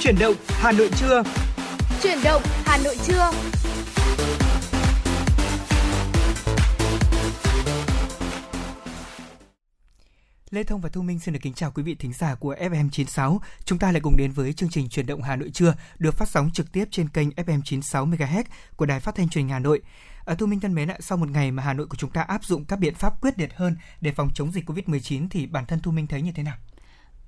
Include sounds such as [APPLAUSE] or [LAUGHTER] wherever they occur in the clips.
Chuyển động Hà Nội trưa. Chuyển động Hà Nội trưa. Lê Thông và Thu Minh xin được kính chào quý vị thính giả của FM96. Chúng ta lại cùng đến với chương trình Chuyển động Hà Nội trưa được phát sóng trực tiếp trên kênh FM96 MHz của Đài Phát thanh Truyền hình Hà Nội. À, Thu Minh thân mến ạ, sau một ngày mà Hà Nội của chúng ta áp dụng các biện pháp quyết liệt hơn để phòng chống dịch Covid-19 thì bản thân Thu Minh thấy như thế nào?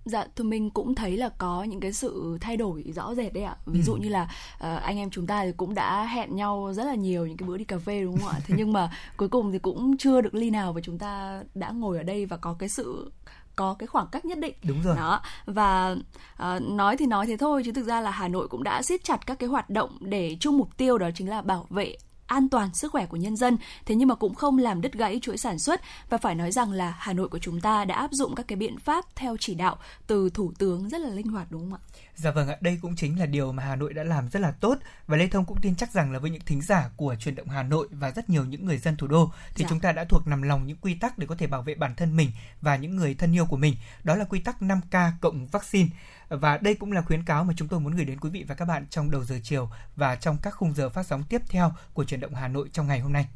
Dạ, thì mình cũng thấy là có những cái sự thay đổi rõ rệt đấy ạ. Ví ừ. dụ như là uh, anh em chúng ta thì cũng đã hẹn nhau rất là nhiều những cái bữa đi cà phê đúng không ạ? Thế [LAUGHS] nhưng mà cuối cùng thì cũng chưa được ly nào và chúng ta đã ngồi ở đây và có cái sự có cái khoảng cách nhất định đúng rồi đó và uh, nói thì nói thế thôi chứ thực ra là Hà Nội cũng đã siết chặt các cái hoạt động để chung mục tiêu đó chính là bảo vệ an toàn sức khỏe của nhân dân thế nhưng mà cũng không làm đứt gãy chuỗi sản xuất và phải nói rằng là Hà Nội của chúng ta đã áp dụng các cái biện pháp theo chỉ đạo từ thủ tướng rất là linh hoạt, đúng không ạ? Dạ vâng ạ, đây cũng chính là điều mà Hà Nội đã làm rất là tốt và Lê Thông cũng tin chắc rằng là với những thính giả của truyền động Hà Nội và rất nhiều những người dân thủ đô thì dạ. chúng ta đã thuộc nằm lòng những quy tắc để có thể bảo vệ bản thân mình và những người thân yêu của mình. Đó là quy tắc 5K cộng vaccine. Và đây cũng là khuyến cáo mà chúng tôi muốn gửi đến quý vị và các bạn trong đầu giờ chiều và trong các khung giờ phát sóng tiếp theo của truyền động Hà Nội trong ngày hôm nay.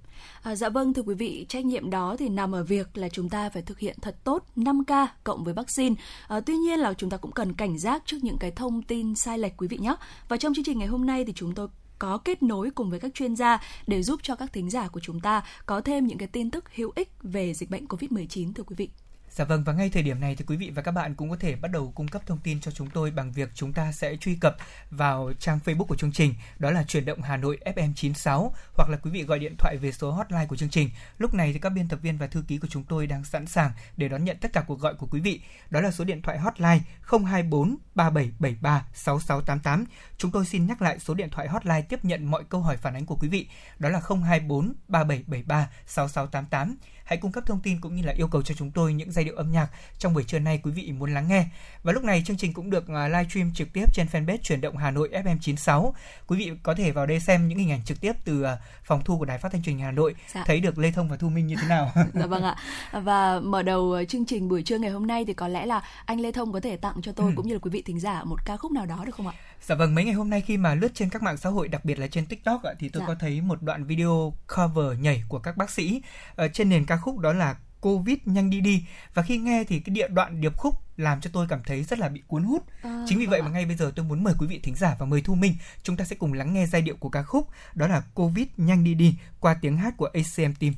À, dạ vâng thưa quý vị, trách nhiệm đó thì nằm ở việc là chúng ta phải thực hiện thật tốt 5K cộng với vaccine. À, tuy nhiên là chúng ta cũng cần cảnh giác trước những cái thông tin sai lệch quý vị nhé. Và trong chương trình ngày hôm nay thì chúng tôi có kết nối cùng với các chuyên gia để giúp cho các thính giả của chúng ta có thêm những cái tin tức hữu ích về dịch bệnh COVID-19 thưa quý vị. Dạ vâng và ngay thời điểm này thì quý vị và các bạn cũng có thể bắt đầu cung cấp thông tin cho chúng tôi bằng việc chúng ta sẽ truy cập vào trang Facebook của chương trình, đó là chuyển động Hà Nội FM96 hoặc là quý vị gọi điện thoại về số hotline của chương trình. Lúc này thì các biên tập viên và thư ký của chúng tôi đang sẵn sàng để đón nhận tất cả cuộc gọi của quý vị. Đó là số điện thoại hotline 024 3773 6688. Chúng tôi xin nhắc lại số điện thoại hotline tiếp nhận mọi câu hỏi phản ánh của quý vị. Đó là 024 3773 6688 hãy cung cấp thông tin cũng như là yêu cầu cho chúng tôi những giai điệu âm nhạc trong buổi trưa nay quý vị muốn lắng nghe. Và lúc này chương trình cũng được à, live stream trực tiếp trên fanpage chuyển động Hà Nội FM96. Quý vị có thể vào đây xem những hình ảnh trực tiếp từ à, phòng thu của Đài Phát thanh truyền hình Hà Nội, dạ. thấy được Lê Thông và Thu Minh như thế nào. [LAUGHS] dạ vâng ạ. Và mở đầu à, chương trình buổi trưa ngày hôm nay thì có lẽ là anh Lê Thông có thể tặng cho tôi ừ. cũng như là quý vị thính giả một ca khúc nào đó được không ạ? Dạ vâng, mấy ngày hôm nay khi mà lướt trên các mạng xã hội, đặc biệt là trên TikTok ạ, thì tôi dạ. có thấy một đoạn video cover nhảy của các bác sĩ ở trên nền ca khúc đó là Covid nhanh đi đi và khi nghe thì cái địa đoạn điệp khúc làm cho tôi cảm thấy rất là bị cuốn hút. À, Chính vì vậy vâng mà ngay bây giờ tôi muốn mời quý vị thính giả và mời Thu Minh, chúng ta sẽ cùng lắng nghe giai điệu của ca khúc đó là Covid nhanh đi đi qua tiếng hát của ACM Team.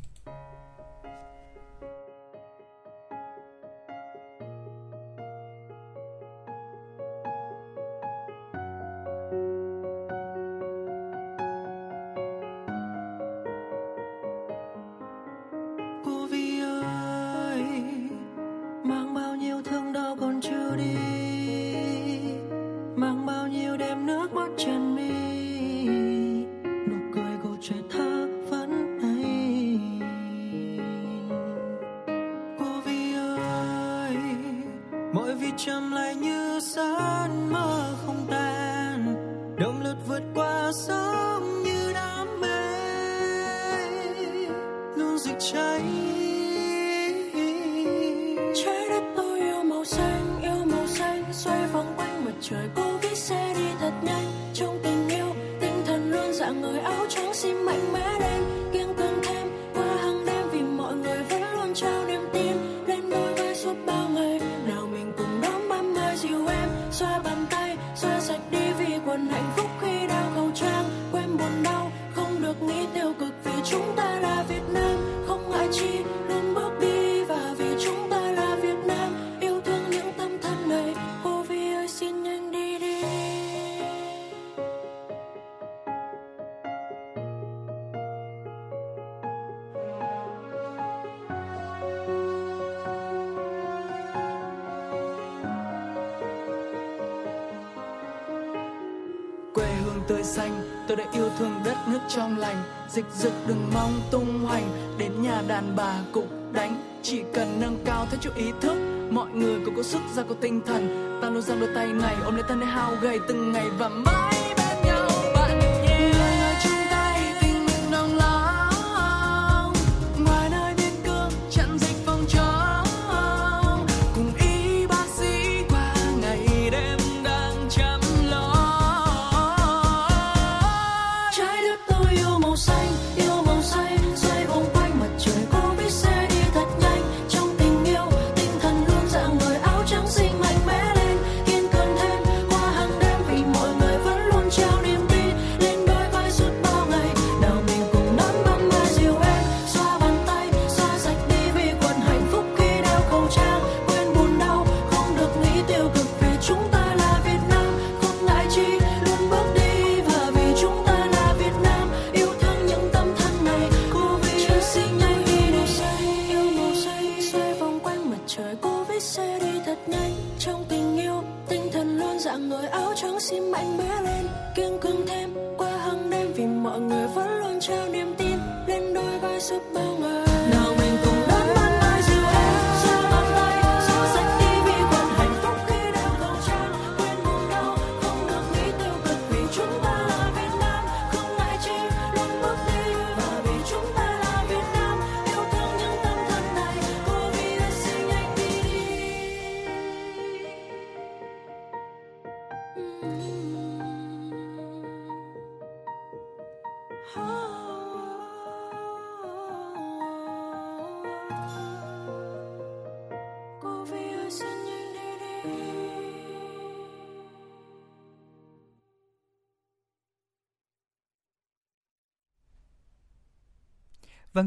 Sức ra có tinh thần. Ta luôn dang đôi tay này ôm lấy thân để hao gầy từng ngày và mãi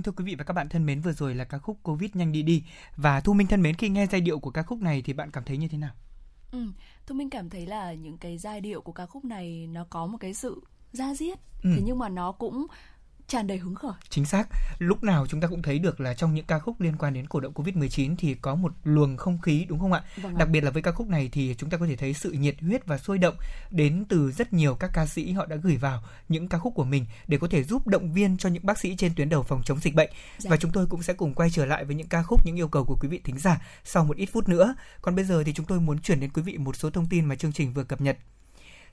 Vâng thưa quý vị và các bạn thân mến, vừa rồi là ca khúc Covid nhanh đi đi và Thu Minh thân mến khi nghe giai điệu của ca khúc này thì bạn cảm thấy như thế nào? Ừ, Thu Minh cảm thấy là những cái giai điệu của ca khúc này nó có một cái sự da diết, Ừ. thế nhưng mà nó cũng tràn đầy hứng khởi. Chính xác, lúc nào chúng ta cũng thấy được là trong những ca khúc liên quan đến cổ động Covid-19 thì có một luồng không khí đúng không ạ? Vâng ạ. Đặc biệt là với ca khúc này thì chúng ta có thể thấy sự nhiệt huyết và sôi động đến từ rất nhiều các ca sĩ họ đã gửi vào những ca khúc của mình để có thể giúp động viên cho những bác sĩ trên tuyến đầu phòng chống dịch bệnh. Dạ. Và chúng tôi cũng sẽ cùng quay trở lại với những ca khúc, những yêu cầu của quý vị thính giả sau một ít phút nữa. Còn bây giờ thì chúng tôi muốn chuyển đến quý vị một số thông tin mà chương trình vừa cập nhật.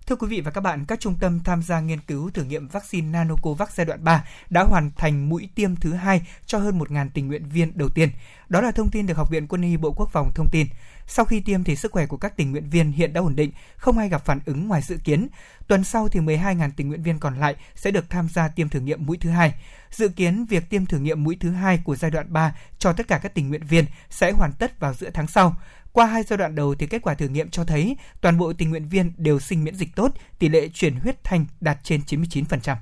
Thưa quý vị và các bạn, các trung tâm tham gia nghiên cứu thử nghiệm vaccine Nanocovax giai đoạn 3 đã hoàn thành mũi tiêm thứ hai cho hơn 1.000 tình nguyện viên đầu tiên. Đó là thông tin được Học viện Quân y Bộ Quốc phòng thông tin. Sau khi tiêm thì sức khỏe của các tình nguyện viên hiện đã ổn định, không ai gặp phản ứng ngoài dự kiến. Tuần sau thì 12.000 tình nguyện viên còn lại sẽ được tham gia tiêm thử nghiệm mũi thứ hai. Dự kiến việc tiêm thử nghiệm mũi thứ hai của giai đoạn 3 cho tất cả các tình nguyện viên sẽ hoàn tất vào giữa tháng sau. Qua hai giai đoạn đầu thì kết quả thử nghiệm cho thấy toàn bộ tình nguyện viên đều sinh miễn dịch tốt, tỷ lệ chuyển huyết thanh đạt trên 99%.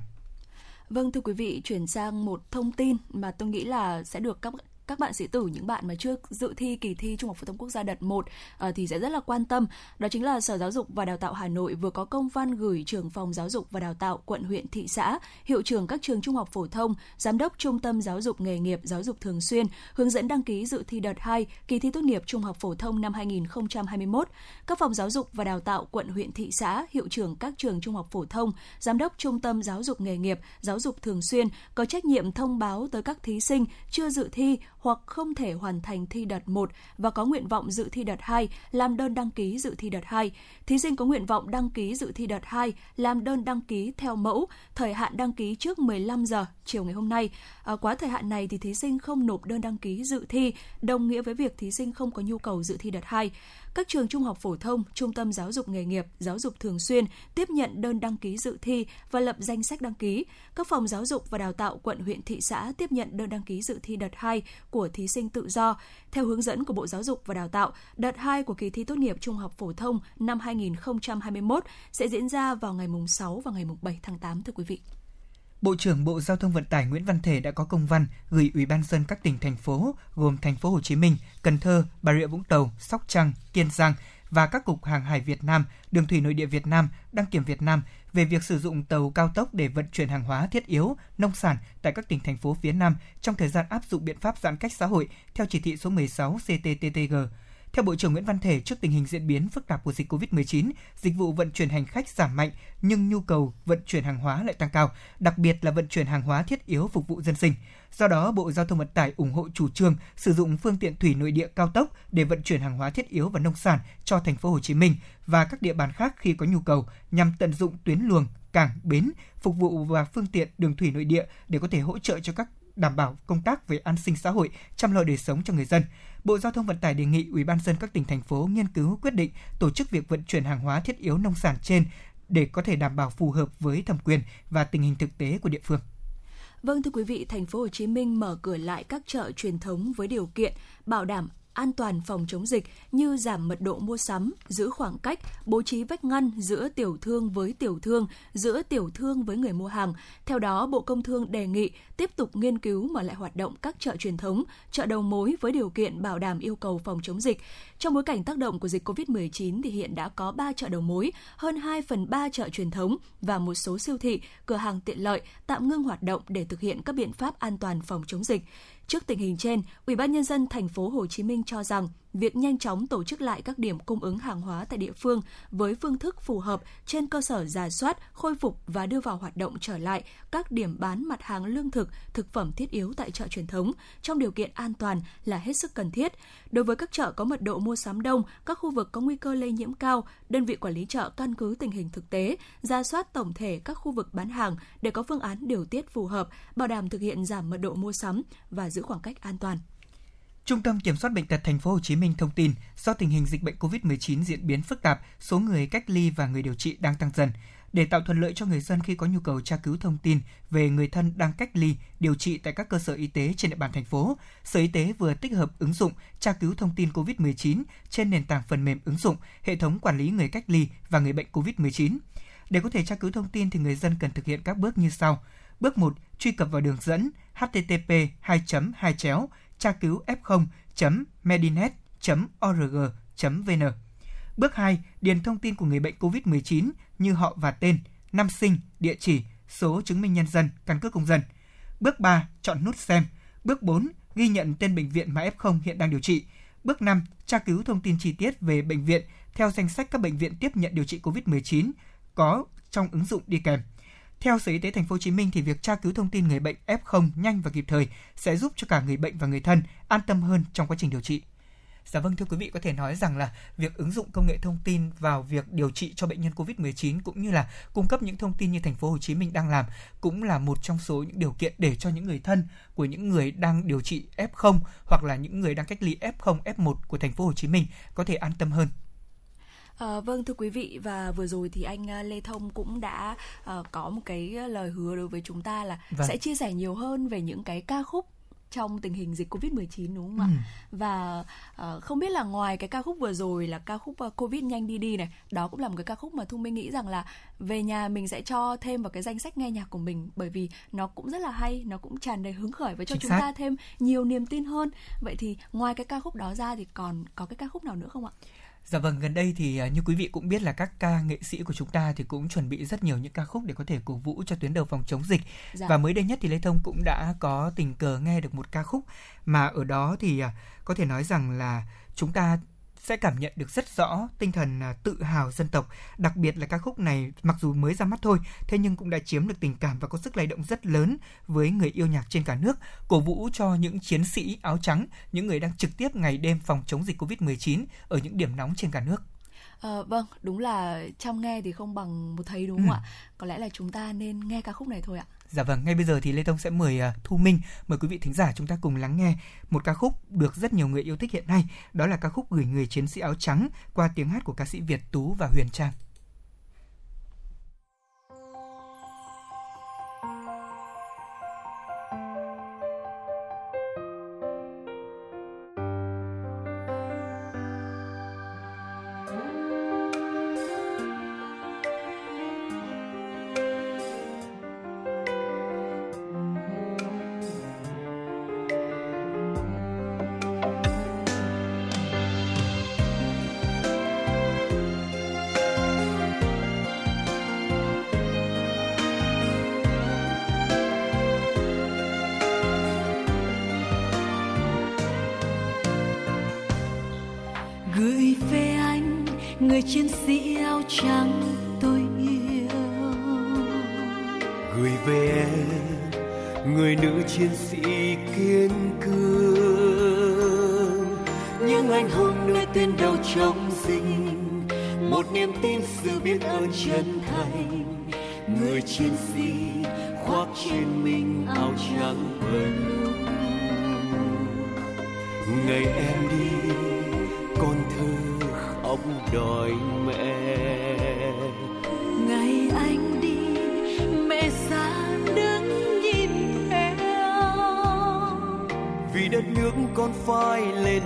Vâng thưa quý vị, chuyển sang một thông tin mà tôi nghĩ là sẽ được các các bạn sĩ tử những bạn mà chưa dự thi kỳ thi Trung học phổ thông quốc gia đợt 1 à, ờ, thì sẽ rất là quan tâm. Đó chính là Sở Giáo dục và Đào tạo Hà Nội vừa có công văn gửi trưởng phòng giáo dục và đào tạo quận huyện thị xã, hiệu trưởng các trường trung học phổ thông, giám đốc trung tâm giáo dục nghề nghiệp giáo dục thường xuyên hướng dẫn đăng ký dự thi đợt 2 kỳ thi tốt nghiệp trung học phổ thông năm 2021. Các phòng giáo dục và đào tạo quận huyện thị xã, hiệu trưởng các trường trung học phổ thông, giám đốc trung tâm giáo dục nghề nghiệp giáo dục thường xuyên có trách nhiệm thông báo tới các thí sinh chưa dự thi hoặc không thể hoàn thành thi đợt 1 và có nguyện vọng dự thi đợt 2 làm đơn đăng ký dự thi đợt 2. Thí sinh có nguyện vọng đăng ký dự thi đợt 2 làm đơn đăng ký theo mẫu, thời hạn đăng ký trước 15 giờ chiều ngày hôm nay. À, quá thời hạn này thì thí sinh không nộp đơn đăng ký dự thi, đồng nghĩa với việc thí sinh không có nhu cầu dự thi đợt 2. Các trường trung học phổ thông, trung tâm giáo dục nghề nghiệp, giáo dục thường xuyên tiếp nhận đơn đăng ký dự thi và lập danh sách đăng ký. Các phòng giáo dục và đào tạo quận huyện thị xã tiếp nhận đơn đăng ký dự thi đợt 2 của thí sinh tự do. Theo hướng dẫn của Bộ Giáo dục và Đào tạo, đợt 2 của kỳ thi tốt nghiệp trung học phổ thông năm 2021 sẽ diễn ra vào ngày mùng 6 và ngày mùng 7 tháng 8 thưa quý vị. Bộ trưởng Bộ Giao thông Vận tải Nguyễn Văn Thể đã có công văn gửi Ủy ban dân các tỉnh thành phố gồm thành phố Hồ Chí Minh, Cần Thơ, Bà Rịa Vũng Tàu, Sóc Trăng, Kiên Giang và các cục hàng hải Việt Nam, đường thủy nội địa Việt Nam, đăng kiểm Việt Nam về việc sử dụng tàu cao tốc để vận chuyển hàng hóa thiết yếu, nông sản tại các tỉnh thành phố phía Nam trong thời gian áp dụng biện pháp giãn cách xã hội theo chỉ thị số 16 CTTTG. Theo Bộ trưởng Nguyễn Văn Thể, trước tình hình diễn biến phức tạp của dịch COVID-19, dịch vụ vận chuyển hành khách giảm mạnh nhưng nhu cầu vận chuyển hàng hóa lại tăng cao, đặc biệt là vận chuyển hàng hóa thiết yếu phục vụ dân sinh. Do đó, Bộ Giao thông Vận tải ủng hộ chủ trương sử dụng phương tiện thủy nội địa cao tốc để vận chuyển hàng hóa thiết yếu và nông sản cho thành phố Hồ Chí Minh và các địa bàn khác khi có nhu cầu nhằm tận dụng tuyến luồng, cảng, bến, phục vụ và phương tiện đường thủy nội địa để có thể hỗ trợ cho các đảm bảo công tác về an sinh xã hội, chăm lo đời sống cho người dân. Bộ Giao thông Vận tải đề nghị Ủy ban dân các tỉnh thành phố nghiên cứu quyết định tổ chức việc vận chuyển hàng hóa thiết yếu nông sản trên để có thể đảm bảo phù hợp với thẩm quyền và tình hình thực tế của địa phương. Vâng thưa quý vị, thành phố Hồ Chí Minh mở cửa lại các chợ truyền thống với điều kiện bảo đảm an toàn phòng chống dịch như giảm mật độ mua sắm, giữ khoảng cách, bố trí vách ngăn giữa tiểu thương với tiểu thương, giữa tiểu thương với người mua hàng. Theo đó, Bộ Công Thương đề nghị tiếp tục nghiên cứu mở lại hoạt động các chợ truyền thống, chợ đầu mối với điều kiện bảo đảm yêu cầu phòng chống dịch. Trong bối cảnh tác động của dịch COVID-19 thì hiện đã có 3 chợ đầu mối, hơn 2 phần 3 chợ truyền thống và một số siêu thị, cửa hàng tiện lợi tạm ngưng hoạt động để thực hiện các biện pháp an toàn phòng chống dịch. Trước tình hình trên, Ủy ban nhân dân thành phố Hồ Chí Minh cho rằng việc nhanh chóng tổ chức lại các điểm cung ứng hàng hóa tại địa phương với phương thức phù hợp trên cơ sở giả soát, khôi phục và đưa vào hoạt động trở lại các điểm bán mặt hàng lương thực, thực phẩm thiết yếu tại chợ truyền thống trong điều kiện an toàn là hết sức cần thiết. Đối với các chợ có mật độ mua sắm đông, các khu vực có nguy cơ lây nhiễm cao, đơn vị quản lý chợ căn cứ tình hình thực tế, ra soát tổng thể các khu vực bán hàng để có phương án điều tiết phù hợp, bảo đảm thực hiện giảm mật độ mua sắm và giữ khoảng cách an toàn. Trung tâm Kiểm soát bệnh tật thành phố Hồ Chí Minh thông tin, do tình hình dịch bệnh COVID-19 diễn biến phức tạp, số người cách ly và người điều trị đang tăng dần. Để tạo thuận lợi cho người dân khi có nhu cầu tra cứu thông tin về người thân đang cách ly, điều trị tại các cơ sở y tế trên địa bàn thành phố, Sở Y tế vừa tích hợp ứng dụng tra cứu thông tin COVID-19 trên nền tảng phần mềm ứng dụng hệ thống quản lý người cách ly và người bệnh COVID-19. Để có thể tra cứu thông tin thì người dân cần thực hiện các bước như sau. Bước 1, truy cập vào đường dẫn http 2 2 chéo tra cứu f0.medinet.org.vn. Bước 2, điền thông tin của người bệnh COVID-19 như họ và tên, năm sinh, địa chỉ, số chứng minh nhân dân, căn cước công dân. Bước 3, chọn nút xem. Bước 4, ghi nhận tên bệnh viện mà F0 hiện đang điều trị. Bước 5, tra cứu thông tin chi tiết về bệnh viện theo danh sách các bệnh viện tiếp nhận điều trị COVID-19 có trong ứng dụng đi kèm. Theo Sở Y tế Thành phố Hồ Chí Minh thì việc tra cứu thông tin người bệnh F0 nhanh và kịp thời sẽ giúp cho cả người bệnh và người thân an tâm hơn trong quá trình điều trị. Dạ vâng thưa quý vị có thể nói rằng là việc ứng dụng công nghệ thông tin vào việc điều trị cho bệnh nhân Covid-19 cũng như là cung cấp những thông tin như thành phố Hồ Chí Minh đang làm cũng là một trong số những điều kiện để cho những người thân của những người đang điều trị F0 hoặc là những người đang cách ly F0, F1 của thành phố Hồ Chí Minh có thể an tâm hơn À, vâng thưa quý vị và vừa rồi thì anh à, Lê Thông cũng đã uh, có một cái lời hứa đối với chúng ta là vâng. sẽ chia sẻ nhiều hơn về những cái ca khúc trong tình hình dịch Covid-19 đúng không ạ? Ừ. Và uh, không biết là ngoài cái ca khúc vừa rồi là ca khúc uh, Covid nhanh đi đi này, đó cũng là một cái ca khúc mà Thu Minh nghĩ rằng là về nhà mình sẽ cho thêm vào cái danh sách nghe nhạc của mình bởi vì nó cũng rất là hay, nó cũng tràn đầy hứng khởi và cho Chính chúng xác. ta thêm nhiều niềm tin hơn. Vậy thì ngoài cái ca khúc đó ra thì còn có cái ca khúc nào nữa không ạ? Dạ vâng, gần đây thì à, như quý vị cũng biết là các ca nghệ sĩ của chúng ta thì cũng chuẩn bị rất nhiều những ca khúc để có thể cổ vũ cho tuyến đầu phòng chống dịch. Dạ. Và mới đây nhất thì Lê Thông cũng đã có tình cờ nghe được một ca khúc mà ở đó thì à, có thể nói rằng là chúng ta sẽ cảm nhận được rất rõ tinh thần à, tự hào dân tộc. Đặc biệt là ca khúc này mặc dù mới ra mắt thôi, thế nhưng cũng đã chiếm được tình cảm và có sức lay động rất lớn với người yêu nhạc trên cả nước, cổ vũ cho những chiến sĩ áo trắng, những người đang trực tiếp ngày đêm phòng chống dịch Covid-19 ở những điểm nóng trên cả nước. À, vâng, đúng là trong nghe thì không bằng một thấy đúng không ừ. ạ? Có lẽ là chúng ta nên nghe ca khúc này thôi ạ. Dạ vâng, ngay bây giờ thì Lê Tông sẽ mời uh, Thu Minh, mời quý vị thính giả chúng ta cùng lắng nghe một ca khúc được rất nhiều người yêu thích hiện nay, đó là ca khúc Gửi người chiến sĩ áo trắng qua tiếng hát của ca sĩ Việt Tú và Huyền Trang. em đi con thơ khóc đòi mẹ. Ngày anh đi mẹ xa đứng nhìn theo vì đất nước con phải lên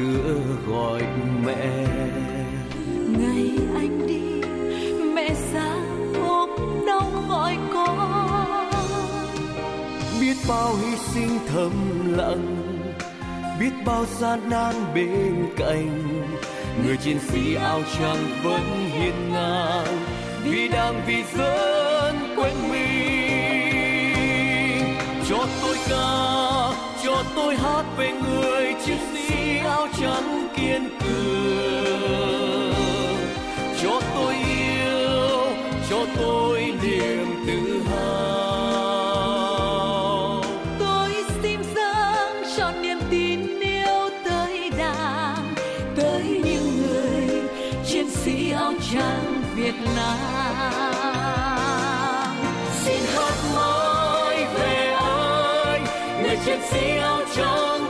sữa gọi mẹ. Ngày anh đi mẹ xa ốm đau gọi con. Biết bao hy sinh thầm lặng biết bao gian nan bên cạnh. Người chiến sĩ áo trắng vẫn hiên ngang vì đảng vì dân quên mình. Cho tôi ca cho tôi hát về người chiến sĩ áo trắng kiên cường. Cho tôi yêu, cho tôi niềm tự hào. Tôi xin dâng cho niềm tin yêu tới đảng tới những người chiến sĩ áo trắng Việt Nam. Xin hát mãi về anh người chiến sĩ áo trắng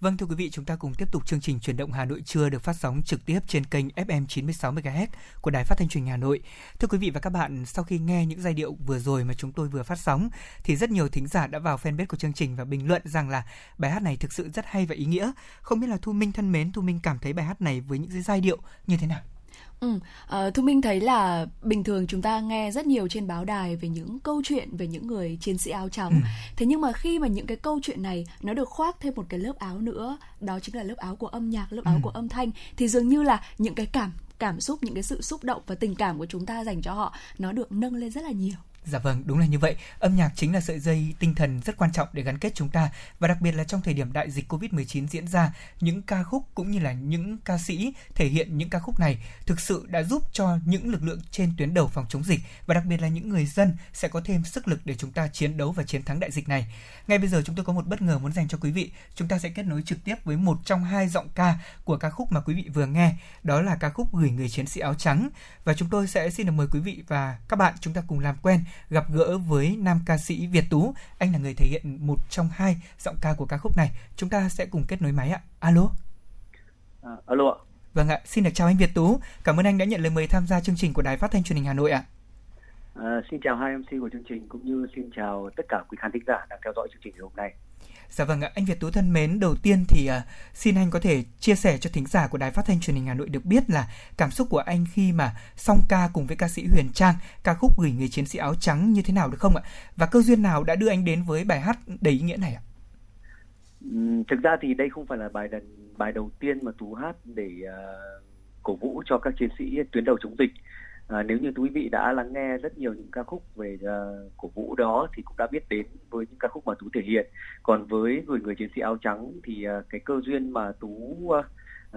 Vâng thưa quý vị, chúng ta cùng tiếp tục chương trình chuyển động Hà Nội trưa được phát sóng trực tiếp trên kênh FM 96 MHz của Đài Phát thanh Truyền hình Hà Nội. Thưa quý vị và các bạn, sau khi nghe những giai điệu vừa rồi mà chúng tôi vừa phát sóng thì rất nhiều thính giả đã vào fanpage của chương trình và bình luận rằng là bài hát này thực sự rất hay và ý nghĩa. Không biết là Thu Minh thân mến, Thu Minh cảm thấy bài hát này với những giai điệu như thế nào? Ừ, uh, Thu Minh thấy là bình thường chúng ta nghe rất nhiều trên báo đài về những câu chuyện về những người chiến sĩ áo trắng. Ừ. Thế nhưng mà khi mà những cái câu chuyện này nó được khoác thêm một cái lớp áo nữa, đó chính là lớp áo của âm nhạc, lớp áo Ừ. của âm thanh thì dường như là những cái cảm cảm xúc, những cái sự xúc động và tình cảm của chúng ta dành cho họ nó được nâng lên rất là nhiều. Dạ vâng, đúng là như vậy. Âm nhạc chính là sợi dây tinh thần rất quan trọng để gắn kết chúng ta và đặc biệt là trong thời điểm đại dịch Covid-19 diễn ra, những ca khúc cũng như là những ca sĩ thể hiện những ca khúc này thực sự đã giúp cho những lực lượng trên tuyến đầu phòng chống dịch và đặc biệt là những người dân sẽ có thêm sức lực để chúng ta chiến đấu và chiến thắng đại dịch này. Ngay bây giờ chúng tôi có một bất ngờ muốn dành cho quý vị. Chúng ta sẽ kết nối trực tiếp với một trong hai giọng ca của ca khúc mà quý vị vừa nghe, đó là ca khúc Gửi người chiến sĩ áo trắng và chúng tôi sẽ xin được mời quý vị và các bạn chúng ta cùng làm quen gặp gỡ với nam ca sĩ Việt Tú. Anh là người thể hiện một trong hai giọng ca của ca khúc này. Chúng ta sẽ cùng kết nối máy ạ. Alo. À, alo ạ. Vâng ạ, xin được chào anh Việt Tú. Cảm ơn anh đã nhận lời mời tham gia chương trình của Đài Phát thanh Truyền hình Hà Nội ạ. À, xin chào hai MC của chương trình cũng như xin chào tất cả quý khán thính giả đang theo dõi chương trình ngày hôm nay. Dạ vâng ạ, anh Việt Tú thân mến, đầu tiên thì uh, xin anh có thể chia sẻ cho thính giả của Đài Phát thanh Truyền hình Hà Nội được biết là cảm xúc của anh khi mà song ca cùng với ca sĩ Huyền Trang ca khúc gửi người chiến sĩ áo trắng như thế nào được không ạ? Và cơ duyên nào đã đưa anh đến với bài hát đầy ý nghĩa này ạ? thực ra thì đây không phải là bài đần, bài đầu tiên mà Tú hát để uh, cổ vũ cho các chiến sĩ tuyến đầu chống dịch À, nếu như quý vị đã lắng nghe rất nhiều những ca khúc về uh, cổ vũ đó thì cũng đã biết đến với những ca khúc mà tú thể hiện còn với người người chiến sĩ áo trắng thì uh, cái cơ duyên mà tú uh,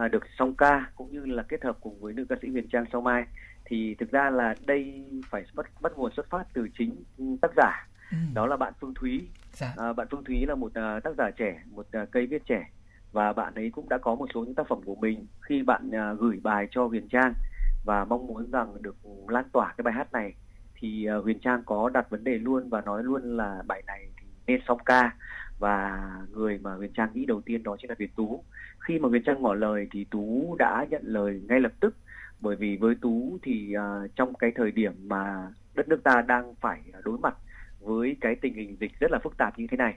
uh, được song ca cũng như là kết hợp cùng với nữ ca sĩ huyền trang sau mai thì thực ra là đây phải bắt bắt nguồn xuất phát từ chính tác giả ừ. đó là bạn phương thúy dạ. à, bạn phương thúy là một uh, tác giả trẻ một uh, cây viết trẻ và bạn ấy cũng đã có một số những tác phẩm của mình khi bạn uh, gửi bài cho huyền trang và mong muốn rằng được lan tỏa cái bài hát này. Thì uh, Huyền Trang có đặt vấn đề luôn và nói luôn là bài này thì nên song ca. Và người mà Huyền Trang nghĩ đầu tiên đó chính là Việt Tú. Khi mà Huyền Trang ngỏ lời thì Tú đã nhận lời ngay lập tức. Bởi vì với Tú thì uh, trong cái thời điểm mà đất nước ta đang phải đối mặt với cái tình hình dịch rất là phức tạp như thế này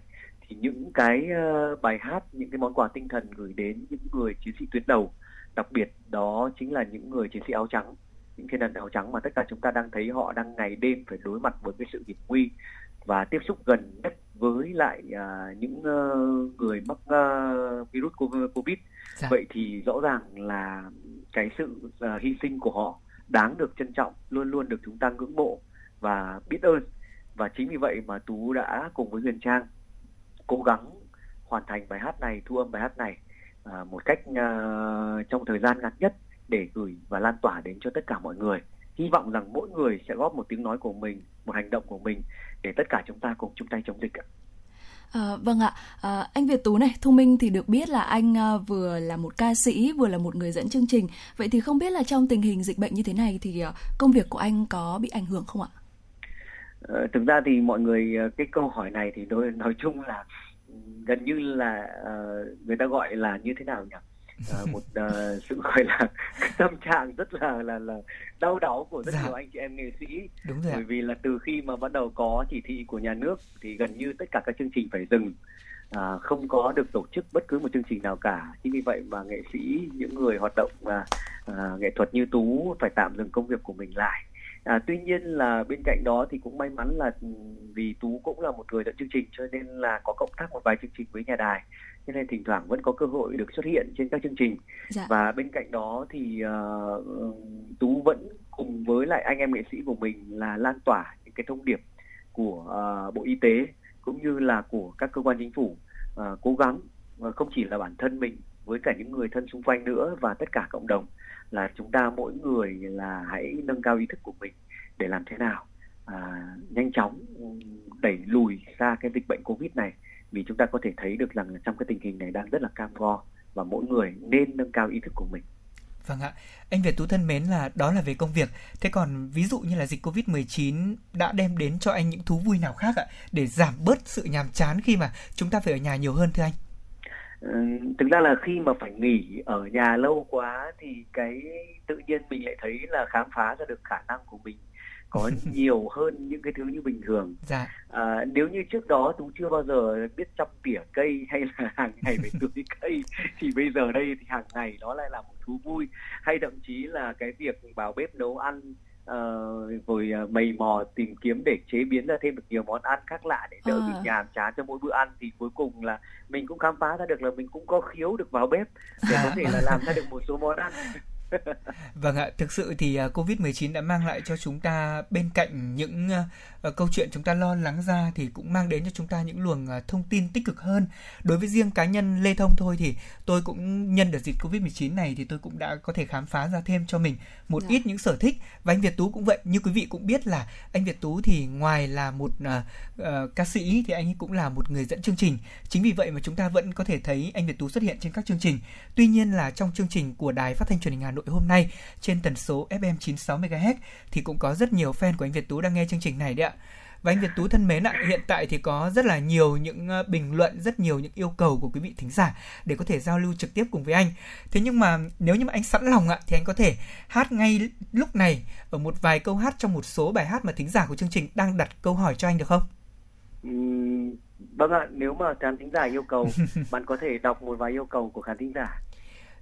thì những cái uh, bài hát những cái món quà tinh thần gửi đến những người chiến sĩ tuyến đầu đặc biệt đó chính là những người chiến sĩ áo trắng những thiên thần áo trắng mà tất cả chúng ta đang thấy họ đang ngày đêm phải đối mặt với cái sự hiểm nguy và tiếp xúc gần nhất với lại uh, những uh, người mắc uh, virus covid. Dạ. vậy thì rõ ràng là cái sự uh, hy sinh của họ đáng được trân trọng luôn luôn được chúng ta ngưỡng mộ và biết ơn. Và chính vì vậy mà tú đã cùng với huyền trang cố gắng hoàn thành bài hát này thu âm bài hát này À, một cách à, trong thời gian ngắn nhất để gửi và lan tỏa đến cho tất cả mọi người hy vọng rằng mỗi người sẽ góp một tiếng nói của mình một hành động của mình để tất cả chúng ta cùng chung tay chống dịch ạ À, vâng ạ, à, anh Việt Tú này, Thu Minh thì được biết là anh à, vừa là một ca sĩ, vừa là một người dẫn chương trình. Vậy thì không biết là trong tình hình dịch bệnh như thế này thì à, công việc của anh có bị ảnh hưởng không ạ? À, thực ra thì mọi người cái câu hỏi này thì nói, nói chung là gần như là uh, người ta gọi là như thế nào nhỉ? Uh, [LAUGHS] một uh, sự gọi là [LAUGHS] tâm trạng rất là là là đau đáu của rất dạ. nhiều anh chị em nghệ sĩ. Đúng rồi bởi vì là từ khi mà bắt đầu có chỉ thị của nhà nước thì gần như tất cả các chương trình phải dừng. À, không có được tổ chức bất cứ một chương trình nào cả. Chính vì vậy mà nghệ sĩ những người hoạt động à, à, nghệ thuật như tú phải tạm dừng công việc của mình lại À, tuy nhiên là bên cạnh đó thì cũng may mắn là ừ, vì Tú cũng là một người dẫn chương trình cho nên là có cộng tác một vài chương trình với nhà đài. Cho nên thỉnh thoảng vẫn có cơ hội được xuất hiện trên các chương trình. Dạ. và bên cạnh đó thì uh, Tú vẫn cùng với lại anh em nghệ sĩ của mình là lan tỏa những cái thông điệp của uh, Bộ Y tế cũng như là của các cơ quan chính phủ uh, cố gắng uh, không chỉ là bản thân mình với cả những người thân xung quanh nữa và tất cả cộng đồng là chúng ta mỗi người là hãy nâng cao ý thức của mình để làm thế nào à, nhanh chóng ừ, đẩy lùi ra cái dịch bệnh covid này vì chúng ta có thể thấy được rằng trong cái tình hình này đang rất là cam go và mỗi người nên nâng cao ý thức của mình Vâng ạ, anh Việt Tú thân mến là đó là về công việc. Thế còn ví dụ như là dịch Covid-19 đã đem đến cho anh những thú vui nào khác ạ để giảm bớt sự nhàm chán khi mà chúng ta phải ở nhà nhiều hơn thưa anh? Thực ra là khi mà phải nghỉ ở nhà lâu quá thì cái tự nhiên mình lại thấy là khám phá ra được khả năng của mình có [LAUGHS] nhiều hơn những cái thứ như bình thường dạ. à, nếu như trước đó tú chưa bao giờ biết chăm tỉa cây [LAUGHS] hay là hàng ngày phải tưới [LAUGHS] cây thì bây giờ đây thì hàng ngày nó lại là một thú vui hay thậm chí là cái việc vào bếp nấu ăn uh, rồi uh, mầy mò tìm kiếm để chế biến ra thêm được nhiều món ăn khác lạ để đỡ à. bị nhàm chán cho mỗi bữa ăn thì cuối cùng là mình cũng khám phá ra được là mình cũng có khiếu được vào bếp để có thể là làm ra được một số món ăn [LAUGHS] vâng ạ, thực sự thì à, Covid-19 đã mang lại cho chúng ta bên cạnh những uh, câu chuyện chúng ta lo lắng ra thì cũng mang đến cho chúng ta những luồng uh, thông tin tích cực hơn. Đối với riêng cá nhân Lê Thông thôi thì tôi cũng nhân đợt dịch Covid-19 này thì tôi cũng đã có thể khám phá ra thêm cho mình một dạ. ít những sở thích và anh Việt Tú cũng vậy. Như quý vị cũng biết là anh Việt Tú thì ngoài là một uh, uh, ca sĩ thì anh ấy cũng là một người dẫn chương trình. Chính vì vậy mà chúng ta vẫn có thể thấy anh Việt Tú xuất hiện trên các chương trình. Tuy nhiên là trong chương trình của Đài Phát thanh Truyền hình Hà Nội hôm nay trên tần số FM 96 MHz thì cũng có rất nhiều fan của anh Việt Tú đang nghe chương trình này đấy ạ. Và anh Việt Tú thân mến ạ, hiện tại thì có rất là nhiều những ờ, bình luận, rất nhiều những yêu cầu của quý vị thính giả để có thể giao lưu trực tiếp cùng với anh. Thế nhưng mà nếu như mà anh sẵn lòng ạ thì anh có thể hát ngay lúc này ở một vài câu hát trong một số bài hát mà thính giả của chương trình đang đặt câu hỏi cho anh được không? Vâng ạ, nếu mà khán thính giả yêu cầu, [LAUGHS] bạn có thể đọc một vài yêu cầu của khán thính giả.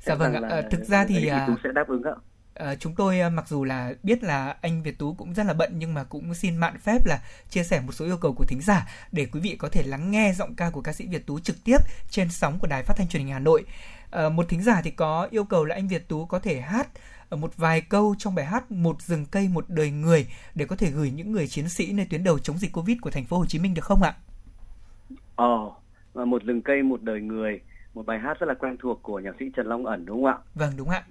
Dạ vâng ạ, à, thực ra thì Tú sẽ đáp ứng ạ. À, chúng tôi à, mặc dù là biết là anh Việt Tú cũng rất là bận nhưng mà cũng xin mạn phép là chia sẻ một số yêu cầu của thính giả để quý vị có thể lắng nghe giọng ca của ca sĩ Việt Tú trực tiếp trên sóng của Đài Phát thanh Truyền hình Hà Nội. À, một thính giả thì có yêu cầu là anh Việt Tú có thể hát ở một vài câu trong bài hát một rừng cây một đời người để có thể gửi những người chiến sĩ nơi tuyến đầu chống dịch Covid của thành phố Hồ Chí Minh được không ạ? Ờ, một rừng cây một đời người, một bài hát rất là quen thuộc của nhạc sĩ Trần Long Ẩn đúng không ạ? Vâng đúng ạ.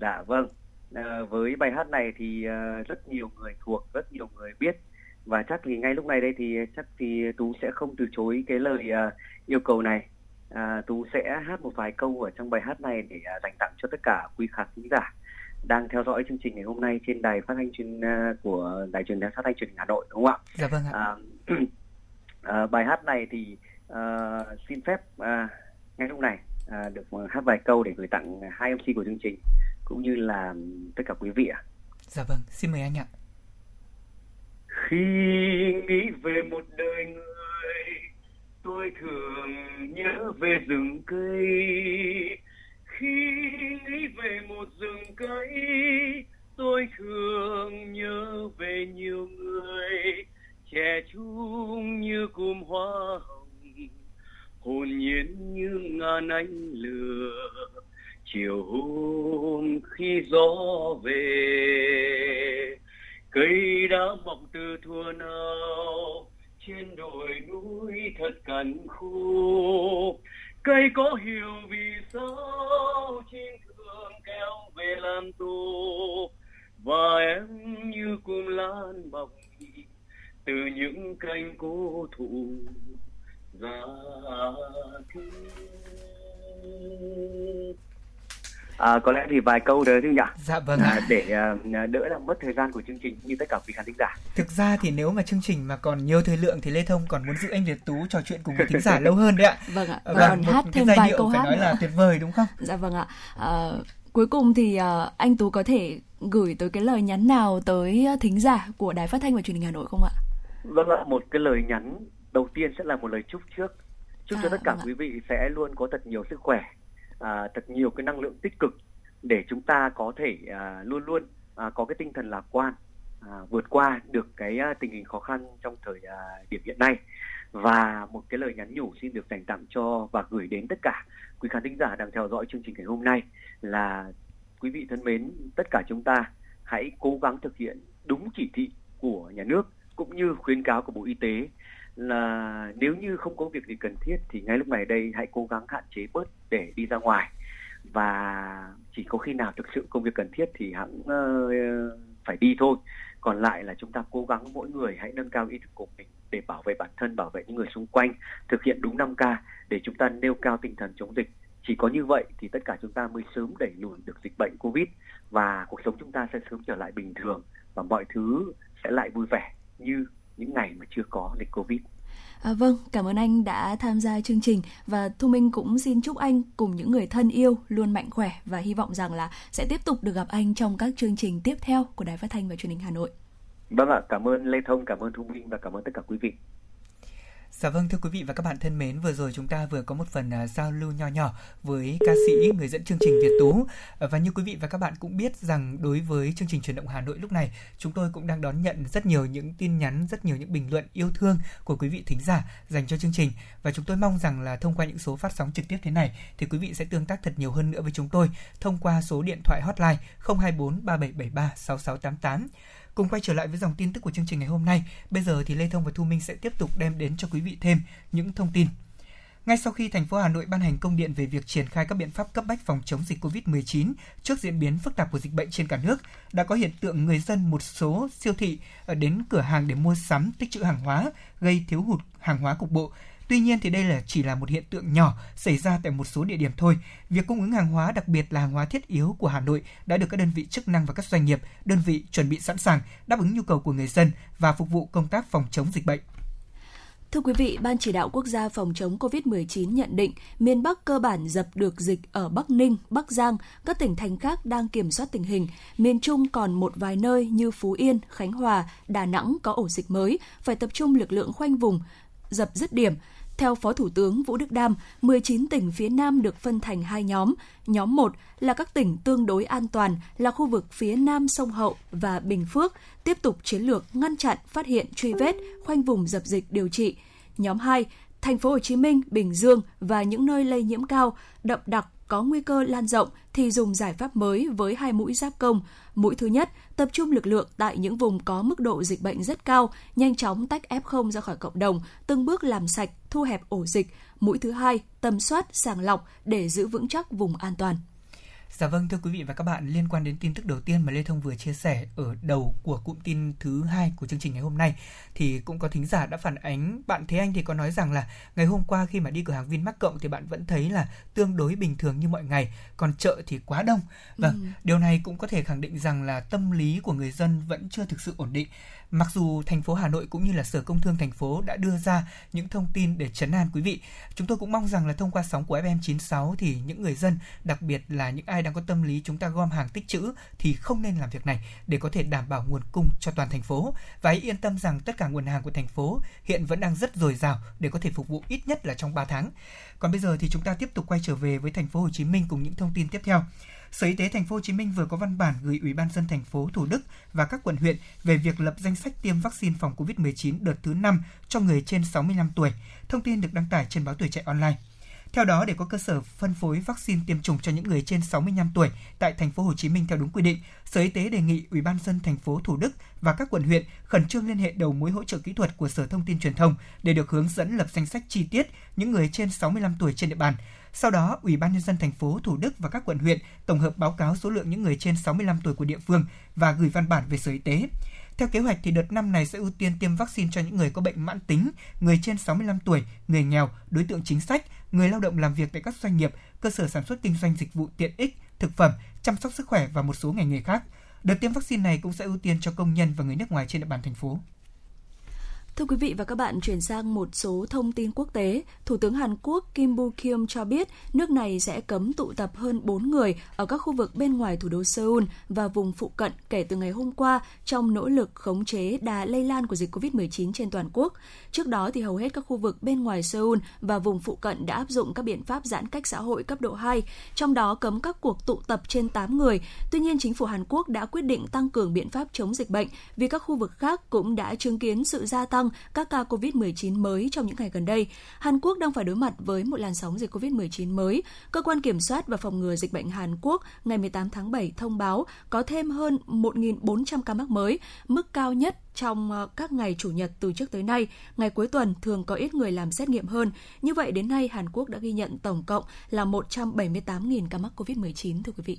Dạ vâng. À, với bài hát này thì uh, rất nhiều người thuộc, rất nhiều người biết và chắc thì ngay lúc này đây thì chắc thì tú sẽ không từ chối cái lời uh, yêu cầu này. À, tú sẽ hát một vài câu ở trong bài hát này để uh, dành tặng cho tất cả quý khán giả đang theo dõi chương trình ngày hôm nay trên đài phát thanh truyền uh, của đài truyền phát thanh truyền hình Hà Nội đúng không ạ? Dạ vâng ạ. À, à, [CLEARS THROAT] bài hát này thì uh, xin phép uh, ngay lúc này uh, được hát vài câu để gửi tặng hai MC của chương trình cũng như là tất cả quý vị ạ. Dạ vâng, xin mời anh ạ. Khi nghĩ về một đời người, tôi thường nhớ về rừng cây. Khi nghĩ về một rừng cây, tôi thường nhớ về nhiều người trẻ trung như cụm hoa hồng, hồn nhiên như ngàn ánh lửa. Chiều hôm khi gió về, cây đã mọc từ thuở nào. Trên đồi núi thật cằn khô cây có hiểu vì sao chim thường kéo về làm tù và em như cùng lan mọc từ những cành cố thụ À, có lẽ thì vài câu đấy thôi nhỉ? Dạ vâng. À, để uh, đỡ làm mất thời gian của chương trình như tất cả quý khán thính giả. Thực ra thì nếu mà chương trình mà còn nhiều thời lượng thì Lê Thông còn muốn giữ anh Việt Tú trò chuyện cùng với thính giả [LAUGHS] lâu hơn đấy ạ. Vâng ạ. Và vâng, một hát thêm vài điệu câu phải hát nói nữa. là tuyệt vời đúng không? Dạ vâng ạ. À, cuối cùng thì uh, anh Tú có thể gửi tới cái lời nhắn nào tới thính giả của Đài Phát thanh và Truyền hình Hà Nội không ạ? Vâng ạ, một cái lời nhắn đầu tiên sẽ là một lời chúc trước. Chúc à, cho tất cả vâng quý vị sẽ luôn có thật nhiều sức khỏe, à, thật nhiều cái năng lượng tích cực để chúng ta có thể à, luôn luôn à, có cái tinh thần lạc quan à, vượt qua được cái à, tình hình khó khăn trong thời à, điểm hiện nay và một cái lời nhắn nhủ xin được dành tặng cho và gửi đến tất cả quý khán thính giả đang theo dõi chương trình ngày hôm nay là quý vị thân mến tất cả chúng ta hãy cố gắng thực hiện đúng chỉ thị của nhà nước cũng như khuyến cáo của bộ y tế là nếu như không có việc gì cần thiết thì ngay lúc này đây hãy cố gắng hạn chế bớt để đi ra ngoài. Và chỉ có khi nào thực sự công việc cần thiết thì hãng uh, ờ, phải đi thôi. Còn lại là chúng ta cố gắng mỗi người hãy nâng cao ý thức của mình để bảo vệ bản thân bảo vệ những người xung quanh thực hiện đúng 5 k để chúng ta nêu cao tinh thần chống dịch. Chỉ có như vậy thì tất cả chúng ta mới sớm đẩy lùi được dịch bệnh covid và cuộc sống chúng ta sẽ sớm trở lại bình thường và mọi thứ sẽ lại vui vẻ như những ngày mà chưa có dịch covid À, vâng, cảm ơn anh đã tham gia chương trình và Thu Minh cũng xin chúc anh cùng những người thân yêu luôn mạnh khỏe và hy vọng rằng là sẽ tiếp tục được gặp anh trong các chương trình tiếp theo của Đài Phát thanh và Truyền hình Hà Nội. Vâng ạ, cảm ơn Lê Thông, cảm ơn Thu Minh và cảm ơn tất cả quý vị. Dạ vâng thưa quý vị và các bạn thân mến, vừa rồi chúng ta vừa có một phần uh, giao lưu nho nhỏ với ca sĩ người dẫn chương trình Việt Tú. Uh, và như quý vị và các bạn cũng biết rằng đối với chương trình truyền động Hà Nội lúc này, chúng tôi cũng đang đón nhận rất nhiều những tin nhắn, rất nhiều những bình luận yêu thương của quý vị thính giả dành cho chương trình và chúng tôi mong rằng là thông qua những số phát sóng trực tiếp thế này thì quý vị sẽ tương tác thật nhiều hơn nữa với chúng tôi thông qua số điện thoại hotline 024 3773 6688 Cùng quay trở lại với dòng tin tức của chương trình ngày hôm nay, bây giờ thì Lê Thông và Thu Minh sẽ tiếp tục đem đến cho quý vị thêm những thông tin. Ngay sau khi thành phố Hà Nội ban hành công điện về việc triển khai các biện pháp cấp bách phòng chống dịch COVID-19 trước diễn biến phức tạp của dịch bệnh trên cả nước, đã có hiện tượng người dân một số siêu thị ờ, đến cửa hàng để mua sắm tích trữ hàng hóa, gây thiếu hụt hàng hóa cục bộ, Tuy nhiên thì đây là chỉ là một hiện tượng nhỏ xảy ra tại một số địa điểm thôi. Việc cung ứng hàng hóa, đặc biệt là hàng hóa thiết yếu của Hà Nội đã được các đơn vị chức năng và các doanh nghiệp, đơn vị chuẩn bị sẵn sàng đáp ứng nhu cầu của người dân và phục vụ công tác phòng chống dịch bệnh. Thưa quý vị, Ban chỉ đạo quốc gia phòng chống COVID-19 nhận định miền Bắc cơ bản dập được dịch ở Bắc Ninh, Bắc Giang, các tỉnh thành khác đang kiểm soát tình hình. Miền Trung còn một vài nơi như Phú Yên, Khánh Hòa, Đà Nẵng có ổ dịch mới, phải tập trung lực lượng khoanh vùng, dập dứt điểm. Theo Phó Thủ tướng Vũ Đức Đam, 19 tỉnh phía Nam được phân thành hai nhóm. Nhóm 1 là các tỉnh tương đối an toàn, là khu vực phía Nam sông Hậu và Bình Phước, tiếp tục chiến lược ngăn chặn, phát hiện, truy vết, khoanh vùng dập dịch điều trị. Nhóm 2 thành phố Hồ Chí Minh, Bình Dương và những nơi lây nhiễm cao, đậm đặc có nguy cơ lan rộng thì dùng giải pháp mới với hai mũi giáp công. Mũi thứ nhất, tập trung lực lượng tại những vùng có mức độ dịch bệnh rất cao, nhanh chóng tách F0 ra khỏi cộng đồng, từng bước làm sạch, thu hẹp ổ dịch. Mũi thứ hai, tầm soát, sàng lọc để giữ vững chắc vùng an toàn. Dạ vâng thưa quý vị và các bạn, liên quan đến tin tức đầu tiên mà Lê Thông vừa chia sẻ ở đầu của cụm tin thứ hai của chương trình ngày hôm nay thì cũng có thính giả đã phản ánh bạn Thế Anh thì có nói rằng là ngày hôm qua khi mà đi cửa hàng Vinmart Cộng thì bạn vẫn thấy là tương đối bình thường như mọi ngày, còn chợ thì quá đông. Vâng, ừ. điều này cũng có thể khẳng định rằng là tâm lý của người dân vẫn chưa thực sự ổn định Mặc dù thành phố Hà Nội cũng như là Sở Công Thương thành phố đã đưa ra những thông tin để chấn an quý vị, chúng tôi cũng mong rằng là thông qua sóng của FM96 thì những người dân, đặc biệt là những ai đang có tâm lý chúng ta gom hàng tích trữ thì không nên làm việc này để có thể đảm bảo nguồn cung cho toàn thành phố và hãy yên tâm rằng tất cả nguồn hàng của thành phố hiện vẫn đang rất dồi dào để có thể phục vụ ít nhất là trong 3 tháng. Còn bây giờ thì chúng ta tiếp tục quay trở về với thành phố Hồ Chí Minh cùng những thông tin tiếp theo. Sở Y tế Thành phố Hồ Chí Minh vừa có văn bản gửi Ủy ban dân thành phố Thủ Đức và các quận huyện về việc lập danh sách tiêm vaccine phòng COVID-19 đợt thứ 5 cho người trên 65 tuổi. Thông tin được đăng tải trên báo Tuổi Trẻ Online. Theo đó, để có cơ sở phân phối vaccine tiêm chủng cho những người trên 65 tuổi tại thành phố Hồ Chí Minh theo đúng quy định, Sở Y tế đề nghị Ủy ban dân thành phố Thủ Đức và các quận huyện khẩn trương liên hệ đầu mối hỗ trợ kỹ thuật của Sở Thông tin Truyền thông để được hướng dẫn lập danh sách chi tiết những người trên 65 tuổi trên địa bàn sau đó, Ủy ban nhân dân thành phố Thủ Đức và các quận huyện tổng hợp báo cáo số lượng những người trên 65 tuổi của địa phương và gửi văn bản về Sở Y tế. Theo kế hoạch thì đợt năm này sẽ ưu tiên tiêm vaccine cho những người có bệnh mãn tính, người trên 65 tuổi, người nghèo, đối tượng chính sách, người lao động làm việc tại các doanh nghiệp, cơ sở sản xuất kinh doanh dịch vụ tiện ích, thực phẩm, chăm sóc sức khỏe và một số ngành nghề khác. Đợt tiêm vaccine này cũng sẽ ưu tiên cho công nhân và người nước ngoài trên địa bàn thành phố. Thưa quý vị và các bạn, chuyển sang một số thông tin quốc tế. Thủ tướng Hàn Quốc Kim Boo Kim cho biết nước này sẽ cấm tụ tập hơn 4 người ở các khu vực bên ngoài thủ đô Seoul và vùng phụ cận kể từ ngày hôm qua trong nỗ lực khống chế đà lây lan của dịch COVID-19 trên toàn quốc. Trước đó thì hầu hết các khu vực bên ngoài Seoul và vùng phụ cận đã áp dụng các biện pháp giãn cách xã hội cấp độ 2, trong đó cấm các cuộc tụ tập trên 8 người. Tuy nhiên, chính phủ Hàn Quốc đã quyết định tăng cường biện pháp chống dịch bệnh vì các khu vực khác cũng đã chứng kiến sự gia tăng tăng các ca COVID-19 mới trong những ngày gần đây. Hàn Quốc đang phải đối mặt với một làn sóng dịch COVID-19 mới. Cơ quan kiểm soát và phòng ngừa dịch bệnh Hàn Quốc ngày 18 tháng 7 thông báo có thêm hơn 1.400 ca mắc mới, mức cao nhất trong ờ, các ngày chủ nhật từ trước tới nay, ngày cuối tuần thường có ít người làm xét nghiệm hơn. Như vậy đến nay Hàn Quốc đã ghi nhận tổng cộng là 178.000 ca mắc COVID-19 thưa quý vị.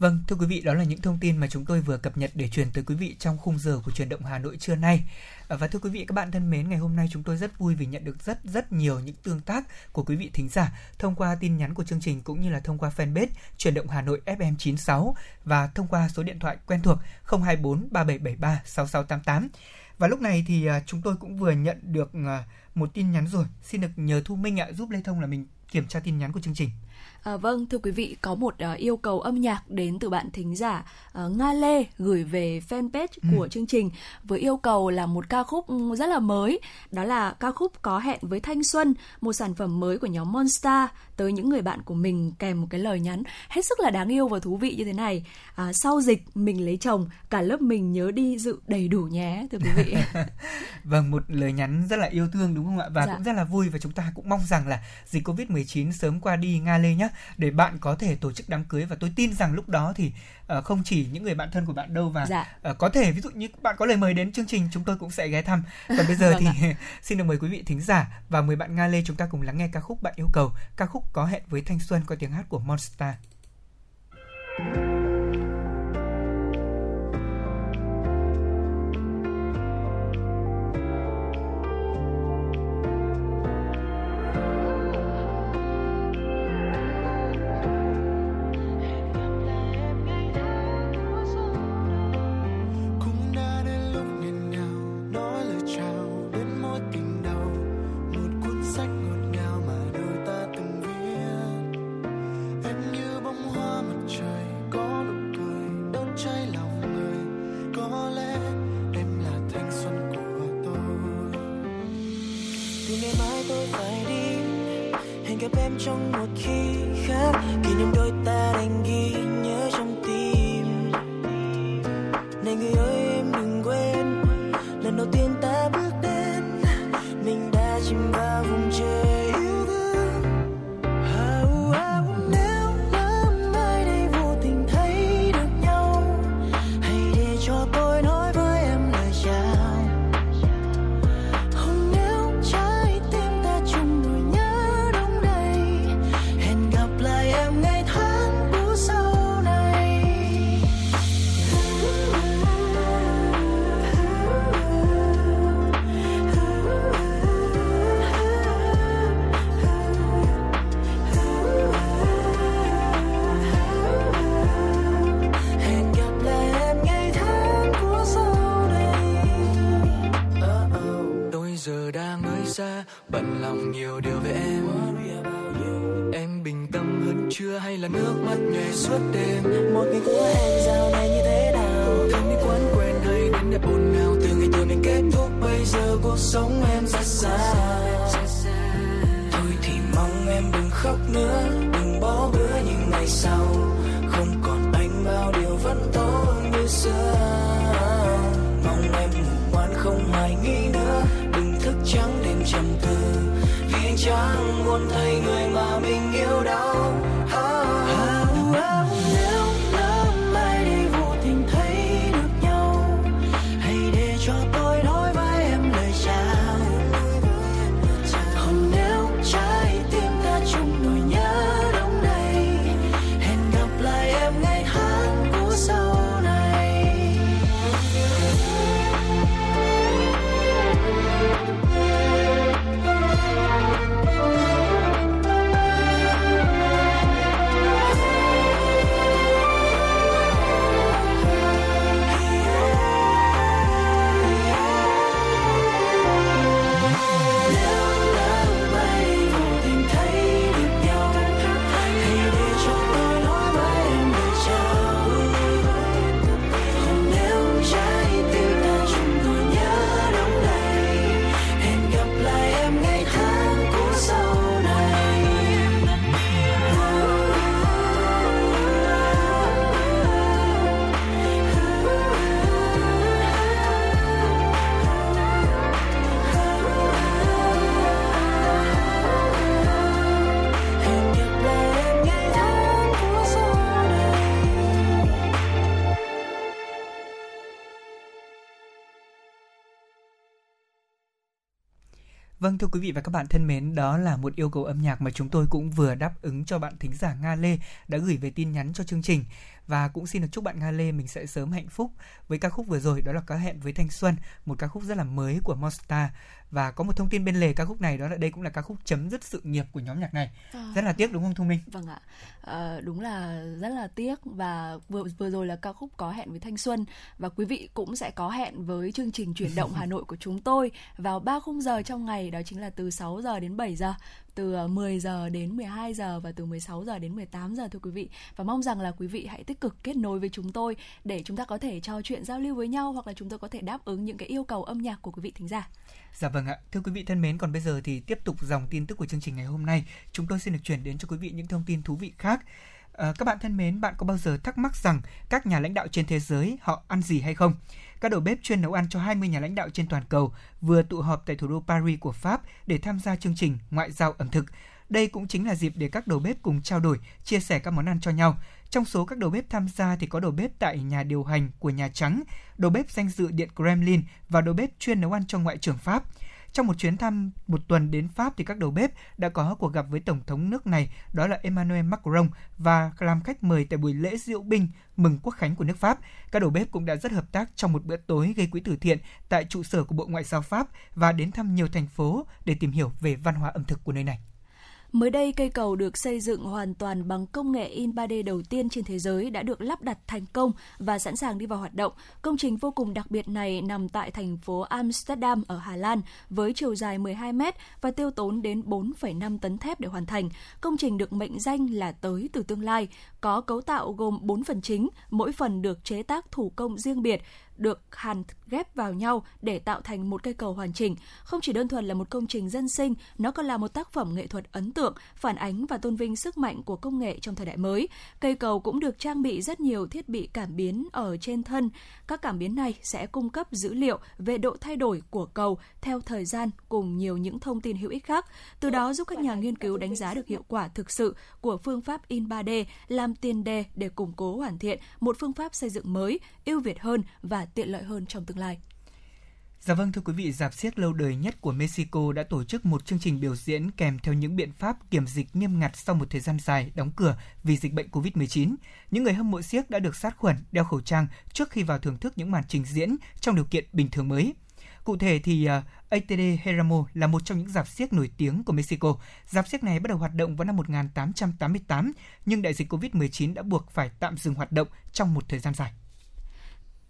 Vâng, thưa quý vị, đó là những thông tin mà chúng tôi vừa cập nhật để truyền tới quý vị trong khung giờ của truyền động Hà Nội trưa nay. À, và thưa quý vị các bạn thân mến, ngày hôm nay chúng tôi rất vui vì nhận được rất rất nhiều những tương tác của quý vị thính giả thông qua tin nhắn của chương trình cũng như là thông qua fanpage truyền động Hà Nội FM 96 và thông qua số điện thoại quen thuộc 024 3773 6688. Và lúc này thì à, chúng tôi cũng vừa nhận được à, một tin nhắn rồi. Xin được nhờ Thu Minh ạ giúp Lê Thông là mình kiểm tra tin nhắn của chương trình. À, vâng, thưa quý vị, có một uh, yêu cầu âm nhạc đến từ bạn thính giả uh, Nga Lê gửi về fanpage ừ. của chương trình với yêu cầu là một ca khúc rất là mới, đó là ca khúc có hẹn với thanh xuân, một sản phẩm mới của nhóm Monster tới những người bạn của mình kèm một cái lời nhắn hết sức là đáng yêu và thú vị như thế này. À, sau dịch mình lấy chồng, cả lớp mình nhớ đi dự đầy đủ nhé, thưa quý vị. [LAUGHS] vâng, một lời nhắn rất là yêu thương đúng không ạ? Và dạ. cũng rất là vui và chúng ta cũng mong rằng là dịch Covid-19 sớm qua đi Nga Lê nhé để bạn có thể tổ chức đám cưới và tôi tin rằng lúc đó thì uh, không chỉ những người bạn thân của bạn đâu và dạ. uh, có thể ví dụ như bạn có lời mời đến chương trình chúng tôi cũng sẽ ghé thăm còn bây giờ vâng thì [LAUGHS] xin được mời quý vị thính giả và mời bạn Nga Lê chúng ta cùng lắng nghe ca khúc bạn yêu cầu ca khúc có hẹn với thanh xuân qua tiếng hát của Monster. thank you thưa quý vị và các bạn thân mến, đó là một yêu cầu âm nhạc mà chúng tôi cũng vừa đáp ứng cho bạn thính giả Nga Lê đã gửi về tin nhắn cho chương trình và cũng xin được chúc bạn Nga Lê mình sẽ sớm hạnh phúc với ca khúc vừa rồi đó là có hẹn với thanh xuân, một ca khúc rất là mới của Monstar và có một thông tin bên lề ca khúc này đó là đây cũng là ca khúc chấm dứt sự nghiệp của nhóm nhạc này. À. Rất là tiếc đúng không Thu Minh? Vâng ạ, Ờ, đúng là rất là tiếc và vừa vừa rồi là ca khúc có hẹn với thanh xuân và quý vị cũng sẽ có hẹn với chương trình chuyển động Hà Nội của chúng tôi vào 3 khung giờ trong ngày đó chính là từ 6 giờ đến 7 giờ, từ ờ, 10 giờ đến 12 giờ và từ 16 giờ đến 18 giờ thưa quý vị. Và mong rằng là quý vị hãy tích cực kết nối với chúng tôi để chúng ta có thể trò chuyện giao lưu với nhau hoặc là chúng tôi có thể đáp ứng những cái yêu cầu âm nhạc của quý vị thính giả. Dạ vâng ạ, thưa quý vị thân mến, còn bây giờ thì tiếp tục dòng tin tức của chương trình ngày hôm nay, chúng tôi xin được chuyển đến cho quý vị những thông tin thú vị khác. À, các bạn thân mến, bạn có bao giờ thắc mắc rằng các nhà lãnh đạo trên thế giới họ ăn gì hay không? Các đầu bếp chuyên nấu ăn cho 20 nhà lãnh đạo trên toàn cầu vừa tụ họp tại thủ đô Paris của Pháp để tham gia chương trình Ngoại giao ẩm thực. Đây cũng chính là dịp để các đầu bếp cùng trao đổi, chia sẻ các món ăn cho nhau. Trong số các đầu bếp tham gia thì có đầu bếp tại nhà điều hành của Nhà Trắng, đầu bếp danh dự Điện Kremlin và đầu bếp chuyên nấu ăn cho Ngoại trưởng Pháp. Trong một chuyến thăm một tuần đến Pháp thì các đầu bếp đã có cuộc gặp với Tổng thống nước này, đó là Emmanuel Macron, và làm khách mời tại buổi lễ diễu binh mừng quốc khánh của nước Pháp. Các đầu bếp cũng đã rất hợp tác trong một bữa tối gây quỹ từ thiện tại trụ sở của Bộ Ngoại giao Pháp và đến thăm nhiều thành phố để tìm hiểu về văn hóa ẩm thực của nơi này. Mới đây, cây cầu được xây dựng hoàn toàn bằng công nghệ in 3D đầu tiên trên thế giới đã được lắp đặt thành công và sẵn sàng đi vào hoạt động. Công trình vô cùng đặc biệt này nằm tại thành phố Amsterdam ở Hà Lan với chiều dài 12 mét và tiêu tốn đến 4,5 tấn thép để hoàn thành. Công trình được mệnh danh là tới từ tương lai, có cấu tạo gồm 4 phần chính, mỗi phần được chế tác thủ công riêng biệt, được hàn ghép vào nhau để tạo thành một cây cầu hoàn chỉnh. Không chỉ đơn thuần là một công trình dân sinh, nó còn là một tác phẩm nghệ thuật ấn tượng, phản ánh và tôn vinh sức mạnh của công nghệ trong thời đại mới. Cây cầu cũng được trang bị rất nhiều thiết bị cảm biến ở trên thân. Các cảm biến này sẽ cung cấp dữ liệu về độ thay đổi của cầu theo thời gian cùng nhiều những thông tin hữu ích khác. Từ đó giúp các nhà nghiên cứu đánh giá được hiệu quả thực sự của phương pháp in 3D làm tiền đề để củng cố hoàn thiện một phương pháp xây dựng mới, ưu việt hơn và tiện lợi hơn trong tương lai. Dạ vâng thưa quý vị, dạp xiếc lâu đời nhất của Mexico đã tổ chức một chương trình biểu diễn kèm theo những biện pháp kiểm dịch nghiêm ngặt sau một thời gian dài đóng cửa vì dịch bệnh Covid-19. Những người hâm mộ xiếc đã được sát khuẩn, đeo khẩu trang trước khi vào thưởng thức những màn trình diễn trong điều kiện bình thường mới. Cụ thể thì à, uh, ATD Heramo là một trong những dạp xiếc nổi tiếng của Mexico. Dạp xiếc này bắt đầu hoạt động vào năm 1888, nhưng đại dịch Covid-19 đã buộc phải tạm dừng hoạt động trong một thời gian dài.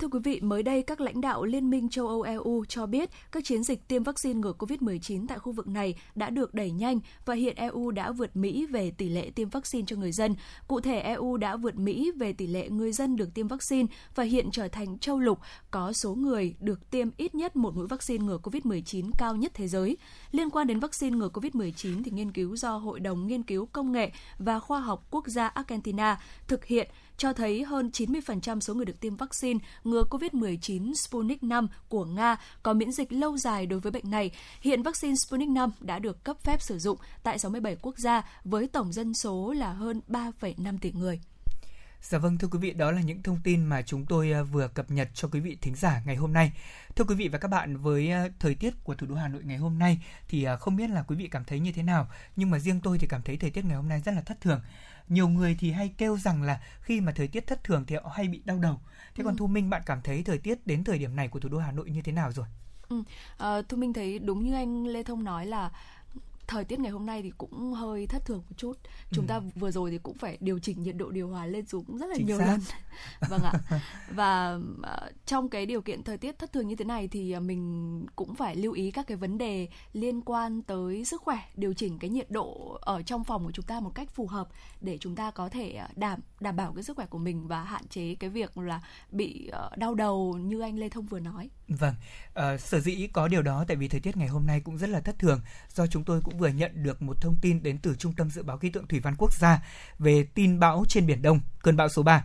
Thưa quý vị, mới đây các lãnh đạo Liên minh châu Âu EU cho biết các chiến dịch tiêm vaccine ngừa COVID-19 tại khu vực này đã được đẩy nhanh và hiện EU đã vượt Mỹ về tỷ lệ tiêm vaccine cho người dân. Cụ thể, EU đã vượt Mỹ về tỷ lệ người dân được tiêm vaccine và hiện trở thành châu lục có số người được tiêm ít nhất một mũi vaccine ngừa COVID-19 cao nhất thế giới. Liên quan đến vaccine ngừa COVID-19 thì nghiên cứu do Hội đồng Nghiên cứu Công nghệ và Khoa học Quốc gia Argentina thực hiện cho thấy hơn 90% số người được tiêm vaccine ngừa COVID-19 Sputnik 5 của Nga có miễn dịch lâu dài đối với bệnh này. Hiện vaccine Sputnik 5 đã được cấp phép sử dụng tại 67 quốc gia với tổng dân số là hơn 3,5 tỷ người. Dạ vâng thưa quý vị, đó là những thông tin mà chúng tôi à, vừa cập nhật cho quý vị thính giả ngày hôm nay. Thưa quý vị và các bạn, với à, thời tiết của thủ đô Hà Nội ngày hôm nay thì à, không biết là quý vị cảm thấy như thế nào, nhưng mà riêng tôi thì cảm thấy thời tiết ngày hôm nay rất là thất thường nhiều người thì hay kêu rằng là khi mà thời tiết thất thường thì họ hay bị đau đầu thế ừ. còn thu minh bạn cảm thấy thời tiết đến thời điểm này của thủ đô hà nội như thế nào rồi ừ. à, thu minh thấy đúng như anh lê thông nói là thời tiết ngày hôm nay thì cũng hơi thất thường một chút chúng ừ. ta vừa rồi thì cũng phải điều chỉnh nhiệt độ điều hòa lên xuống rất là Chính nhiều xác. lần [LAUGHS] vâng ạ và uh, trong cái điều kiện thời tiết thất thường như thế này thì uh, mình cũng phải lưu ý các cái vấn đề liên quan tới sức khỏe điều chỉnh cái nhiệt độ ở trong phòng của chúng ta một cách phù hợp để chúng ta có thể uh, đảm đảm bảo cái sức khỏe của mình và hạn chế cái việc là bị uh, đau đầu như anh Lê Thông vừa nói. Vâng, uh, sở dĩ có điều đó tại vì thời tiết ngày hôm nay cũng rất là thất thường do chúng tôi cũng vừa nhận được một thông tin đến từ Trung tâm Dự báo Khí tượng Thủy văn Quốc gia về tin bão trên Biển Đông, cơn bão số 3.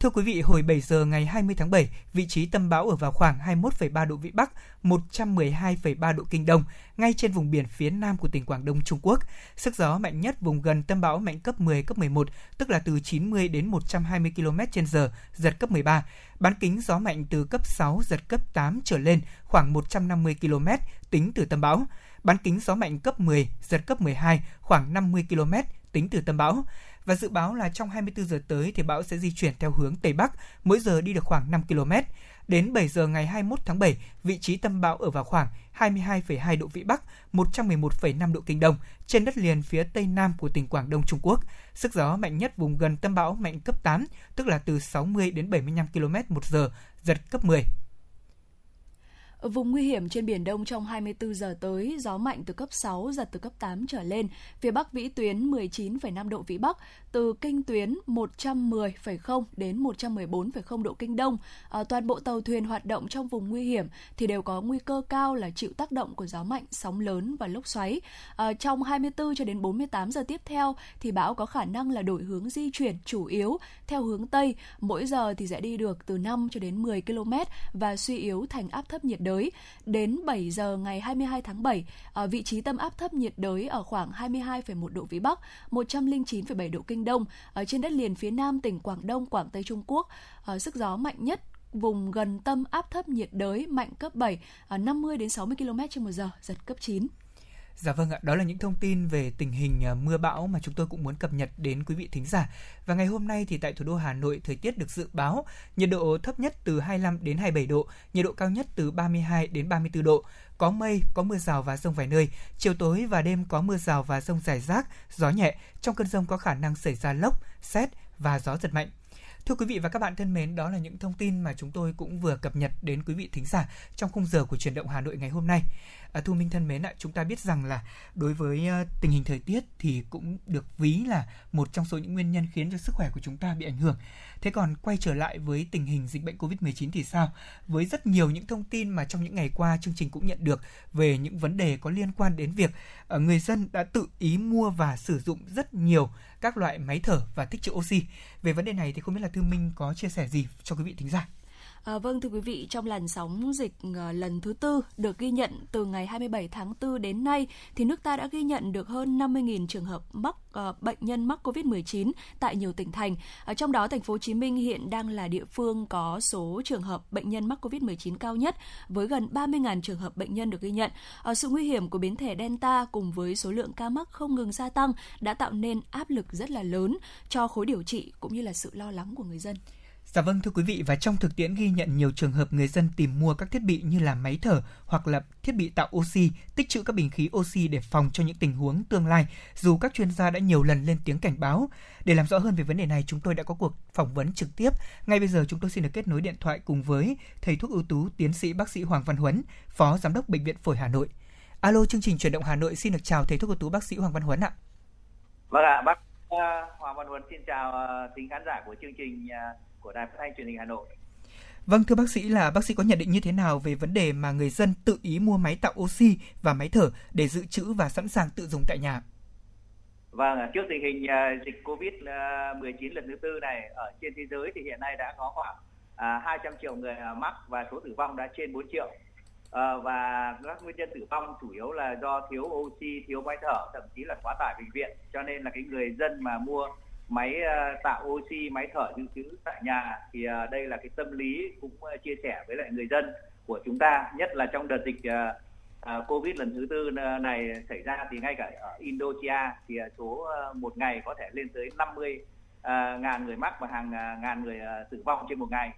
Thưa quý vị, hồi 7 giờ ngày 20 tháng 7, vị trí tâm bão ở vào khoảng 21,3 độ Vĩ Bắc, 112,3 độ Kinh Đông, ngay trên vùng biển phía nam của tỉnh Quảng Đông Trung Quốc. Sức gió mạnh nhất vùng gần tâm bão mạnh cấp 10, cấp 11, tức là từ 90 đến 120 km h giật cấp 13. Bán kính gió mạnh từ cấp 6, giật cấp 8 trở lên, khoảng 150 km tính từ tâm bão bán kính gió mạnh cấp 10, giật cấp 12, khoảng 50 km tính từ tâm bão. Và dự báo là trong 24 giờ tới thì bão sẽ di chuyển theo hướng Tây Bắc, mỗi giờ đi được khoảng 5 km. Đến 7 giờ ngày 21 tháng 7, vị trí tâm bão ở vào khoảng 22,2 độ Vĩ Bắc, 111,5 độ Kinh Đông, trên đất liền phía Tây Nam của tỉnh Quảng Đông Trung Quốc. Sức gió mạnh nhất vùng gần tâm bão mạnh cấp 8, tức là từ 60 đến 75 km một giờ, giật cấp 10. Vùng nguy hiểm trên Biển Đông trong 24 giờ tới, gió mạnh từ cấp 6, giật từ cấp 8 trở lên. Phía Bắc vĩ tuyến 19,5 độ Vĩ Bắc, từ kinh tuyến 110,0 đến 114,0 độ Kinh Đông. À, toàn bộ tàu thuyền hoạt động trong vùng nguy hiểm thì đều có nguy cơ cao là chịu tác động của gió mạnh, sóng lớn và lốc xoáy. À, trong 24 cho đến 48 giờ tiếp theo thì bão có khả năng là đổi hướng di chuyển chủ yếu theo hướng Tây. Mỗi giờ thì sẽ đi được từ 5 cho đến 10 km và suy yếu thành áp thấp nhiệt đới. Đến 7 giờ ngày 22 tháng 7, vị trí tâm áp thấp nhiệt đới ở khoảng 22,1 độ Vĩ Bắc, 109,7 độ Kinh Đông, ở trên đất liền phía nam tỉnh Quảng Đông, Quảng Tây Trung Quốc. Sức gió mạnh nhất vùng gần tâm áp thấp nhiệt đới mạnh cấp 7, 50 đến 60 km h giờ, giật cấp 9. Dạ vâng ạ, đó là những thông tin về tình hình à, mưa bão mà chúng tôi cũng muốn cập nhật đến quý vị thính giả. Và ngày hôm nay thì tại thủ đô Hà Nội thời tiết được dự báo nhiệt độ thấp nhất từ 25 đến 27 độ, nhiệt độ cao nhất từ 32 đến 34 độ. Có mây, có mưa rào và rông vài nơi. Chiều tối và đêm có mưa rào và rông rải rác, gió nhẹ. Trong cơn rông có khả năng xảy ra lốc, xét và gió giật mạnh. Thưa quý vị và các bạn thân mến, đó là những thông tin mà chúng tôi cũng vừa cập nhật đến quý vị thính giả trong khung giờ của truyền động Hà Nội ngày hôm nay. À, Thu Minh thân mến ạ, chúng ta biết rằng là đối với ờ, tình hình thời tiết thì cũng được ví là một trong số những nguyên nhân khiến cho sức khỏe của chúng ta bị ảnh hưởng. Thế còn quay trở lại với tình hình dịch bệnh Covid-19 thì sao? Với rất nhiều những thông tin mà trong những ngày qua chương trình cũng nhận được về những vấn đề có liên quan đến việc ờ, người dân đã tự ý mua và sử dụng rất nhiều các loại máy thở và tích trữ oxy. Về vấn đề này thì không biết là Thư Minh có chia sẻ gì cho quý vị thính giả? À, vâng thưa quý vị, trong làn sóng dịch ờ, lần thứ tư được ghi nhận từ ngày 27 tháng 4 đến nay thì nước ta đã ghi nhận được hơn 50.000 trường hợp mắc uh, bệnh nhân mắc Covid-19 tại nhiều tỉnh thành. Ở trong đó thành phố Hồ Chí Minh hiện đang là địa phương có số trường hợp bệnh nhân mắc Covid-19 cao nhất với gần 30.000 trường hợp bệnh nhân được ghi nhận. Ở sự nguy hiểm của biến thể Delta cùng với số lượng ca mắc không ngừng gia tăng đã tạo nên áp lực rất là lớn cho khối điều trị cũng như là sự lo lắng của người dân. Dạ vâng thưa quý vị và trong thực tiễn ghi nhận nhiều trường hợp người dân tìm mua các thiết bị như là máy thở hoặc là thiết bị tạo oxy, tích trữ các bình khí oxy để phòng cho những tình huống tương lai, dù các chuyên gia đã nhiều lần lên tiếng cảnh báo. Để làm rõ hơn về vấn đề này, chúng tôi đã có cuộc phỏng vấn trực tiếp. Ngay bây giờ chúng tôi xin được kết nối điện thoại cùng với thầy thuốc ưu tú tiến sĩ bác sĩ Hoàng Văn Huấn, Phó Giám đốc Bệnh viện Phổi Hà Nội. Alo, chương trình chuyển động Hà Nội xin được chào thầy thuốc ưu tú bác sĩ Hoàng Văn Huấn ạ. Vâng ạ, bác ờ, Hoàng Văn Huấn xin chào ờ, thính tính khán giả của chương trình ờ, của Đài Phát thanh Truyền hình Hà Nội. Vâng thưa bác sĩ là bác sĩ có nhận định như thế nào về vấn đề mà người dân tự ý mua máy tạo oxy và máy thở để dự trữ và sẵn sàng tự dùng tại nhà? Vâng, trước tình hình uh, dịch Covid-19 lần thứ tư này ở trên thế giới thì hiện nay đã có khoảng uh, 200 triệu người mắc và số tử vong đã trên 4 triệu. Uh, và các nguyên nhân tử vong chủ yếu là do thiếu oxy, thiếu máy thở, thậm chí là quá tải bệnh viện. Cho nên là cái người dân mà mua máy ờ, tạo oxy, máy thở dự trữ tại nhà thì ờ, đây là cái tâm lý cũng ờ, chia sẻ với lại người dân của chúng ta, nhất là trong đợt dịch Covid lần thứ tư này xảy ra thì ngay cả ở Indonesia thì số một ngày có thể lên tới 50 ngàn người mắc và hàng ngàn người tử vong trên một ngày.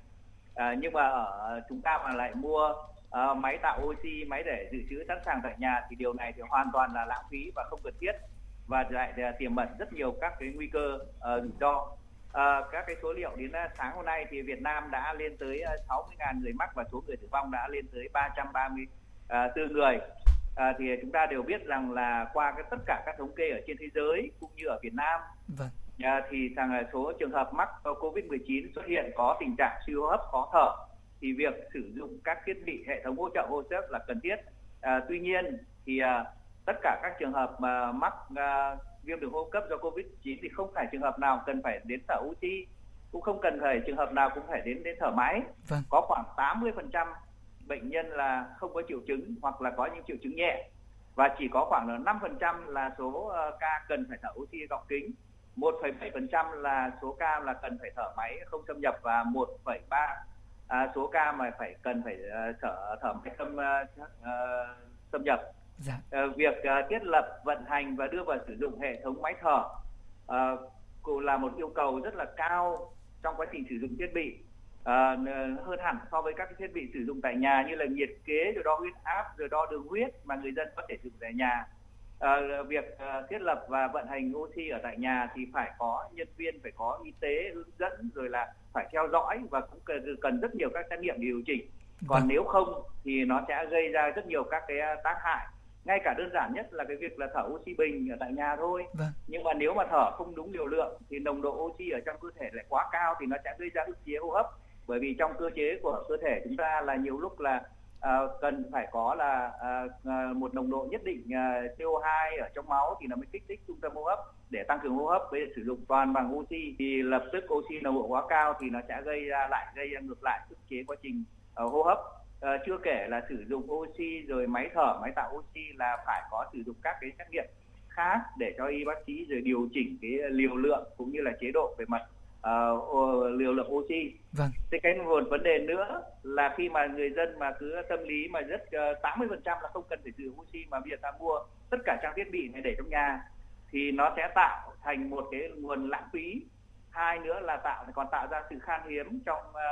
Nhưng mà ở chúng ta mà lại mua máy tạo oxy, máy để dự trữ sẵn sàng tại nhà thì điều này thì hoàn toàn là lãng phí và không cần thiết và lại tiềm ẩn rất nhiều các cái nguy cơ rủi uh, ro. Uh, các cái số liệu đến uh, sáng hôm nay thì Việt Nam đã lên tới uh, 60.000 người mắc và số người tử vong đã lên tới 334 người. Uh, thì chúng ta đều biết rằng là qua cái tất cả các thống kê ở trên thế giới cũng như ở Việt Nam vâng. uh, thì rằng số trường hợp mắc COVID-19 xuất hiện có tình trạng suy hô hấp khó thở thì việc sử dụng các thiết bị hệ thống hỗ trợ hô hấp là cần thiết. À, tuy nhiên thì à, tất cả các trường hợp mà mắc à, viêm đường hô hấp cấp do Covid-19 thì không phải trường hợp nào cần phải đến thở oxy, cũng không cần phải trường hợp nào cũng phải đến đến thở máy. Vâng. Có khoảng 80% bệnh nhân là không có triệu chứng hoặc là có những triệu chứng nhẹ và chỉ có khoảng là 5% là số uh, ca cần phải thở oxy gọng kính. 1,7% là số ca là cần phải thở máy không xâm nhập và 1,3 à, số ca mà phải cần phải uh, thở thở máy xâm uh, uh, xâm nhập Dạ. Uh, việc uh, thiết lập, vận hành và đưa vào sử dụng hệ thống máy thở uh, cũng là một yêu cầu rất là cao trong quá trình sử dụng thiết bị uh, hơn hẳn so với các thiết bị sử dụng tại nhà như là nhiệt kế rồi đo huyết áp rồi đo đường huyết mà người dân có thể sử dụng tại nhà. Uh, việc uh, thiết lập và vận hành oxy ở tại nhà thì phải có nhân viên phải có y tế hướng dẫn rồi là phải theo dõi và cũng cần, cần rất nhiều các xét nghiệm điều chỉnh còn Vâng. nếu không thì nó sẽ gây ra rất nhiều các cái tác hại ngay cả đơn giản nhất là cái việc là thở oxy bình ở tại nhà thôi. Vâng. nhưng mà nếu mà thở không đúng liều lượng thì nồng độ oxy ở trong cơ thể lại quá cao thì nó sẽ gây ra ức chế hô hấp. Bởi vì trong cơ chế của cơ thể chúng ta là nhiều lúc là à, cần phải có là à, một nồng độ nhất định à, CO2 ở trong máu thì nó mới kích thích trung tâm hô hấp. Để tăng cường hô hấp với sử dụng toàn bằng oxy thì lập tức oxy nồng độ quá cao thì nó sẽ gây ra lại gây ra ngược lại ức chế quá trình ờ, hô hấp Ờ, chưa kể là sử dụng oxy rồi máy thở máy tạo oxy là phải có sử dụng các cái xét nghiệm khác để cho y bác sĩ rồi điều chỉnh cái liều lượng cũng như là chế độ về mặt ô- liều lượng oxy. Vâng. thế cái một vấn đề nữa là khi mà người dân mà cứ tâm lý mà rất ờ, 80% là không cần phải sử dụng oxy mà bây giờ ta mua tất cả trang thiết bị này để trong nhà thì nó sẽ tạo thành một cái nguồn lãng phí. Hai nữa là tạo còn tạo ra sự khan hiếm trong ờ,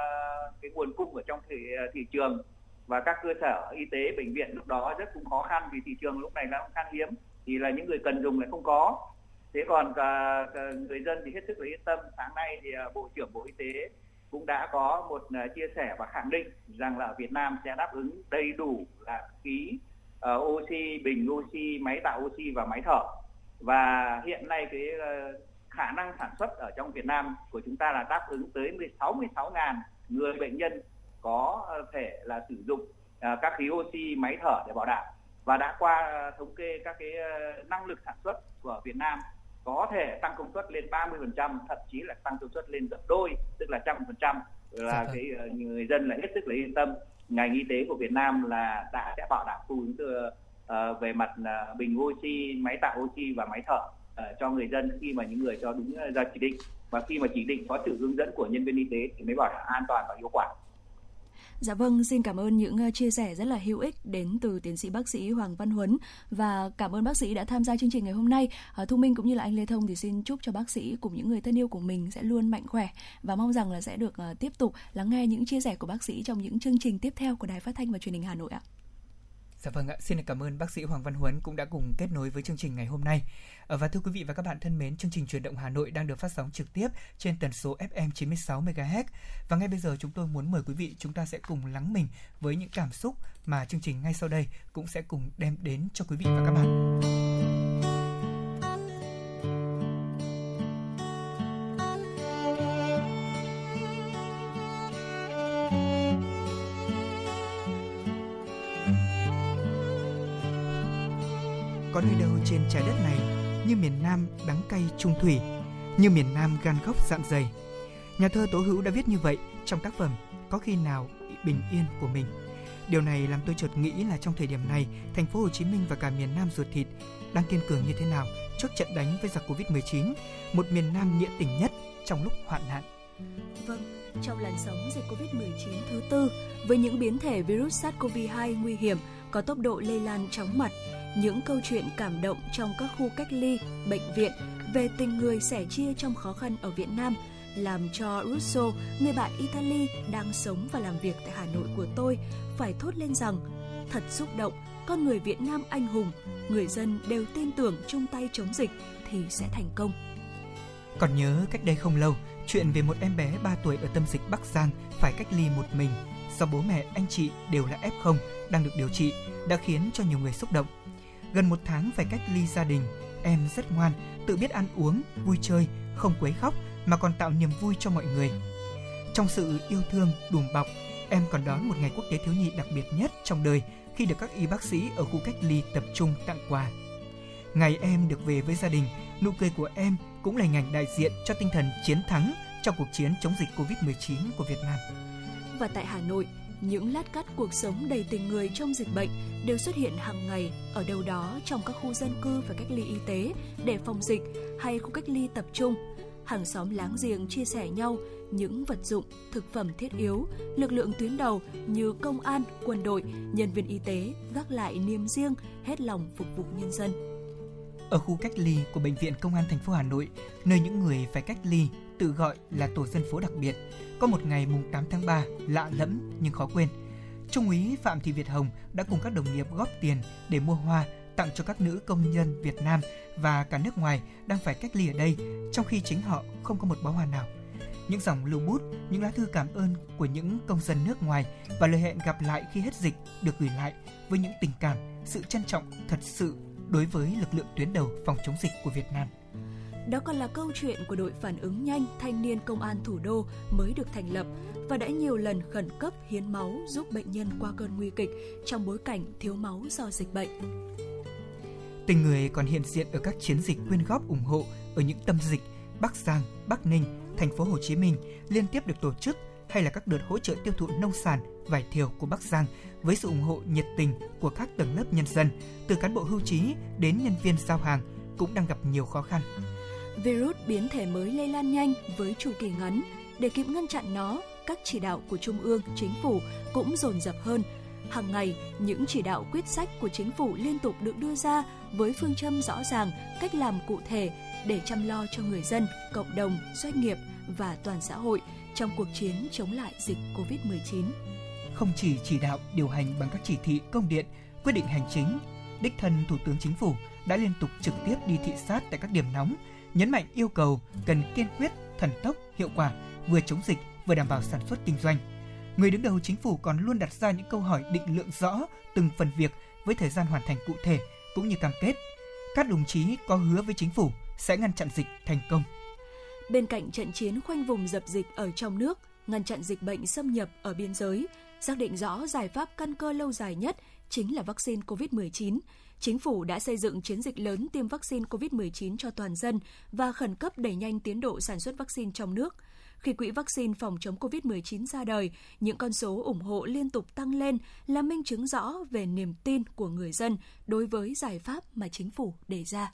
cái nguồn cung ở trong thị thị trường và các cơ sở y tế bệnh viện lúc đó rất cũng khó khăn vì thị trường lúc này là khan hiếm thì là những người cần dùng lại không có. Thế còn uh, người dân thì hết sức là yên tâm. Sáng nay thì à, bộ trưởng bộ y tế cũng đã có một chia sẻ và khẳng định rằng là ở Việt Nam sẽ đáp ứng đầy đủ là khí uh, oxy bình oxy máy tạo oxy và máy thở. Và hiện nay cái uh, khả năng sản xuất ở trong Việt Nam của chúng ta là đáp ứng tới 66 ngàn người bệnh nhân có thể là sử dụng uh, các khí oxy máy thở để bảo đảm và đã qua thống kê các cái năng lực sản xuất của Việt Nam có thể tăng công suất lên 30%, thậm chí là tăng công suất lên gấp đôi, tức là trăm phần trăm là dạ cái ờ, người dân là hết sức là yên tâm. Ngành y tế của Việt Nam là đã sẽ bảo đảm cung ứng uh, về mặt uh, bình oxy, máy tạo oxy và máy thở uh, cho người dân khi mà những người cho đúng ra chỉ định và khi mà chỉ định có sự hướng dẫn của nhân viên y tế thì mới bảo đảm an toàn và hiệu quả. Dạ vâng, xin cảm ơn những ờ, chia sẻ rất là hữu ích đến từ tiến sĩ bác sĩ Hoàng Văn Huấn và cảm ơn bác sĩ đã tham gia chương trình ngày hôm nay. À, Thu Minh cũng như là anh Lê Thông thì xin chúc cho bác sĩ cùng những người thân yêu của mình sẽ luôn mạnh khỏe và mong rằng là sẽ được ờ, tiếp tục lắng nghe những chia sẻ của bác sĩ trong những chương trình tiếp theo của Đài Phát thanh và Truyền hình Hà Nội ạ. Dạ vâng ạ, xin cảm ơn bác sĩ Hoàng Văn Huấn cũng đã cùng kết nối với chương trình ngày hôm nay. Ờ, và thưa quý vị và các bạn thân mến, chương trình truyền động Hà Nội đang được phát sóng trực tiếp trên tần số FM 96 MHz. Và ngay bây giờ chúng tôi muốn mời quý vị chúng ta sẽ cùng lắng mình với những cảm xúc mà chương trình ngay sau đây cũng sẽ cùng đem đến cho quý vị và các bạn. Có nơi đâu trên trái đất này như miền Nam đắng cay trung thủy, như miền Nam gan góc dạn dày. Nhà thơ Tố Hữu đã viết như vậy trong tác phẩm Có khi nào bình yên của mình. Điều này làm tôi chợt nghĩ là trong thời điểm này, thành phố Hồ Chí Minh và cả miền Nam ruột thịt đang kiên cường như thế nào trước trận đánh với giặc Covid-19, một miền Nam nghĩa tình nhất trong lúc hoạn nạn. Vâng, trong làn sóng dịch Covid-19 thứ tư, với những biến thể virus SARS-CoV-2 nguy hiểm có tốc độ lây lan chóng mặt, những câu chuyện cảm động trong các khu cách ly, bệnh viện về tình người sẻ chia trong khó khăn ở Việt Nam làm cho Russo, người bạn Italy đang sống và làm việc tại Hà Nội của tôi, phải thốt lên rằng thật xúc động, con người Việt Nam anh hùng, người dân đều tin tưởng chung tay chống dịch thì sẽ thành công. Còn nhớ cách đây không lâu, chuyện về một em bé 3 tuổi ở tâm dịch Bắc Giang phải cách ly một mình do bố mẹ anh chị đều là F0 đang được điều trị đã khiến cho nhiều người xúc động. Gần một tháng phải cách ly gia đình, em rất ngoan, tự biết ăn uống, vui chơi, không quấy khóc mà còn tạo niềm vui cho mọi người. Trong sự yêu thương đùm bọc, em còn đón một ngày quốc tế thiếu nhi đặc biệt nhất trong đời khi được các y bác sĩ ở khu cách ly tập trung tặng quà. Ngày em được về với gia đình, nụ cười của em cũng là hình ảnh đại diện cho tinh thần chiến thắng trong cuộc chiến chống dịch Covid-19 của Việt Nam. Và tại Hà Nội, những lát cắt cuộc sống đầy tình người trong dịch bệnh đều xuất hiện hàng ngày ở đâu đó trong các khu dân cư và cách ly y tế để phòng dịch hay khu cách ly tập trung. Hàng xóm láng giềng chia sẻ nhau những vật dụng, thực phẩm thiết yếu, lực lượng tuyến đầu như công an, quân đội, nhân viên y tế gác lại niềm riêng, hết lòng phục vụ nhân dân. Ở khu cách ly của bệnh viện Công an thành phố Hà Nội, nơi những người phải cách ly tự gọi là tổ dân phố đặc biệt, có một ngày mùng 8 tháng 3 lạ lẫm nhưng khó quên. Trung úy Phạm Thị Việt Hồng đã cùng các đồng nghiệp góp tiền để mua hoa tặng cho các nữ công nhân Việt Nam và cả nước ngoài đang phải cách ly ở đây, trong khi chính họ không có một bó hoa nào. Những dòng lưu bút, những lá thư cảm ơn của những công dân nước ngoài và lời hẹn gặp lại khi hết dịch được gửi lại với những tình cảm, sự trân trọng thật sự đối với lực lượng tuyến đầu phòng chống dịch của Việt Nam. Đó còn là câu chuyện của đội phản ứng nhanh thanh niên công an thủ đô mới được thành lập và đã nhiều lần khẩn cấp hiến máu giúp bệnh nhân qua cơn nguy kịch trong bối cảnh thiếu máu do dịch bệnh. Tình người còn hiện diện ở các chiến dịch quyên góp ủng hộ ở những tâm dịch Bắc Giang, Bắc Ninh, thành phố Hồ Chí Minh liên tiếp được tổ chức hay là các đợt hỗ trợ tiêu thụ nông sản, vải thiều của Bắc Giang với sự ủng hộ nhiệt tình của các tầng lớp nhân dân, từ cán bộ hưu trí đến nhân viên giao hàng cũng đang gặp nhiều khó khăn virus biến thể mới lây lan nhanh với chu kỳ ngắn. Để kịp ngăn chặn nó, các chỉ đạo của Trung ương, Chính phủ cũng dồn dập hơn. Hàng ngày, những chỉ đạo quyết sách của chính phủ liên tục được đưa ra với phương châm rõ ràng, cách làm cụ thể để chăm lo cho người dân, cộng đồng, doanh nghiệp và toàn xã hội trong cuộc chiến chống lại dịch COVID-19. Không chỉ chỉ đạo điều hành bằng các chỉ thị công điện, quyết định hành chính, đích thân Thủ tướng Chính phủ đã liên tục trực tiếp đi thị sát tại các điểm nóng, nhấn mạnh yêu cầu cần kiên quyết, thần tốc, hiệu quả, vừa chống dịch vừa đảm bảo sản xuất kinh doanh. Người đứng đầu chính phủ còn luôn đặt ra những câu hỏi định lượng rõ từng phần việc với thời gian hoàn thành cụ thể cũng như cam kết. Các đồng chí có hứa với chính phủ sẽ ngăn chặn dịch thành công. Bên cạnh trận chiến khoanh vùng dập dịch ở trong nước, ngăn chặn dịch bệnh xâm nhập ở biên giới, xác định rõ giải pháp căn cơ lâu dài nhất chính là vaccine COVID-19. Chính phủ đã xây dựng chiến dịch lớn tiêm vaccine COVID-19 cho toàn dân và khẩn cấp đẩy nhanh tiến độ sản xuất vaccine trong nước. Khi quỹ vaccine phòng chống COVID-19 ra đời, những con số ủng hộ liên tục tăng lên là minh chứng rõ về niềm tin của người dân đối với giải pháp mà chính phủ đề ra.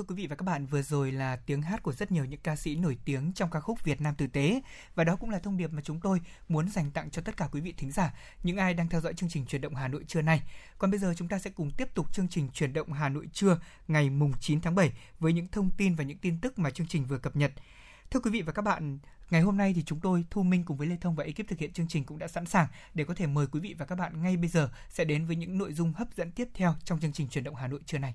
Thưa quý vị và các bạn, vừa rồi là tiếng hát của rất nhiều những ca sĩ nổi tiếng trong ca khúc Việt Nam tử tế và đó cũng là thông điệp mà chúng tôi muốn dành tặng cho tất cả quý vị thính giả, những ai đang theo dõi chương trình truyền động Hà Nội trưa nay. Còn bây giờ chúng ta sẽ cùng tiếp tục chương trình truyền động Hà Nội trưa ngày mùng 9 tháng 7 với những thông tin và những tin tức mà chương trình vừa cập nhật. Thưa quý vị và các bạn, ngày hôm nay thì chúng tôi Thu Minh cùng với Lê Thông và ekip thực hiện chương trình cũng đã sẵn sàng để có thể mời quý vị và các bạn ngay bây giờ sẽ đến với những nội dung hấp dẫn tiếp theo trong chương trình truyền động Hà Nội trưa nay.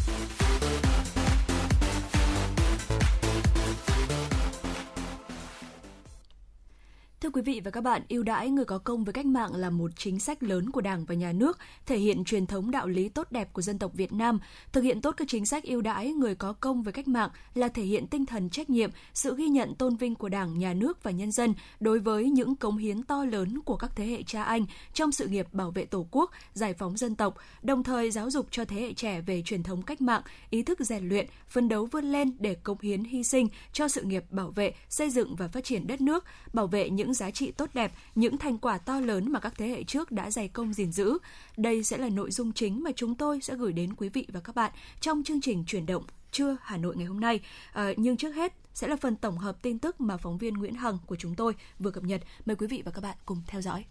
Quý vị và các bạn, ưu đãi người có công với cách mạng là một chính sách lớn của Đảng và Nhà nước, thể hiện truyền thống đạo lý tốt đẹp của dân tộc Việt Nam. Thực hiện tốt các chính sách ưu đãi người có công với cách mạng là thể hiện tinh thần trách nhiệm, sự ghi nhận tôn vinh của Đảng, Nhà nước và nhân dân đối với những cống hiến to lớn của các thế hệ cha anh trong sự nghiệp bảo vệ Tổ quốc, giải phóng dân tộc, đồng thời giáo dục cho thế hệ trẻ về truyền thống cách mạng, ý thức rèn luyện, phấn đấu vươn lên để cống hiến hy sinh cho sự nghiệp bảo vệ, xây dựng và phát triển đất nước, bảo vệ những giá trị tốt đẹp, những thành quả to lớn mà các thế hệ trước đã dày công gìn giữ. Đây sẽ là nội dung chính mà chúng tôi sẽ gửi đến quý vị và các bạn trong chương trình chuyển động trưa Hà Nội ngày hôm nay. À, nhưng trước hết sẽ là phần tổng hợp tin tức mà phóng viên Nguyễn Hằng của chúng tôi vừa cập nhật. Mời quý vị và các bạn cùng theo dõi.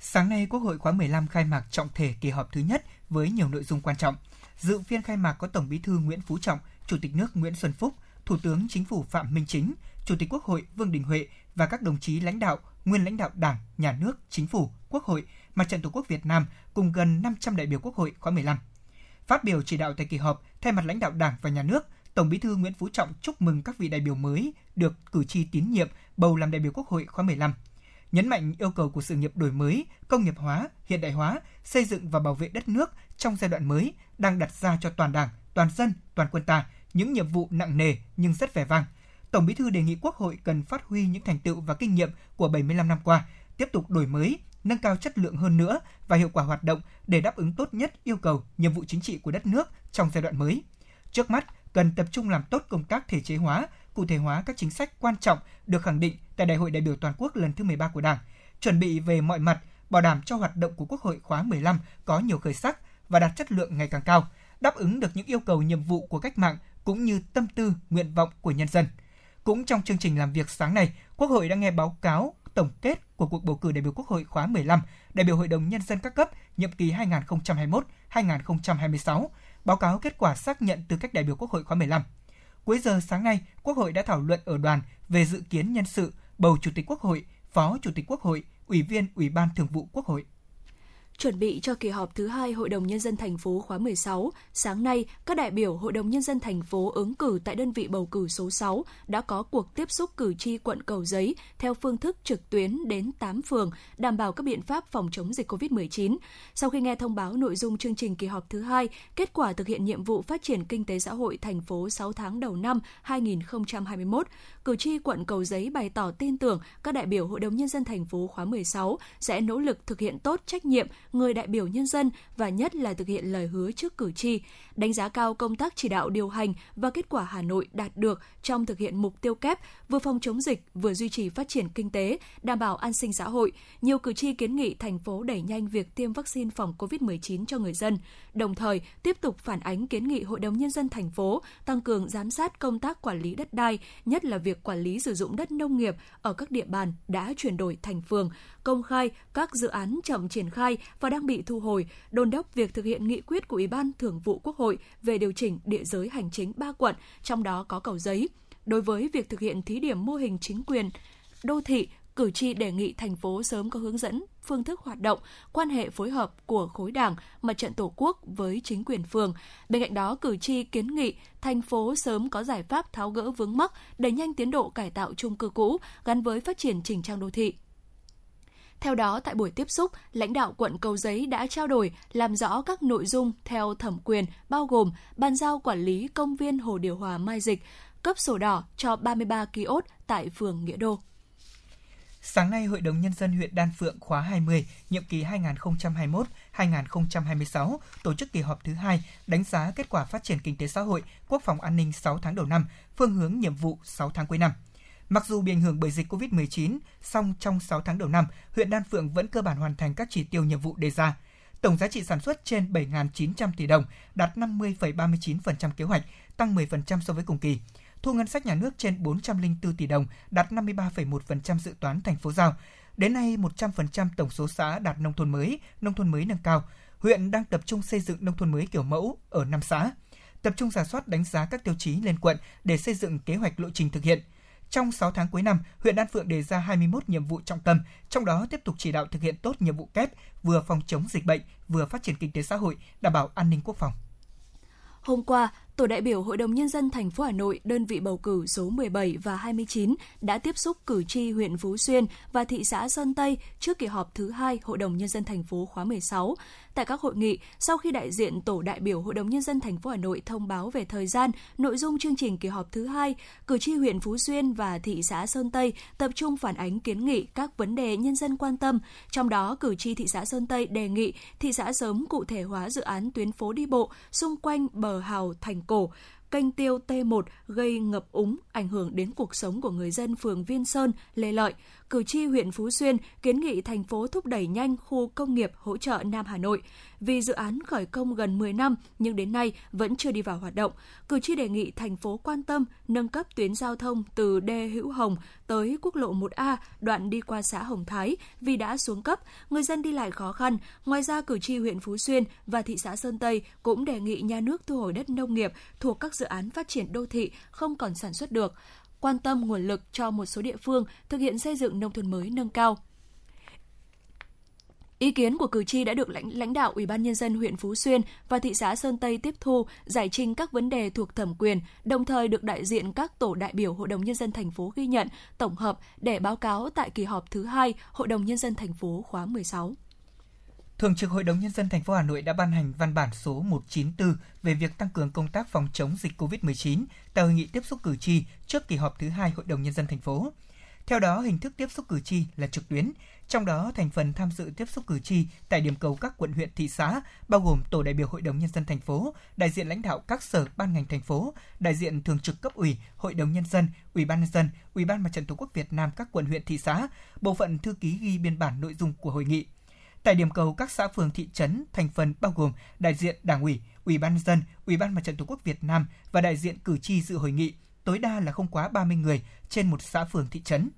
Sáng nay, Quốc hội khóa 15 khai mạc trọng thể kỳ họp thứ nhất với nhiều nội dung quan trọng. Dự phiên khai mạc có Tổng Bí thư Nguyễn Phú Trọng, Chủ tịch nước Nguyễn Xuân Phúc, Thủ tướng Chính phủ Phạm Minh Chính, Chủ tịch Quốc hội Vương Đình Huệ và các đồng chí lãnh đạo, nguyên lãnh đạo Đảng, Nhà nước, Chính phủ, Quốc hội, Mặt trận Tổ quốc Việt Nam cùng gần 500 đại biểu Quốc hội khóa 15. Phát biểu chỉ đạo tại kỳ họp, thay mặt lãnh đạo Đảng và Nhà nước, Tổng Bí thư Nguyễn Phú Trọng chúc mừng các vị đại biểu mới được cử tri tín nhiệm bầu làm đại biểu Quốc hội khóa 15. Nhấn mạnh yêu cầu của sự nghiệp đổi mới, công nghiệp hóa, hiện đại hóa, xây dựng và bảo vệ đất nước trong giai đoạn mới đang đặt ra cho toàn Đảng, toàn dân, toàn quân ta những nhiệm vụ nặng nề nhưng rất vẻ vang. Tổng Bí thư đề nghị Quốc hội cần phát huy những thành tựu và kinh nghiệm của 75 năm qua, tiếp tục đổi mới, nâng cao chất lượng hơn nữa và hiệu quả hoạt động để đáp ứng tốt nhất yêu cầu, nhiệm vụ chính trị của đất nước trong giai đoạn mới. Trước mắt, cần tập trung làm tốt công tác thể chế hóa, cụ thể hóa các chính sách quan trọng được khẳng định tại Đại hội đại biểu toàn quốc lần thứ 13 của Đảng, chuẩn bị về mọi mặt, bảo đảm cho hoạt động của Quốc hội khóa 15 có nhiều khởi sắc và đạt chất lượng ngày càng cao, đáp ứng được những yêu cầu nhiệm vụ của cách mạng cũng như tâm tư, nguyện vọng của nhân dân. Cũng trong chương trình làm việc sáng nay, Quốc hội đã nghe báo cáo tổng kết của cuộc bầu cử đại biểu Quốc hội khóa 15, đại biểu Hội đồng Nhân dân các cấp nhiệm kỳ 2021-2026, báo cáo kết quả xác nhận tư cách đại biểu Quốc hội khóa 15. Cuối giờ sáng nay, Quốc hội đã thảo luận ở đoàn về dự kiến nhân sự bầu Chủ tịch Quốc hội, Phó Chủ tịch Quốc hội, Ủy viên Ủy ban Thường vụ Quốc hội. Chuẩn bị cho kỳ họp thứ hai Hội đồng Nhân dân thành phố khóa 16, sáng nay, các đại biểu Hội đồng Nhân dân thành phố ứng cử tại đơn vị bầu cử số 6 đã có cuộc tiếp xúc cử tri quận Cầu Giấy theo phương thức trực tuyến đến 8 phường, đảm bảo các biện pháp phòng chống dịch COVID-19. Sau khi nghe thông báo nội dung chương trình kỳ họp thứ hai, kết quả thực hiện nhiệm vụ phát triển kinh tế xã hội thành phố 6 tháng đầu năm 2021, cử tri quận Cầu Giấy bày tỏ tin tưởng các đại biểu Hội đồng Nhân dân thành phố khóa 16 sẽ nỗ lực thực hiện tốt trách nhiệm người đại biểu nhân dân và nhất là thực hiện lời hứa trước cử tri, đánh giá cao công tác chỉ đạo điều hành và kết quả Hà Nội đạt được trong thực hiện mục tiêu kép vừa phòng chống dịch vừa duy trì phát triển kinh tế, đảm bảo an sinh xã hội. Nhiều cử tri kiến nghị thành phố đẩy nhanh việc tiêm vaccine phòng COVID-19 cho người dân, đồng thời tiếp tục phản ánh kiến nghị Hội đồng Nhân dân thành phố tăng cường giám sát công tác quản lý đất đai, nhất là việc quản lý sử dụng đất nông nghiệp ở các địa bàn đã chuyển đổi thành phường, công khai các dự án chậm triển khai và đang bị thu hồi, đôn đốc việc thực hiện nghị quyết của Ủy ban Thường vụ Quốc hội về điều chỉnh địa giới hành chính ba quận, trong đó có cầu giấy. Đối với việc thực hiện thí điểm mô hình chính quyền đô thị cử tri đề nghị thành phố sớm có hướng dẫn phương thức hoạt động, quan hệ phối hợp của khối đảng, mặt trận tổ quốc với chính quyền phường. Bên cạnh đó, cử tri kiến nghị thành phố sớm có giải pháp tháo gỡ vướng mắc, đẩy nhanh tiến độ cải tạo chung cư cũ gắn với phát triển chỉnh trang đô thị. Theo đó, tại buổi tiếp xúc, lãnh đạo quận Cầu Giấy đã trao đổi, làm rõ các nội dung theo thẩm quyền, bao gồm bàn giao quản lý công viên Hồ Điều Hòa Mai Dịch, cấp sổ đỏ cho 33 kiosk tại phường Nghĩa Đô. Sáng nay, Hội đồng Nhân dân huyện Đan Phượng khóa 20, nhiệm kỳ 2021-2026 tổ chức kỳ họp thứ hai đánh giá kết quả phát triển kinh tế xã hội, quốc phòng an ninh 6 tháng đầu năm, phương hướng nhiệm vụ 6 tháng cuối năm. Mặc dù bị ảnh hưởng bởi dịch COVID-19, song trong 6 tháng đầu năm, huyện Đan Phượng vẫn cơ bản hoàn thành các chỉ tiêu nhiệm vụ đề ra. Tổng giá trị sản xuất trên 7.900 tỷ đồng, đạt 50,39% kế hoạch, tăng 10% so với cùng kỳ. Thu ngân sách nhà nước trên 404 tỷ đồng, đạt 53,1% dự toán thành phố giao. Đến nay, 100% tổng số xã đạt nông thôn mới, nông thôn mới nâng cao. Huyện đang tập trung xây dựng nông thôn mới kiểu mẫu ở 5 xã. Tập trung giả soát đánh giá các tiêu chí lên quận để xây dựng kế hoạch lộ trình thực hiện – trong 6 tháng cuối năm, huyện Đan Phượng đề ra 21 nhiệm vụ trọng tâm, trong đó tiếp tục chỉ đạo thực hiện tốt nhiệm vụ kép vừa phòng chống dịch bệnh, vừa phát triển kinh tế xã hội, đảm bảo an ninh quốc phòng. Hôm qua, Tổ đại biểu Hội đồng Nhân dân thành phố Hà Nội, đơn vị bầu cử số 17 và 29 đã tiếp xúc cử tri huyện Phú Xuyên và thị xã Sơn Tây trước kỳ họp thứ hai Hội đồng Nhân dân thành phố khóa 16. Tại các hội nghị, sau khi đại diện Tổ đại biểu Hội đồng Nhân dân thành phố Hà Nội thông báo về thời gian, nội dung chương trình kỳ họp thứ hai, cử tri huyện Phú Xuyên và thị xã Sơn Tây tập trung phản ánh kiến nghị các vấn đề nhân dân quan tâm. Trong đó, cử tri thị xã Sơn Tây đề nghị thị xã sớm cụ thể hóa dự án tuyến phố đi bộ xung quanh bờ hào thành cổ, kênh tiêu T1 gây ngập úng, ảnh hưởng đến cuộc sống của người dân phường Viên Sơn, Lê Lợi. Cử tri huyện Phú Xuyên kiến nghị thành phố thúc đẩy nhanh khu công nghiệp hỗ trợ Nam Hà Nội. Vì dự án khởi công gần 10 năm nhưng đến nay vẫn chưa đi vào hoạt động, cử tri đề nghị thành phố quan tâm nâng cấp tuyến giao thông từ đê Hữu Hồng tới quốc lộ 1A đoạn đi qua xã Hồng Thái vì đã xuống cấp, người dân đi lại khó khăn. Ngoài ra, cử tri huyện Phú Xuyên và thị xã Sơn Tây cũng đề nghị nhà nước thu hồi đất nông nghiệp thuộc các dự án phát triển đô thị không còn sản xuất được quan tâm nguồn lực cho một số địa phương thực hiện xây dựng nông thôn mới nâng cao. Ý kiến của cử tri đã được lãnh lãnh đạo Ủy ban nhân dân huyện Phú Xuyên và thị xã Sơn Tây tiếp thu, giải trình các vấn đề thuộc thẩm quyền, đồng thời được đại diện các tổ đại biểu Hội đồng nhân dân thành phố ghi nhận, tổng hợp để báo cáo tại kỳ họp thứ hai Hội đồng nhân dân thành phố khóa 16. Thường trực Hội đồng nhân dân thành phố Hà Nội đã ban hành văn bản số 194 về việc tăng cường công tác phòng chống dịch COVID-19 tại hội nghị tiếp xúc cử tri trước kỳ họp thứ hai Hội đồng nhân dân thành phố. Theo đó, hình thức tiếp xúc cử tri là trực tuyến, trong đó thành phần tham dự tiếp xúc cử tri tại điểm cầu các quận huyện thị xã bao gồm tổ đại biểu Hội đồng nhân dân thành phố, đại diện lãnh đạo các sở ban ngành thành phố, đại diện thường trực cấp ủy, Hội đồng nhân dân, Ủy ban nhân dân, Ủy ban Mặt trận Tổ quốc Việt Nam các quận huyện thị xã, bộ phận thư ký ghi biên bản nội dung của hội nghị. Tại điểm cầu các xã phường thị trấn thành phần bao gồm đại diện Đảng ủy, Ủy ban dân, Ủy ban Mặt trận Tổ quốc Việt Nam và đại diện cử tri dự hội nghị, tối đa là không quá 30 người trên một xã phường thị trấn.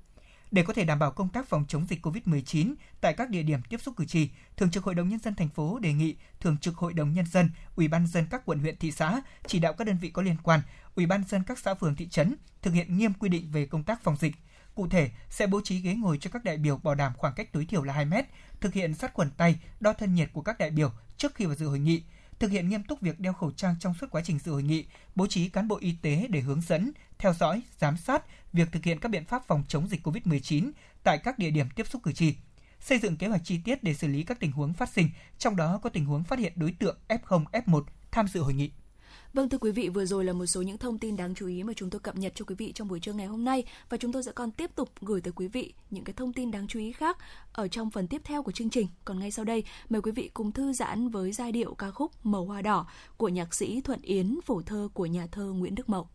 Để có thể đảm bảo công tác phòng chống dịch COVID-19 tại các địa điểm tiếp xúc cử tri, Thường trực Hội đồng nhân dân thành phố đề nghị Thường trực Hội đồng nhân dân, Ủy ban dân các quận huyện thị xã chỉ đạo các đơn vị có liên quan, Ủy ban dân các xã phường thị trấn thực hiện nghiêm quy định về công tác phòng dịch. Cụ thể, sẽ bố trí ghế ngồi cho các đại biểu bảo đảm khoảng cách tối thiểu là 2 mét, thực hiện sát khuẩn tay, đo thân nhiệt của các đại biểu trước khi vào dự hội nghị, thực hiện nghiêm túc việc đeo khẩu trang trong suốt quá trình dự hội nghị, bố trí cán bộ y tế để hướng dẫn, theo dõi, giám sát việc thực hiện các biện pháp phòng chống dịch COVID-19 tại các địa điểm tiếp xúc cử tri, xây dựng kế hoạch chi tiết để xử lý các tình huống phát sinh, trong đó có tình huống phát hiện đối tượng F0, F1 tham dự hội nghị. Vâng thưa quý vị, vừa rồi là một số những thông tin đáng chú ý mà chúng tôi cập nhật cho quý vị trong buổi trưa ngày hôm nay và chúng tôi sẽ còn tiếp tục gửi tới quý vị những cái thông tin đáng chú ý khác ở trong phần tiếp theo của chương trình. Còn ngay sau đây, mời quý vị cùng thư giãn với giai điệu ca khúc Màu hoa đỏ của nhạc sĩ Thuận Yến, phổ thơ của nhà thơ Nguyễn Đức Mậu.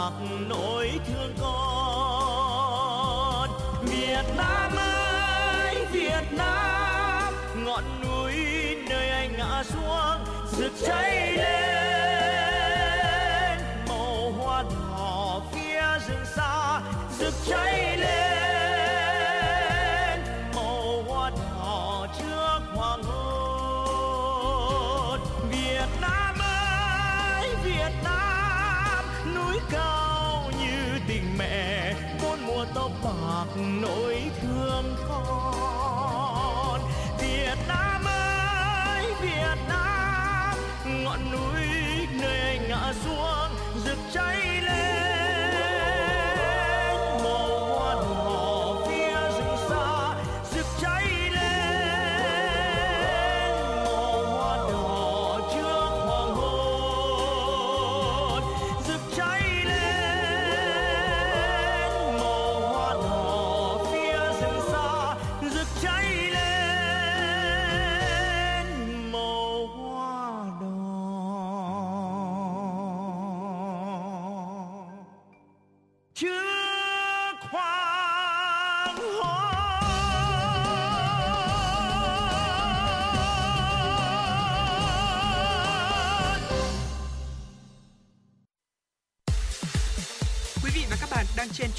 Mặc nỗi thương con. Việt Nam ơi, Việt Nam, ngọn núi nơi anh ngã xuống, rực cháy lên.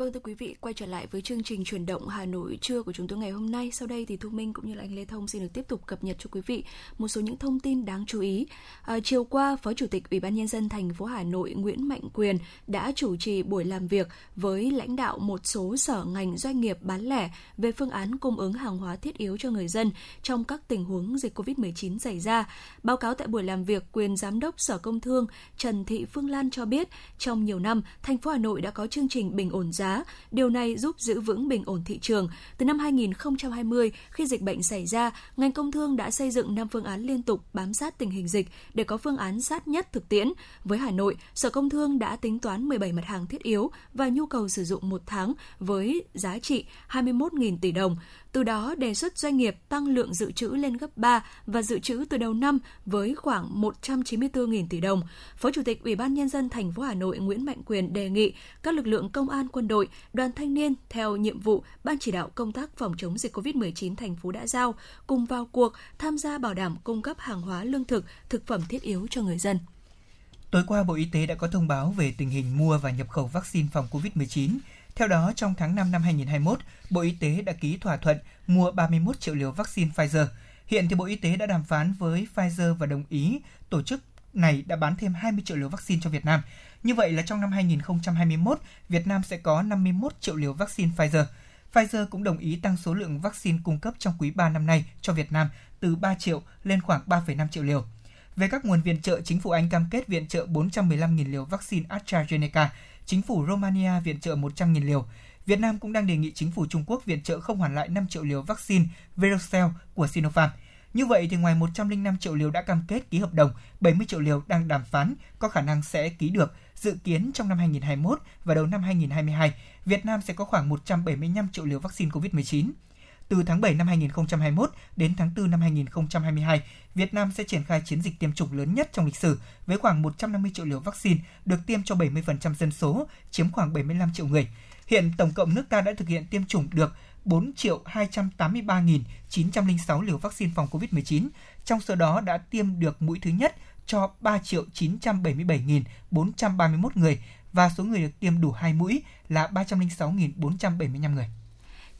Vâng thưa quý vị, quay trở lại với chương trình chuyển động Hà Nội trưa của chúng tôi ngày hôm nay. Sau đây thì Thu Minh cũng như là anh Lê Thông xin được tiếp tục cập nhật cho quý vị một số những thông tin đáng chú ý. À, chiều qua, Phó Chủ tịch Ủy ban nhân dân thành phố Hà Nội Nguyễn Mạnh Quyền đã chủ trì buổi làm việc với lãnh đạo một số sở ngành doanh nghiệp bán lẻ về phương án cung ứng hàng hóa thiết yếu cho người dân trong các tình huống dịch Covid-19 xảy ra. Báo cáo tại buổi làm việc, quyền giám đốc Sở Công Thương Trần Thị Phương Lan cho biết, trong nhiều năm, thành phố Hà Nội đã có chương trình bình ổn giá. Điều này giúp giữ vững bình ổn thị trường. Từ năm 2020, khi dịch bệnh xảy ra, ngành công thương đã xây dựng 5 phương án liên tục bám sát tình hình dịch để có phương án sát nhất thực tiễn. Với Hà Nội, Sở Công Thương đã tính toán 17 mặt hàng thiết yếu và nhu cầu sử dụng một tháng với giá trị 21.000 tỷ đồng. Từ đó đề xuất doanh nghiệp tăng lượng dự trữ lên gấp 3 và dự trữ từ đầu năm với khoảng 194.000 tỷ đồng. Phó Chủ tịch Ủy ban nhân dân thành phố Hà Nội Nguyễn Mạnh Quyền đề nghị các lực lượng công an, quân đội, đoàn thanh niên theo nhiệm vụ ban chỉ đạo công tác phòng chống dịch COVID-19 thành phố đã giao cùng vào cuộc tham gia bảo đảm cung cấp hàng hóa lương thực, thực phẩm thiết yếu cho người dân. Tối qua, Bộ Y tế đã có thông báo về tình hình mua và nhập khẩu vaccine phòng COVID-19. Theo đó, trong tháng 5 năm 2021, Bộ Y tế đã ký thỏa thuận mua 31 triệu liều vaccine Pfizer. Hiện thì Bộ Y tế đã đàm phán với Pfizer và đồng ý tổ chức này đã bán thêm 20 triệu liều vaccine cho Việt Nam. Như vậy là trong năm 2021, Việt Nam sẽ có 51 triệu liều vaccine Pfizer. Pfizer cũng đồng ý tăng số lượng vaccine cung cấp trong quý 3 năm nay cho Việt Nam từ 3 triệu lên khoảng 3,5 triệu liều. Về các nguồn viện trợ, chính phủ Anh cam kết viện trợ 415.000 liều vaccine AstraZeneca, chính phủ Romania viện trợ 100.000 liều. Việt Nam cũng đang đề nghị chính phủ Trung Quốc viện trợ không hoàn lại 5 triệu liều vaccine Verocell của Sinopharm. Như vậy thì ngoài 105 triệu liều đã cam kết ký hợp đồng, 70 triệu liều đang đàm phán có khả năng sẽ ký được. Dự kiến trong năm 2021 và đầu năm 2022, Việt Nam sẽ có khoảng 175 triệu liều vaccine COVID-19. Từ tháng 7 năm 2021 đến tháng 4 năm 2022, Việt Nam sẽ triển khai chiến dịch tiêm chủng lớn nhất trong lịch sử với khoảng 150 triệu liều vaccine được tiêm cho 70% dân số, chiếm khoảng 75 triệu người. Hiện tổng cộng nước ta đã thực hiện tiêm chủng được 4.283.906 liều vaccine phòng COVID-19, trong số đó đã tiêm được mũi thứ nhất cho 3.977.431 người và số người được tiêm đủ 2 mũi là 306.475 người.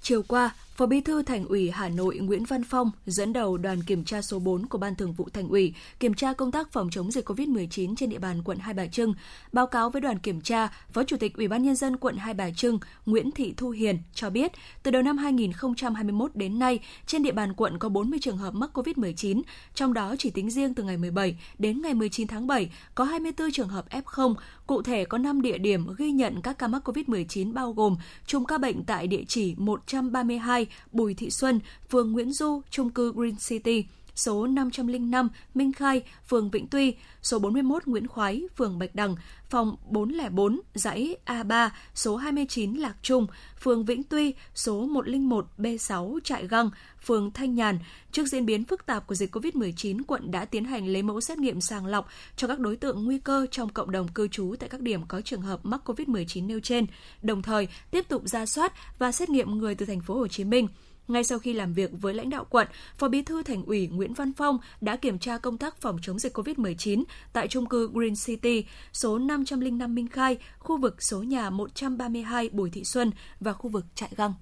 Chiều qua, Phó Bí thư Thành ủy Hà Nội Nguyễn Văn Phong dẫn đầu đoàn kiểm tra số 4 của Ban Thường vụ Thành ủy kiểm tra công tác phòng chống dịch COVID-19 trên địa bàn quận Hai Bà Trưng. Báo cáo với đoàn kiểm tra, Phó Chủ tịch Ủy ban nhân dân quận Hai Bà Trưng Nguyễn Thị Thu Hiền cho biết, từ đầu năm 2021 đến nay, trên địa bàn quận có 40 trường hợp mắc COVID-19, trong đó chỉ tính riêng từ ngày 17 đến ngày 19 tháng 7 có 24 trường hợp F0, Cụ thể có 5 địa điểm ghi nhận các ca mắc COVID-19 bao gồm chùm ca bệnh tại địa chỉ 132 Bùi Thị Xuân, phường Nguyễn Du, trung cư Green City, số 505 Minh Khai, phường Vĩnh Tuy, số 41 Nguyễn Khoái, phường Bạch Đằng, phòng 404, dãy A3, số 29 Lạc Trung, phường Vĩnh Tuy, số 101 B6 Trại Găng, phường Thanh Nhàn. Trước diễn biến phức tạp của dịch COVID-19, quận đã tiến hành lấy mẫu xét nghiệm sàng lọc cho các đối tượng nguy cơ trong cộng đồng cư trú tại các điểm có trường hợp mắc COVID-19 nêu trên, đồng thời tiếp tục ra soát và xét nghiệm người từ thành phố Hồ Chí Minh. Ngay sau khi làm việc với lãnh đạo quận, Phó Bí thư Thành ủy Nguyễn Văn Phong đã kiểm tra công tác phòng chống dịch COVID-19 tại trung cư Green City, số 505 Minh Khai, khu vực số nhà 132 Bùi Thị Xuân và khu vực Trại Găng.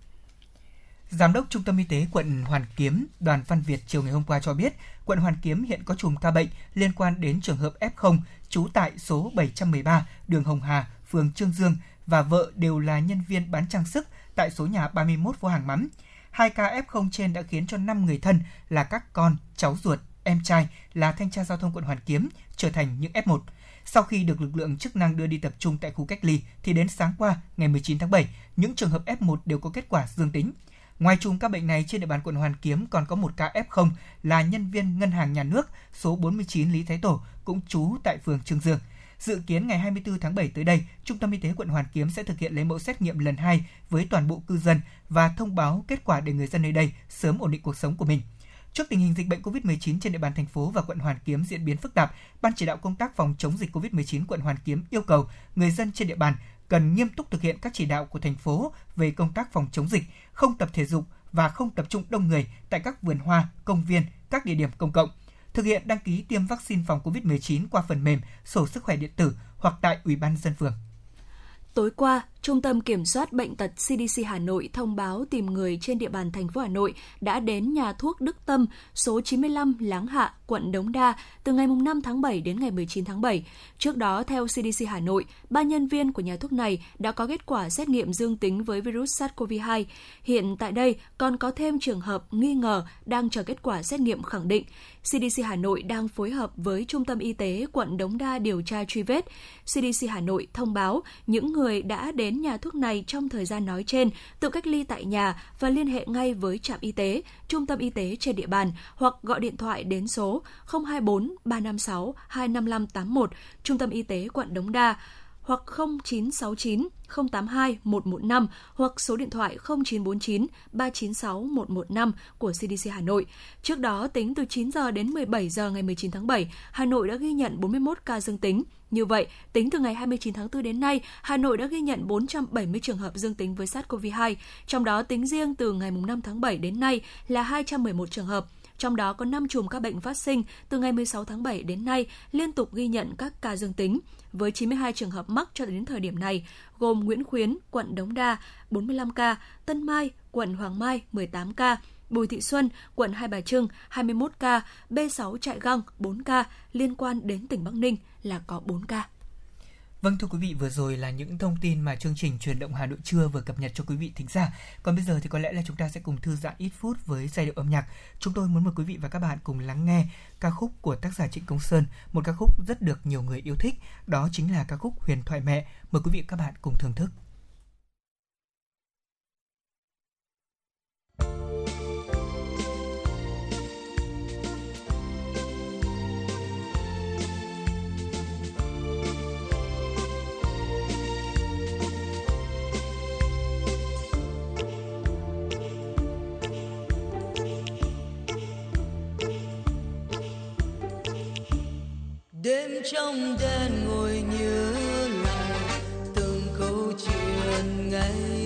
Giám đốc Trung tâm Y tế quận Hoàn Kiếm, Đoàn Văn Việt chiều ngày hôm qua cho biết, quận Hoàn Kiếm hiện có chùm ca bệnh liên quan đến trường hợp F0 trú tại số 713 đường Hồng Hà, phường Trương Dương và vợ đều là nhân viên bán trang sức tại số nhà 31 phố Hàng Mắm. Hai ca F0 trên đã khiến cho 5 người thân là các con, cháu ruột, em trai là thanh tra giao thông quận Hoàn Kiếm trở thành những F1. Sau khi được lực lượng chức năng đưa đi tập trung tại khu cách ly thì đến sáng qua, ngày 19 tháng 7, những trường hợp F1 đều có kết quả dương tính. Ngoài chùm các bệnh này trên địa bàn quận Hoàn Kiếm còn có một ca F0 là nhân viên ngân hàng nhà nước số 49 Lý Thái Tổ cũng trú tại phường Trương Dương. Dự kiến ngày 24 tháng 7 tới đây, Trung tâm Y tế quận Hoàn Kiếm sẽ thực hiện lấy mẫu xét nghiệm lần 2 với toàn bộ cư dân và thông báo kết quả để người dân nơi đây sớm ổn định cuộc sống của mình. Trước tình hình dịch bệnh COVID-19 trên địa bàn thành phố và quận Hoàn Kiếm diễn biến phức tạp, Ban chỉ đạo công tác phòng chống dịch COVID-19 quận Hoàn Kiếm yêu cầu người dân trên địa bàn cần nghiêm túc thực hiện các chỉ đạo của thành phố về công tác phòng chống dịch, không tập thể dục và không tập trung đông người tại các vườn hoa, công viên, các địa điểm công cộng. Thực hiện đăng ký tiêm vaccine phòng COVID-19 qua phần mềm sổ sức khỏe điện tử hoặc tại Ủy ban dân phường. Tối qua, Trung tâm Kiểm soát Bệnh tật CDC Hà Nội thông báo tìm người trên địa bàn thành phố Hà Nội đã đến nhà thuốc Đức Tâm, số 95 Láng Hạ, quận Đống Đa từ ngày 5 tháng 7 đến ngày 19 tháng 7. Trước đó, theo CDC Hà Nội, ba nhân viên của nhà thuốc này đã có kết quả xét nghiệm dương tính với virus SARS-CoV-2. Hiện tại đây còn có thêm trường hợp nghi ngờ đang chờ kết quả xét nghiệm khẳng định. CDC Hà Nội đang phối hợp với Trung tâm Y tế quận Đống Đa điều tra truy vết. CDC Hà Nội thông báo những người đã đến nhà thuốc này trong thời gian nói trên tự cách ly tại nhà và liên hệ ngay với trạm y tế, trung tâm y tế trên địa bàn hoặc gọi điện thoại đến số 024 356 25581, Trung tâm y tế quận Đống Đa hoặc 0969 082 115 hoặc số điện thoại 0949 396 115 của CDC Hà Nội. Trước đó, tính từ 9 giờ đến 17 giờ ngày 19 tháng 7, Hà Nội đã ghi nhận 41 ca dương tính. Như vậy, tính từ ngày 29 tháng 4 đến nay, Hà Nội đã ghi nhận 470 trường hợp dương tính với SARS-CoV-2, trong đó tính riêng từ ngày 5 tháng 7 đến nay là 211 trường hợp trong đó có 5 chùm các bệnh phát sinh từ ngày 16 tháng 7 đến nay liên tục ghi nhận các ca dương tính với 92 trường hợp mắc cho đến thời điểm này, gồm Nguyễn Khuyến, quận Đống Đa 45 ca, Tân Mai, quận Hoàng Mai 18 ca, Bùi Thị Xuân, quận Hai Bà Trưng 21 ca, B6 Trại Găng 4 ca, liên quan đến tỉnh Bắc Ninh là có 4 ca. Vâng thưa quý vị, vừa rồi là những thông tin mà chương trình truyền động Hà Nội trưa vừa cập nhật cho quý vị thính giả. Còn bây giờ thì có lẽ là chúng ta sẽ cùng thư giãn ít phút với giai điệu âm nhạc. Chúng tôi muốn mời quý vị và các bạn cùng lắng nghe ca khúc của tác giả Trịnh Công Sơn, một ca khúc rất được nhiều người yêu thích, đó chính là ca khúc Huyền thoại mẹ. Mời quý vị và các bạn cùng thưởng thức. Đêm trong đen ngồi nhớ lại từng câu chuyện ngày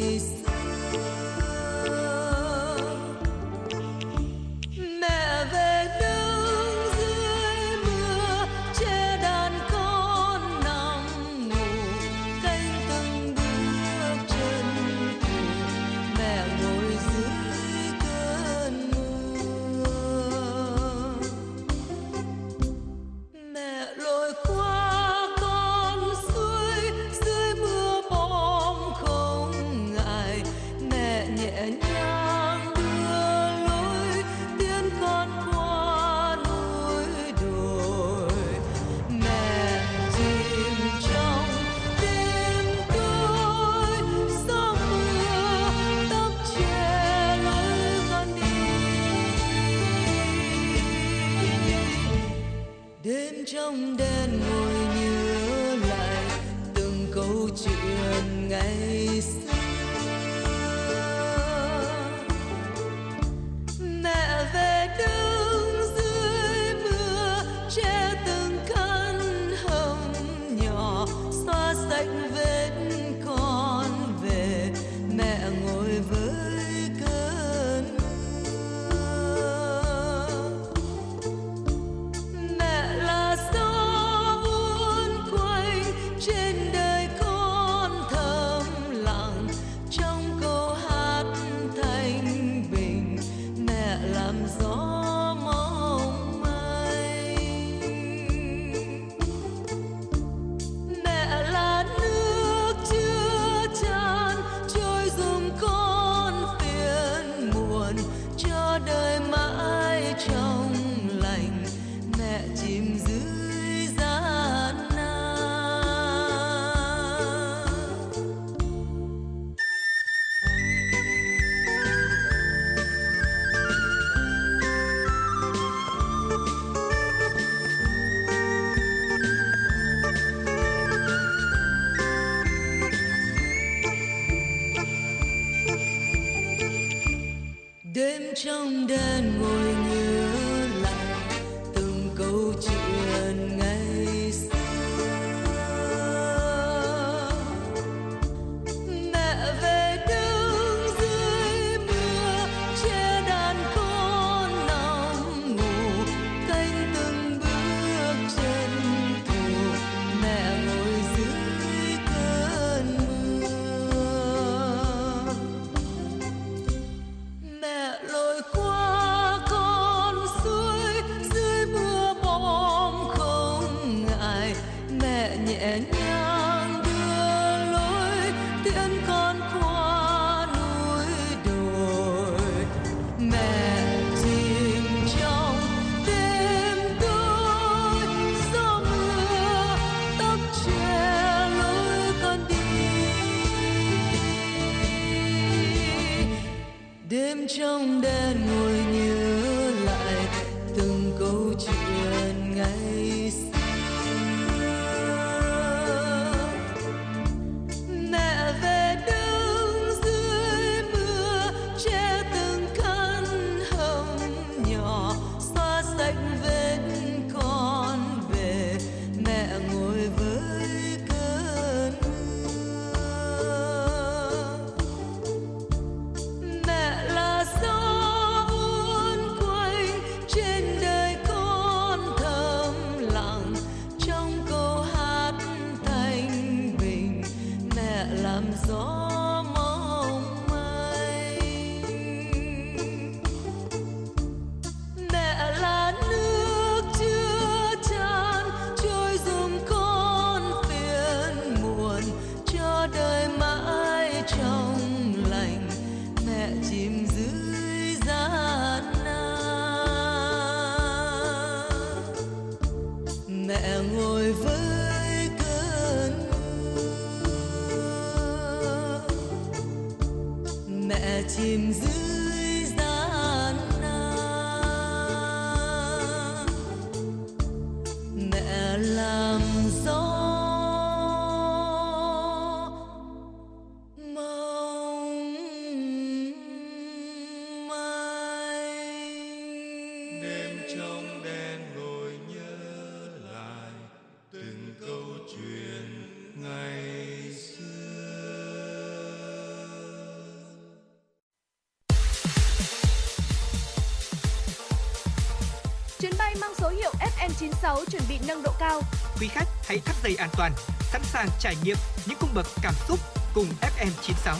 quý khách hãy thắt dây an toàn, sẵn sàng trải nghiệm những cung bậc cảm xúc cùng FM 96.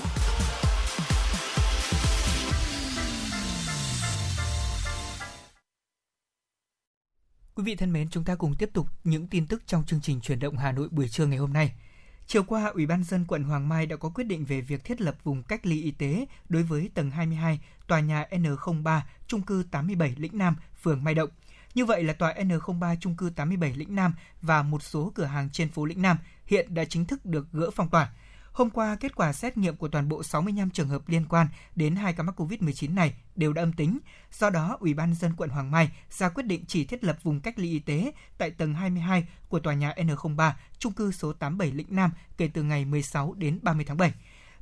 Quý vị thân mến, chúng ta cùng tiếp tục những tin tức trong chương trình chuyển động Hà Nội buổi trưa ngày hôm nay. Chiều qua, Ủy ban dân quận Hoàng Mai đã có quyết định về việc thiết lập vùng cách ly y tế đối với tầng 22 tòa nhà N03, Chung cư 87 Lĩnh Nam, phường Mai Động. Như vậy là tòa N03 trung cư 87 Lĩnh Nam và một số cửa hàng trên phố Lĩnh Nam hiện đã chính thức được gỡ phong tỏa. Hôm qua, kết quả xét nghiệm của toàn bộ 65 trường hợp liên quan đến hai ca mắc COVID-19 này đều đã âm tính. Do đó, Ủy ban dân quận Hoàng Mai ra quyết định chỉ thiết lập vùng cách ly y tế tại tầng 22 của tòa nhà N03, trung cư số 87 Lĩnh Nam kể từ ngày 16 đến 30 tháng 7.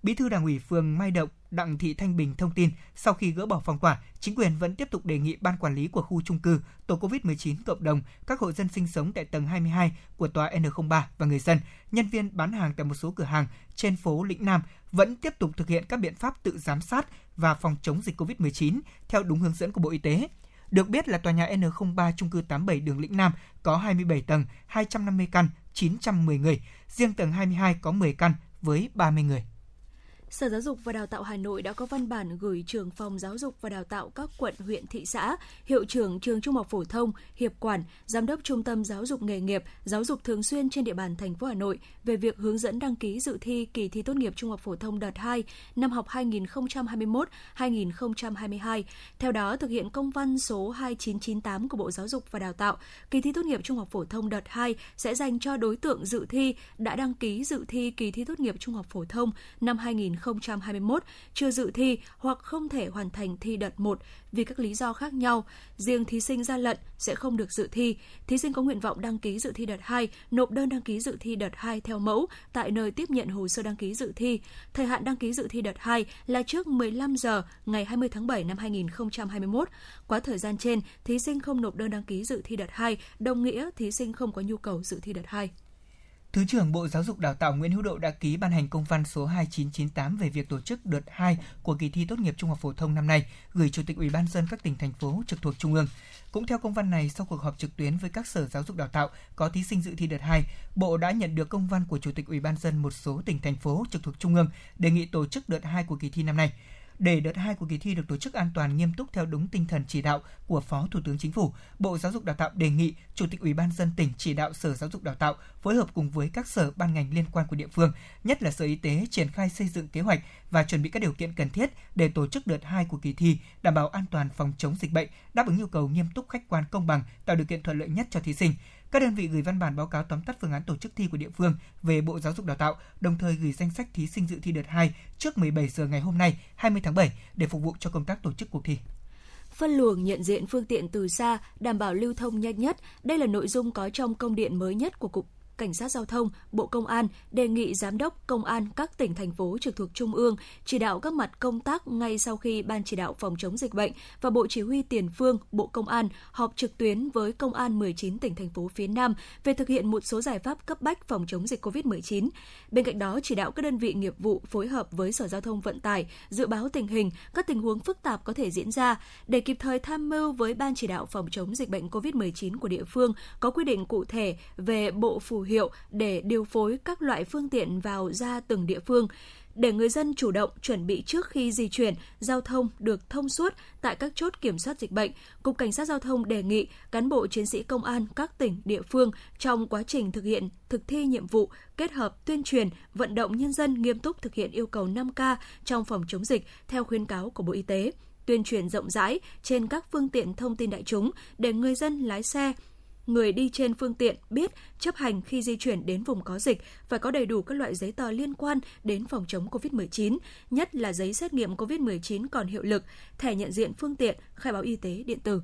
Bí thư Đảng ủy phường Mai Động Đặng Thị Thanh Bình thông tin, sau khi gỡ bỏ phong tỏa, chính quyền vẫn tiếp tục đề nghị ban quản lý của khu chung cư, tổ COVID-19 cộng đồng, các hộ dân sinh sống tại tầng 22 của tòa N03 và người dân, nhân viên bán hàng tại một số cửa hàng trên phố Lĩnh Nam vẫn tiếp tục thực hiện các biện pháp tự giám sát và phòng chống dịch COVID-19 theo đúng hướng dẫn của Bộ Y tế. Được biết là tòa nhà N03 chung cư 87 đường Lĩnh Nam có 27 tầng, 250 căn, 910 người. Riêng tầng 22 có 10 căn với 30 người. Sở Giáo dục và Đào tạo Hà Nội đã có văn bản gửi trường phòng giáo dục và đào tạo các quận, huyện, thị xã, hiệu trưởng trường trung học phổ thông, hiệp quản, giám đốc trung tâm giáo dục nghề nghiệp, giáo dục thường xuyên trên địa bàn thành phố Hà Nội về việc hướng dẫn đăng ký dự thi kỳ thi tốt nghiệp trung học phổ thông đợt 2 năm học 2021-2022. Theo đó, thực hiện công văn số 2998 của Bộ Giáo dục và Đào tạo, kỳ thi tốt nghiệp trung học phổ thông đợt 2 sẽ dành cho đối tượng dự thi đã đăng ký dự thi kỳ thi tốt nghiệp trung học phổ thông năm 2021 2021 chưa dự thi hoặc không thể hoàn thành thi đợt 1 vì các lý do khác nhau. Riêng thí sinh gian lận sẽ không được dự thi. Thí sinh có nguyện vọng đăng ký dự thi đợt 2 nộp đơn đăng ký dự thi đợt 2 theo mẫu tại nơi tiếp nhận hồ sơ đăng ký dự thi. Thời hạn đăng ký dự thi đợt 2 là trước 15 giờ ngày 20 tháng 7 năm 2021. Quá thời gian trên, thí sinh không nộp đơn đăng ký dự thi đợt 2 đồng nghĩa thí sinh không có nhu cầu dự thi đợt 2. Thứ trưởng Bộ Giáo dục Đào tạo Nguyễn Hữu Độ đã ký ban hành công văn số 2998 về việc tổ chức đợt 2 của kỳ thi tốt nghiệp trung học phổ thông năm nay, gửi Chủ tịch Ủy ban dân các tỉnh thành phố trực thuộc trung ương. Cũng theo công văn này, sau cuộc họp trực tuyến với các sở giáo dục đào tạo có thí sinh dự thi đợt 2, Bộ đã nhận được công văn của Chủ tịch Ủy ban dân một số tỉnh thành phố trực thuộc trung ương đề nghị tổ chức đợt 2 của kỳ thi năm nay. Để đợt 2 của kỳ thi được tổ chức an toàn nghiêm túc theo đúng tinh thần chỉ đạo của Phó Thủ tướng Chính phủ, Bộ Giáo dục Đào tạo đề nghị Chủ tịch Ủy ban dân tỉnh chỉ đạo Sở Giáo dục Đào tạo phối hợp cùng với các sở ban ngành liên quan của địa phương, nhất là Sở Y tế triển khai xây dựng kế hoạch và chuẩn bị các điều kiện cần thiết để tổ chức đợt 2 của kỳ thi, đảm bảo an toàn phòng chống dịch bệnh, đáp ứng yêu cầu nghiêm túc khách quan công bằng, tạo điều kiện thuận lợi nhất cho thí sinh. Các đơn vị gửi văn bản báo cáo tóm tắt phương án tổ chức thi của địa phương về Bộ Giáo dục Đào tạo, đồng thời gửi danh sách thí sinh dự thi đợt 2 trước 17 giờ ngày hôm nay, 20 tháng 7 để phục vụ cho công tác tổ chức cuộc thi phân luồng nhận diện phương tiện từ xa, đảm bảo lưu thông nhanh nhất. Đây là nội dung có trong công điện mới nhất của Cục Cảnh sát Giao thông, Bộ Công an đề nghị Giám đốc Công an các tỉnh, thành phố trực thuộc Trung ương chỉ đạo các mặt công tác ngay sau khi Ban chỉ đạo phòng chống dịch bệnh và Bộ Chỉ huy Tiền phương, Bộ Công an họp trực tuyến với Công an 19 tỉnh, thành phố phía Nam về thực hiện một số giải pháp cấp bách phòng chống dịch COVID-19. Bên cạnh đó, chỉ đạo các đơn vị nghiệp vụ phối hợp với Sở Giao thông Vận tải dự báo tình hình, các tình huống phức tạp có thể diễn ra để kịp thời tham mưu với Ban chỉ đạo phòng chống dịch bệnh COVID-19 của địa phương có quy định cụ thể về bộ phù hiệu hiệu để điều phối các loại phương tiện vào ra từng địa phương để người dân chủ động chuẩn bị trước khi di chuyển, giao thông được thông suốt tại các chốt kiểm soát dịch bệnh, Cục Cảnh sát Giao thông đề nghị cán bộ chiến sĩ công an các tỉnh, địa phương trong quá trình thực hiện thực thi nhiệm vụ kết hợp tuyên truyền, vận động nhân dân nghiêm túc thực hiện yêu cầu 5K trong phòng chống dịch theo khuyến cáo của Bộ Y tế tuyên truyền rộng rãi trên các phương tiện thông tin đại chúng để người dân lái xe, người đi trên phương tiện biết chấp hành khi di chuyển đến vùng có dịch phải có đầy đủ các loại giấy tờ liên quan đến phòng chống COVID-19, nhất là giấy xét nghiệm COVID-19 còn hiệu lực, thẻ nhận diện phương tiện, khai báo y tế điện tử.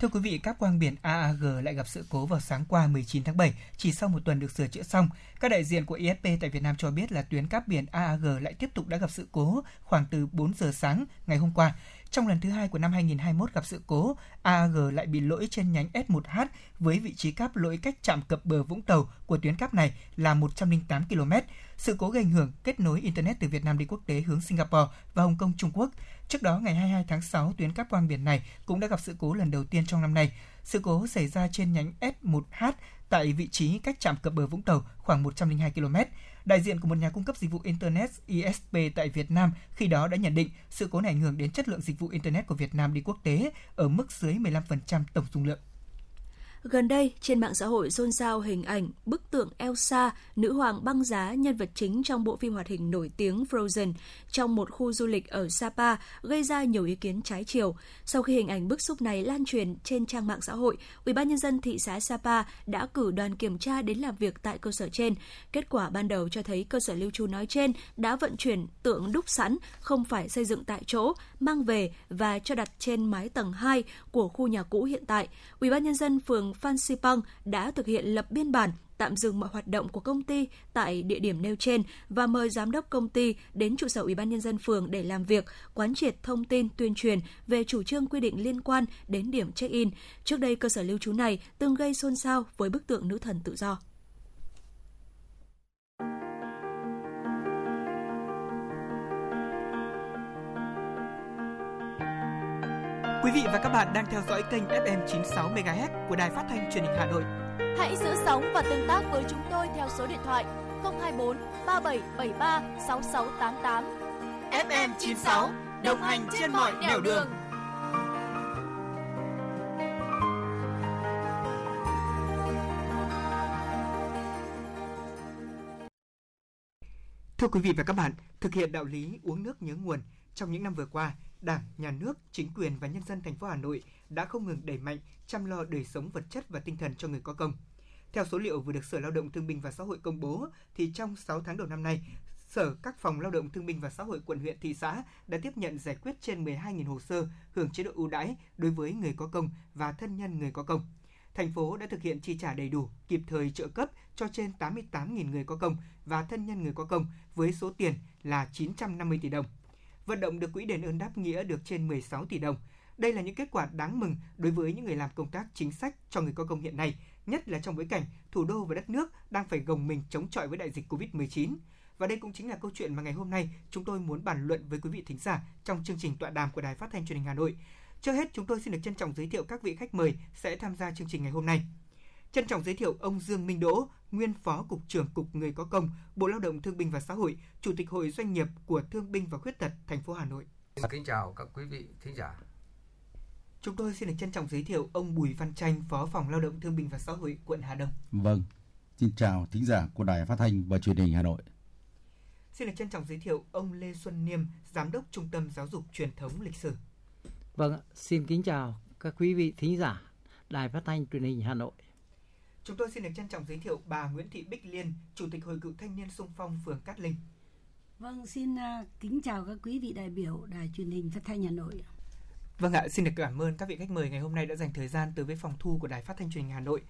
Thưa quý vị, các quang biển AAG lại gặp sự cố vào sáng qua 19 tháng 7, chỉ sau một tuần được sửa chữa xong. Các đại diện của ISP tại Việt Nam cho biết là tuyến cáp biển AAG lại tiếp tục đã gặp sự cố khoảng từ 4 giờ sáng ngày hôm qua. Trong lần thứ hai của năm 2021 gặp sự cố, AG lại bị lỗi trên nhánh S1H với vị trí cáp lỗi cách chạm cập bờ Vũng Tàu của tuyến cáp này là 108 km. Sự cố gây ảnh hưởng kết nối Internet từ Việt Nam đi quốc tế hướng Singapore và Hồng Kông Trung Quốc. Trước đó, ngày 22 tháng 6, tuyến cáp quang biển này cũng đã gặp sự cố lần đầu tiên trong năm nay. Sự cố xảy ra trên nhánh S1H tại vị trí cách trạm cập bờ Vũng Tàu khoảng 102 km. Đại diện của một nhà cung cấp dịch vụ Internet ISP tại Việt Nam khi đó đã nhận định sự cố này ảnh hưởng đến chất lượng dịch vụ Internet của Việt Nam đi quốc tế ở mức dưới 15% tổng dung lượng. Gần đây, trên mạng xã hội xôn xao hình ảnh bức tượng Elsa, nữ hoàng băng giá nhân vật chính trong bộ phim hoạt hình nổi tiếng Frozen trong một khu du lịch ở Sapa gây ra nhiều ý kiến trái chiều. Sau khi hình ảnh bức xúc này lan truyền trên trang mạng xã hội, Ủy ban nhân dân thị xã Sapa đã cử đoàn kiểm tra đến làm việc tại cơ sở trên. Kết quả ban đầu cho thấy cơ sở lưu trú nói trên đã vận chuyển tượng đúc sẵn, không phải xây dựng tại chỗ, mang về và cho đặt trên mái tầng 2 của khu nhà cũ hiện tại. Ủy ban nhân dân phường Phan Xipang đã thực hiện lập biên bản tạm dừng mọi hoạt động của công ty tại địa điểm nêu trên và mời giám đốc công ty đến trụ sở Ủy ban nhân dân phường để làm việc, quán triệt thông tin tuyên truyền về chủ trương quy định liên quan đến điểm check-in. Trước đây cơ sở lưu trú này từng gây xôn xao với bức tượng nữ thần tự do. Quý vị và các bạn đang theo dõi kênh FM 96 MHz của đài phát thanh truyền hình Hà Nội. Hãy giữ sóng và tương tác với chúng tôi theo số điện thoại 024 3773 6688. FM 96 đồng hành trên mọi nẻo đường. Thưa quý vị và các bạn, thực hiện đạo lý uống nước nhớ nguồn, trong những năm vừa qua, Đảng, Nhà nước, chính quyền và nhân dân thành phố Hà Nội đã không ngừng đẩy mạnh chăm lo đời sống vật chất và tinh thần cho người có công. Theo số liệu vừa được Sở Lao động Thương binh và Xã hội công bố, thì trong 6 tháng đầu năm nay, Sở các phòng Lao động Thương binh và Xã hội quận huyện thị xã đã tiếp nhận giải quyết trên 12.000 hồ sơ hưởng chế độ ưu đãi đối với người có công và thân nhân người có công. Thành phố đã thực hiện chi trả đầy đủ, kịp thời trợ cấp cho trên 88.000 người có công và thân nhân người có công với số tiền là 950 tỷ đồng. Vận động được quỹ đền ơn đáp nghĩa được trên 16 tỷ đồng. Đây là những kết quả đáng mừng đối với những người làm công tác chính sách cho người có công hiện nay, nhất là trong bối cảnh thủ đô và đất nước đang phải gồng mình chống chọi với đại dịch Covid-19. Và đây cũng chính là câu chuyện mà ngày hôm nay chúng tôi muốn bàn luận với quý vị thính giả trong chương trình tọa đàm của Đài Phát thanh Truyền hình Hà Nội. Trước hết, chúng tôi xin được trân trọng giới thiệu các vị khách mời sẽ tham gia chương trình ngày hôm nay. Trân trọng giới thiệu ông Dương Minh Đỗ, nguyên Phó Cục trưởng Cục Người có công, Bộ Lao động Thương binh và Xã hội, Chủ tịch Hội Doanh nghiệp của Thương binh và Khuyết tật thành phố Hà Nội. Xin kính chào các quý vị thính giả. Chúng tôi xin được trân trọng giới thiệu ông Bùi Văn Tranh, Phó Phòng Lao động Thương binh và Xã hội, quận Hà Đông. Vâng, xin chào thính giả của Đài Phát thanh và Truyền hình Hà Nội. Xin được trân trọng giới thiệu ông Lê Xuân Niêm, Giám đốc Trung tâm Giáo dục Truyền thống Lịch sử. Vâng, xin kính chào các quý vị thính giả Đài Phát thanh Truyền hình Hà Nội. Chúng tôi xin được trân trọng giới thiệu bà Nguyễn Thị Bích Liên, Chủ tịch Hội cựu thanh niên sung phong phường Cát Linh. Vâng, xin uh, kính chào các quý vị đại biểu Đài truyền hình Phát thanh Hà Nội. Vâng ạ, xin được cảm ơn các vị khách mời ngày hôm nay đã dành thời gian tới với phòng thu của Đài Phát thanh Truyền hình Hà Nội.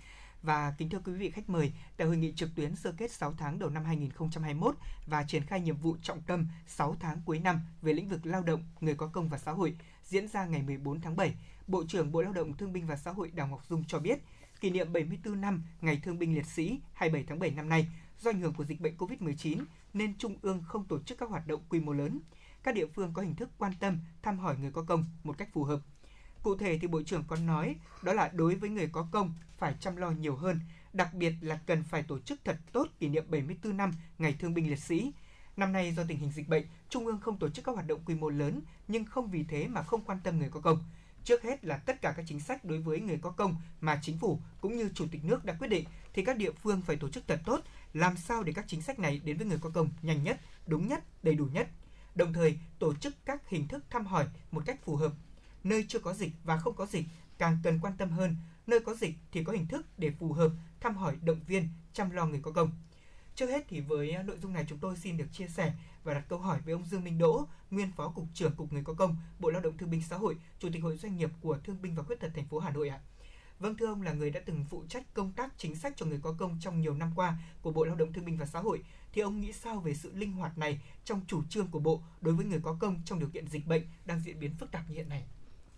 Và kính thưa quý vị khách mời, tại hội nghị trực tuyến sơ kết 6 tháng đầu năm 2021 và triển khai nhiệm vụ trọng tâm 6 tháng cuối năm về lĩnh vực lao động, người có công và xã hội diễn ra ngày 14 tháng 7, Bộ trưởng Bộ Lao động Thương binh và Xã hội Đào Ngọc Dung cho biết, kỷ niệm 74 năm Ngày Thương binh Liệt sĩ 27 tháng 7 năm nay, do ảnh hưởng của dịch bệnh COVID-19 nên Trung ương không tổ chức các hoạt động quy mô lớn. Các địa phương có hình thức quan tâm, thăm hỏi người có công một cách phù hợp. Cụ thể thì Bộ trưởng có nói đó là đối với người có công phải chăm lo nhiều hơn, đặc biệt là cần phải tổ chức thật tốt kỷ niệm 74 năm Ngày Thương binh Liệt sĩ. Năm nay do tình hình dịch bệnh, Trung ương không tổ chức các hoạt động quy mô lớn nhưng không vì thế mà không quan tâm người có công. Trước hết là tất cả các chính sách đối với người có công mà chính phủ cũng như chủ tịch nước đã quyết định thì các địa phương phải tổ chức thật tốt, làm sao để các chính sách này đến với người có công nhanh nhất, đúng nhất, đầy đủ nhất. Đồng thời tổ chức các hình thức thăm hỏi một cách phù hợp. Nơi chưa có dịch và không có dịch càng cần quan tâm hơn, nơi có dịch thì có hình thức để phù hợp thăm hỏi động viên chăm lo người có công. Trước hết thì với nội dung này chúng tôi xin được chia sẻ và đặt câu hỏi với ông Dương Minh Đỗ, nguyên Phó cục trưởng Cục Người có công, Bộ Lao động Thương binh Xã hội, Chủ tịch Hội Doanh nghiệp của Thương binh và Khuyết tật thành phố Hà Nội ạ. Vâng thưa ông là người đã từng phụ trách công tác chính sách cho người có công trong nhiều năm qua của Bộ Lao động Thương binh và Xã hội thì ông nghĩ sao về sự linh hoạt này trong chủ trương của Bộ đối với người có công trong điều kiện dịch bệnh đang diễn biến phức tạp như hiện nay?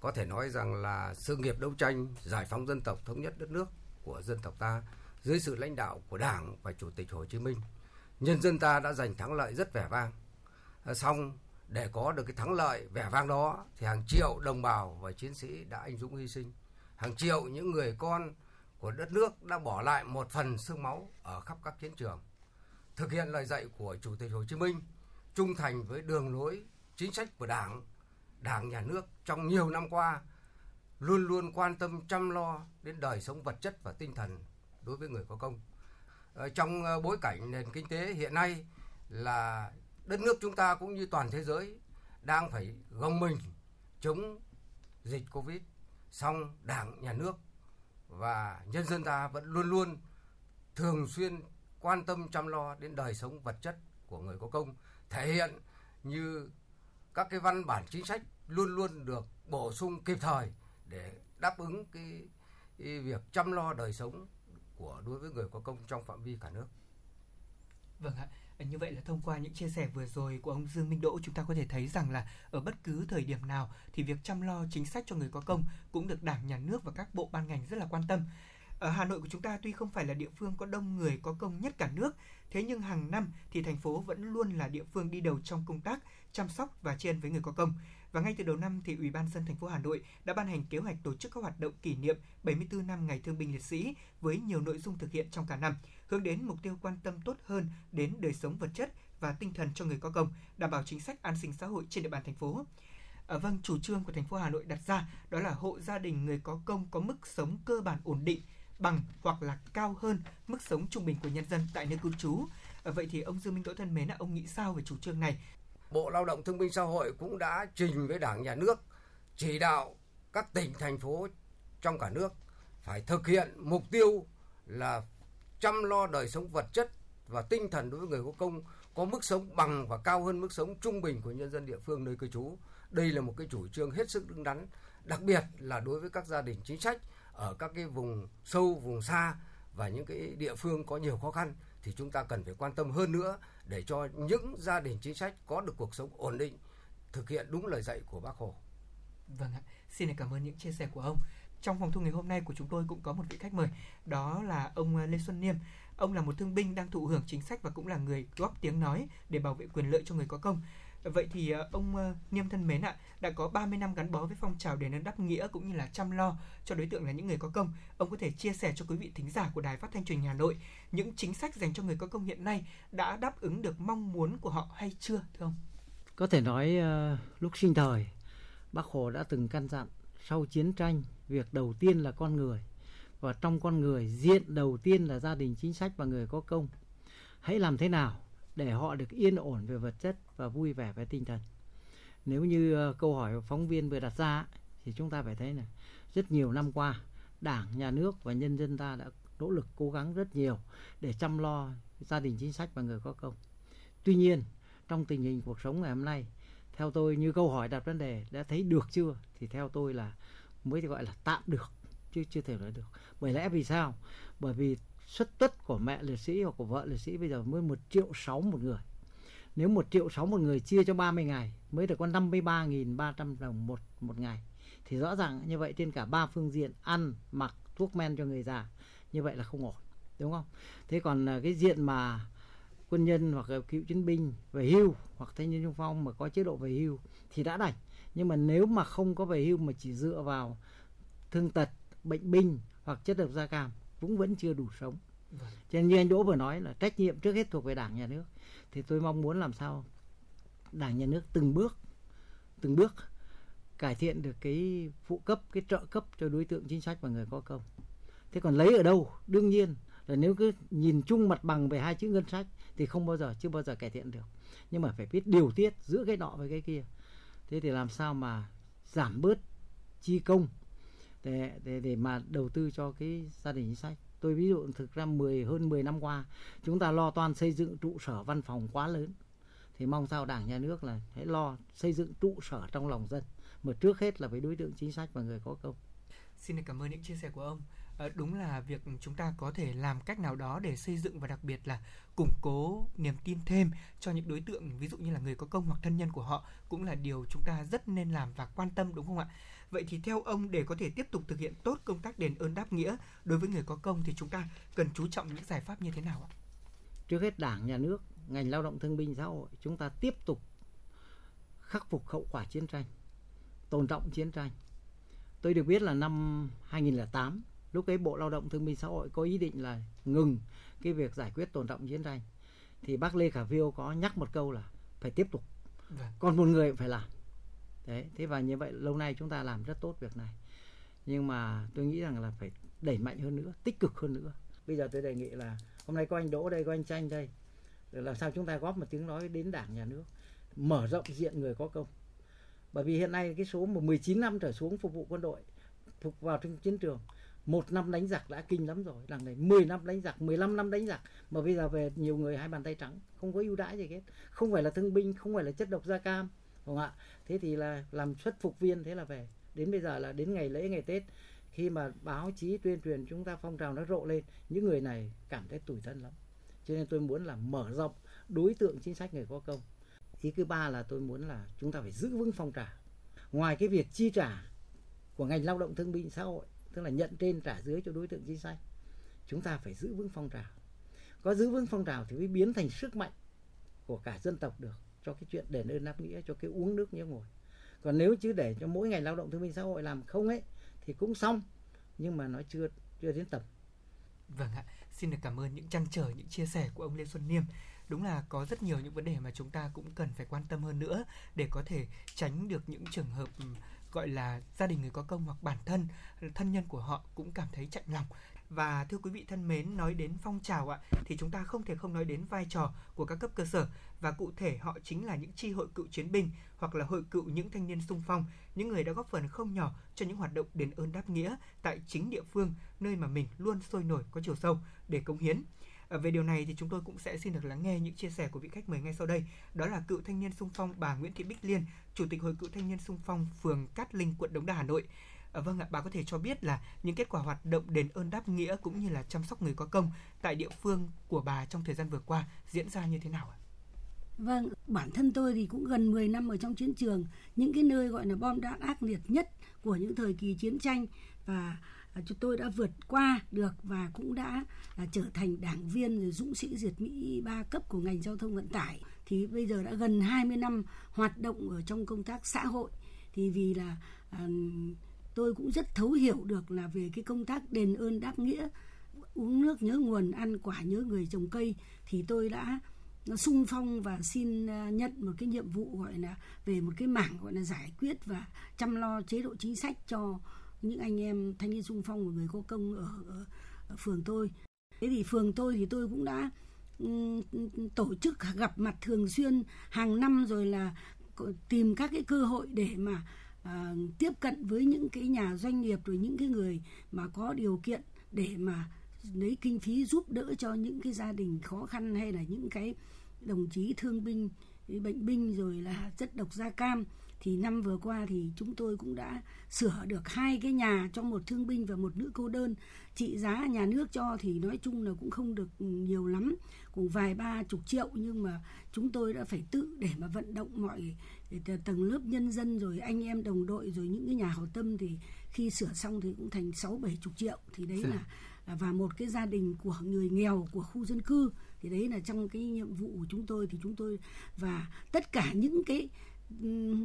Có thể nói rằng là sự nghiệp đấu tranh giải phóng dân tộc thống nhất đất nước của dân tộc ta dưới sự lãnh đạo của Đảng và Chủ tịch Hồ Chí Minh, nhân dân ta đã giành thắng lợi rất vẻ vang. À, xong để có được cái thắng lợi vẻ vang đó thì hàng triệu đồng bào và chiến sĩ đã anh dũng hy sinh, hàng triệu những người con của đất nước đã bỏ lại một phần xương máu ở khắp các chiến trường. Thực hiện lời dạy của Chủ tịch Hồ Chí Minh, trung thành với đường lối chính sách của Đảng, Đảng nhà nước trong nhiều năm qua luôn luôn quan tâm chăm lo đến đời sống vật chất và tinh thần đối với người có công. Ờ, trong ờ, bối cảnh nền kinh tế hiện nay là đất nước chúng ta cũng như toàn thế giới đang phải gồng mình chống dịch Covid, song Đảng, Nhà nước và nhân dân ta vẫn luôn luôn thường xuyên quan tâm chăm lo đến đời sống vật chất của người có công, thể hiện như các cái văn bản chính sách luôn luôn được bổ sung kịp thời để đáp ứng cái, cái việc chăm lo đời sống của đối với người có công trong phạm vi cả nước. Vâng ạ, như vậy là thông qua những chia sẻ vừa rồi của ông Dương Minh Đỗ chúng ta có thể thấy rằng là ở bất cứ thời điểm nào thì việc chăm lo chính sách cho người có công cũng được Đảng, Nhà nước và các bộ ban ngành rất là quan tâm. Ở Hà Nội của chúng ta tuy không phải là địa phương có đông người có công nhất cả nước, thế nhưng hàng năm thì thành phố vẫn luôn là địa phương đi đầu trong công tác chăm sóc và tri ân với người có công. Và ngay từ đầu năm thì Ủy ban dân thành phố Hà Nội đã ban hành kế hoạch tổ chức các hoạt động kỷ niệm 74 năm Ngày Thương binh Liệt sĩ với nhiều nội dung thực hiện trong cả năm, hướng đến mục tiêu quan tâm tốt hơn đến đời sống vật chất và tinh thần cho người có công, đảm bảo chính sách an sinh xã hội trên địa bàn thành phố. À, vâng, chủ trương của thành phố Hà Nội đặt ra đó là hộ gia đình người có công có mức sống cơ bản ổn định, bằng hoặc là cao hơn mức sống trung bình của nhân dân tại nơi cư trú. À, vậy thì ông Dương Minh Đỗ thân mến là ông nghĩ sao về chủ trương này? Bộ Lao động Thương binh Xã hội cũng đã trình với Đảng Nhà nước chỉ đạo các tỉnh thành phố trong cả nước phải thực hiện mục tiêu là chăm lo đời sống vật chất và tinh thần đối với người có công có mức sống bằng và cao hơn mức sống trung bình của nhân dân địa phương nơi cư trú. Đây là một cái chủ trương hết sức đứng đắn, đặc biệt là đối với các gia đình chính sách ở các cái vùng sâu, vùng xa và những cái địa phương có nhiều khó khăn thì chúng ta cần phải quan tâm hơn nữa để cho những gia đình chính sách có được cuộc sống ổn định, thực hiện đúng lời dạy của Bác Hồ. Vâng ạ, xin cảm ơn những chia sẻ của ông. Trong phòng thu ngày hôm nay của chúng tôi cũng có một vị khách mời, đó là ông ờ, Lê Xuân Niêm. Ông là một thương binh đang thụ hưởng chính sách và cũng là người góp tiếng nói để bảo vệ quyền lợi cho người có công. Vậy thì ờ, ông ờ, Niêm thân mến ạ, đã có 30 năm gắn bó với phong trào đền ơn đáp nghĩa cũng như là chăm lo cho đối tượng là những người có công. Ông có thể chia sẻ cho quý vị thính giả của Đài Phát thanh Truyền hình Hà Nội những chính sách dành cho người có công hiện nay đã đáp ứng được mong muốn của họ hay chưa thưa ông? Có thể nói ờ, lúc sinh thời Bác Hồ đã từng căn dặn sau chiến tranh việc đầu tiên là con người và trong con người diện đầu tiên là gia đình chính sách và người có công. Hãy làm thế nào để họ được yên ổn về vật chất và vui vẻ về tinh thần. Nếu như ờ, câu hỏi phóng viên vừa đặt ra thì chúng ta phải thấy là rất nhiều năm qua Đảng, Nhà nước và nhân dân ta đã nỗ lực cố gắng rất nhiều để chăm lo gia đình chính sách và người có công. Tuy nhiên, trong tình hình cuộc sống ngày hôm nay, theo tôi như câu hỏi đặt vấn đề đã thấy được chưa thì theo tôi là mới gọi là tạm được chứ chưa thể nói được. Bởi lẽ vì sao? Bởi vì xuất tuất của mẹ liệt sĩ hoặc của vợ liệt sĩ bây giờ mới một triệu sáu một người. Nếu một triệu sáu một người chia cho 30 ngày mới được có 53.300 đồng một một ngày. Thì rõ ràng như vậy trên cả ba phương diện, ăn, mặc, thuốc men cho người già, như vậy là không ổn, đúng không? Thế còn à, cái diện mà quân nhân hoặc là cựu chiến binh về hưu hoặc thanh niên trung phong mà có chế độ về hưu thì đã đành. Nhưng mà nếu mà không có về hưu mà chỉ dựa vào thương tật, bệnh binh hoặc chất độc da cam cũng vẫn chưa đủ sống. Vâng. cho nên như anh Đỗ vừa nói là trách nhiệm trước hết thuộc về đảng nhà nước. Thì tôi mong muốn làm sao đảng nhà nước từng bước từng bước cải thiện được cái phụ cấp cái trợ cấp cho đối tượng chính sách và người có công. Thế còn lấy ở đâu? Đương nhiên là nếu cứ nhìn chung mặt bằng về hai chữ ngân sách thì không bao giờ chưa bao giờ cải thiện được. Nhưng mà phải biết điều tiết giữa cái nọ với cái kia. Thế thì làm sao mà giảm bớt chi công để để để mà đầu tư cho cái gia đình chính sách. Tôi ví dụ thực ra 10 hơn 10 năm qua chúng ta lo toàn xây dựng trụ sở văn phòng quá lớn. Thì mong sao đảng nhà nước là hãy lo xây dựng trụ sở trong lòng dân. Mà trước hết là với đối tượng chính sách và người có công. Xin cảm ơn những chia sẻ của ông. À, đúng là việc chúng ta có thể làm cách nào đó để xây dựng và đặc biệt là củng cố niềm tin thêm cho những đối tượng ví dụ như là người có công hoặc thân nhân của họ cũng là điều chúng ta rất nên làm và quan tâm đúng không ạ? Vậy thì theo ông để có thể tiếp tục thực hiện tốt công tác đền ơn đáp nghĩa đối với người có công thì chúng ta cần chú trọng những giải pháp như thế nào ạ? Trước hết đảng nhà nước ngành lao động thương binh xã hội chúng ta tiếp tục khắc phục hậu quả chiến tranh tồn trọng chiến tranh. Tôi được biết là năm 2008 lúc ấy bộ lao động thương binh xã hội có ý định là ngừng cái việc giải quyết tồn động chiến tranh. Thì bác lê khả phiêu có nhắc một câu là phải tiếp tục. Vâng. còn một người phải làm đấy, thế và như vậy lâu nay chúng ta làm rất tốt việc này. Nhưng mà tôi nghĩ rằng là phải đẩy mạnh hơn nữa, tích cực hơn nữa. Bây giờ tôi đề nghị là hôm nay có anh đỗ đây, có anh tranh đây. Làm sao chúng ta góp một tiếng nói đến đảng, nhà nước, mở rộng diện người có công. Bởi vì hiện nay cái số mà 19 năm trở xuống phục vụ quân đội, phục vào trong chiến trường, một năm đánh giặc đã kinh lắm rồi. Đằng này 10 năm đánh giặc 15 năm đánh giặc. Mà bây giờ về nhiều người hai bàn tay trắng, không có ưu đãi gì hết. Không phải là thương binh, không phải là chất độc da cam không ạ. Thế thì là làm xuất phục viên, thế là về. Đến bây giờ là đến ngày lễ, ngày tết, khi mà báo chí tuyên truyền chúng ta phong trào nó rộ lên, những người này cảm thấy tủi thân lắm. Cho nên tôi muốn là mở rộng đối tượng chính sách người có công. Ý thứ ba là tôi muốn là chúng ta phải giữ vững phong trào. Ngoài cái việc chi trả của ngành lao động thương binh xã hội, tức là nhận trên trả dưới cho đối tượng chính sách, chúng ta phải giữ vững phong trào. Có giữ vững phong trào thì mới biến thành sức mạnh của cả dân tộc được cho cái chuyện đền ơn đáp nghĩa, cho cái uống nước nhớ ngồi còn nếu chứ để cho mỗi ngày lao động thương minh xã hội làm không ấy, thì cũng xong, nhưng mà nó chưa chưa đến tầm. Vâng ạ. Xin được cảm ơn những trăn trở, những chia sẻ của ông Lê Xuân Niêm. Đúng là có rất nhiều những vấn đề mà chúng ta cũng cần phải quan tâm hơn nữa để có thể tránh được những trường hợp gọi là gia đình người có công hoặc bản thân thân nhân của họ cũng cảm thấy chạnh lòng và thưa quý vị thân mến nói đến phong trào ạ thì chúng ta không thể không nói đến vai trò của các cấp cơ sở và cụ thể họ chính là những chi hội cựu chiến binh hoặc là hội cựu những thanh niên sung phong những người đã góp phần không nhỏ cho những hoạt động đền ơn đáp nghĩa tại chính địa phương nơi mà mình luôn sôi nổi có chiều sâu để cống hiến ờ, về điều này thì chúng tôi cũng sẽ xin được lắng nghe những chia sẻ của vị khách mời ngay sau đây. Đó là cựu thanh niên sung phong bà Nguyễn Thị Bích Liên, Chủ tịch Hội cựu thanh niên sung phong phường Cát Linh, quận Đống Đa, Hà Nội. À, vâng ạ, bà có thể cho biết là những kết quả hoạt động đền ơn đáp nghĩa cũng như là chăm sóc người có công tại địa phương của bà trong thời gian vừa qua diễn ra như thế nào ạ? Vâng, bản thân tôi thì cũng gần 10 năm ở trong chiến trường, những cái nơi gọi là bom đạn ác liệt nhất của những thời kỳ chiến tranh và à, chúng tôi đã vượt qua được và cũng đã là trở thành đảng viên rồi dũng sĩ diệt Mỹ ba cấp của ngành giao thông vận tải. Thì bây giờ đã gần 20 năm hoạt động ở trong công tác xã hội. Thì vì là uh, tôi cũng rất thấu hiểu được là về cái công tác đền ơn đáp nghĩa uống nước nhớ nguồn ăn quả nhớ người trồng cây thì tôi đã sung phong và xin à, nhận một cái nhiệm vụ gọi là về một cái mảng gọi là giải quyết và chăm lo chế độ chính sách cho những anh em thanh niên sung phong và người có công ở, ở, ở phường tôi. Thế thì phường tôi thì tôi cũng đã um, tổ chức gặp mặt thường xuyên hàng năm rồi là ờ, tìm các cái cơ hội để mà à, tiếp cận với những cái nhà doanh nghiệp rồi những cái người mà có điều kiện để mà lấy kinh phí giúp đỡ cho những cái gia đình khó khăn hay là những cái đồng chí thương binh bệnh binh rồi là chất độc da cam. Thì năm vừa qua thì chúng tôi cũng đã sửa được hai cái nhà cho một thương binh và một nữ cô đơn. Trị giá nhà nước cho thì nói chung là cũng không được nhiều lắm cũng vài ba chục triệu. Nhưng mà chúng tôi đã phải tự để mà vận động mọi tầng lớp nhân dân rồi anh em đồng đội rồi những cái nhà hảo tâm thì khi sửa xong thì cũng thành sáu bảy chục triệu. Thì đấy là và một cái gia đình của người nghèo của khu dân cư. Thì đấy là trong cái nhiệm vụ của chúng tôi. Thì chúng tôi và tất cả những cái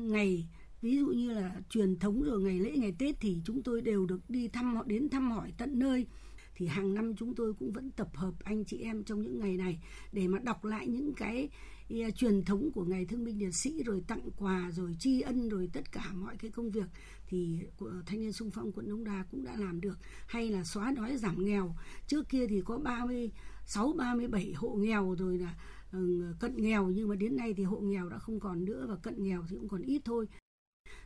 ngày ví dụ như là truyền thống rồi ngày lễ ngày Tết thì chúng tôi đều được đi thăm họ đến thăm hỏi tận nơi. Thì hàng năm chúng tôi cũng vẫn tập hợp anh chị em trong những ngày này để mà đọc lại những cái truyền thống của ngày thương binh liệt sĩ rồi tặng quà rồi tri ân rồi tất cả mọi cái công việc thì của thanh niên sung phong quận Đông Đa cũng đã làm được hay là xóa đói giảm nghèo trước kia thì có 36 37 hộ nghèo rồi là ừ, cận nghèo nhưng mà đến nay thì hộ nghèo đã không còn nữa và cận nghèo thì cũng còn ít thôi.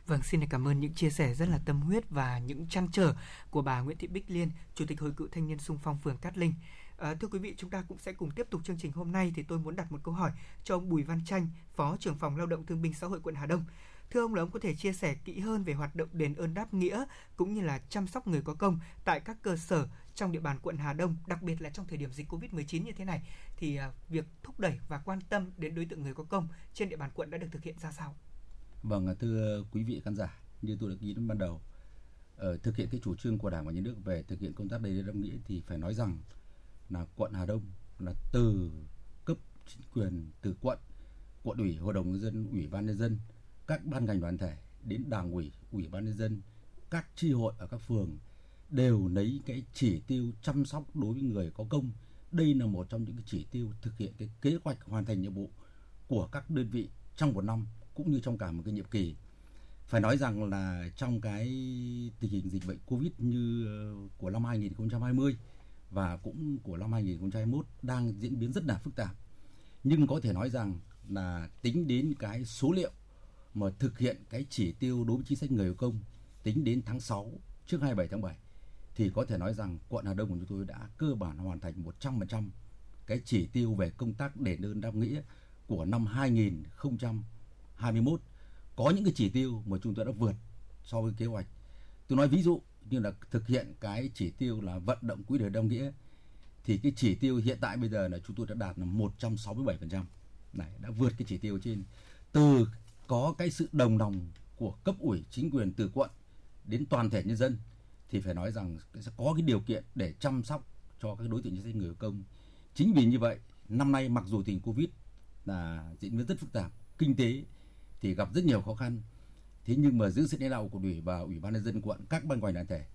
Vâng, xin cảm ơn những chia sẻ rất là tâm huyết và những trăn trở của bà Nguyễn Thị Bích Liên, Chủ tịch Hội cựu thanh niên sung phong phường Cát Linh. À, thưa quý vị, chúng ta cũng sẽ cùng tiếp tục chương trình hôm nay thì tôi muốn đặt một câu hỏi cho ông Bùi Văn Tranh, Phó trưởng phòng Lao động Thương binh Xã hội quận Hà Đông. Thưa ông là ông có thể chia sẻ kỹ hơn về hoạt động đền ơn đáp nghĩa cũng như là chăm sóc người có công tại các cơ sở trong địa bàn quận Hà Đông, đặc biệt là trong thời điểm dịch Covid-19 như thế này thì à, việc thúc đẩy và quan tâm đến đối tượng người có công trên địa bàn quận đã được thực hiện ra sao? Vâng, à, thưa quý vị khán giả, như tôi đã ghi đến ban đầu, ờ, thực hiện cái chủ trương của Đảng và Nhà nước về thực hiện công tác đền ơn đáp nghĩa thì phải nói rằng là quận Hà Đông là từ cấp chính quyền từ quận, quận ủy, hội đồng nhân dân, ủy ban nhân dân các ban ngành đoàn thể đến đảng ủy, ủy ban nhân dân, các tri hội ở các phường đều lấy cái chỉ tiêu chăm sóc đối với người có công. Đây là một trong những cái chỉ tiêu thực hiện cái kế hoạch hoàn thành nhiệm vụ của các đơn vị trong một năm cũng như trong cả một cái nhiệm kỳ. phải nói rằng là trong cái tình hình dịch bệnh Covid như ờ, của năm 2020 và cũng của năm 2021 đang diễn biến rất là phức tạp. Nhưng có thể nói rằng là tính đến cái số liệu mà thực hiện cái chỉ tiêu đối với chính sách người có công tính đến tháng 6 trước 27 tháng 7 thì có thể nói rằng quận Hà Đông của chúng tôi đã cơ bản hoàn thành 100% cái chỉ tiêu về công tác đền ơn đáp nghĩa của năm 2021 có những cái chỉ tiêu mà chúng tôi đã vượt so với kế hoạch. Tôi nói ví dụ như là thực hiện cái chỉ tiêu là vận động quỹ đời đông nghĩa thì cái chỉ tiêu hiện tại bây giờ là chúng tôi đã đạt là 167%. Này đã vượt cái chỉ tiêu trên từ có cái sự đồng lòng của cấp ủy chính quyền từ quận đến toàn thể nhân dân thì phải nói rằng sẽ có cái điều kiện để chăm sóc cho các đối tượng chính sách người có công. Chính vì như vậy, năm nay mặc dù tình Covid là diễn biến rất phức tạp, kinh tế thì gặp rất nhiều khó khăn. Thế nhưng mà giữ sự lãnh đạo của ủy và ủy ban nhân dân quận, các ban ngành đoàn thể,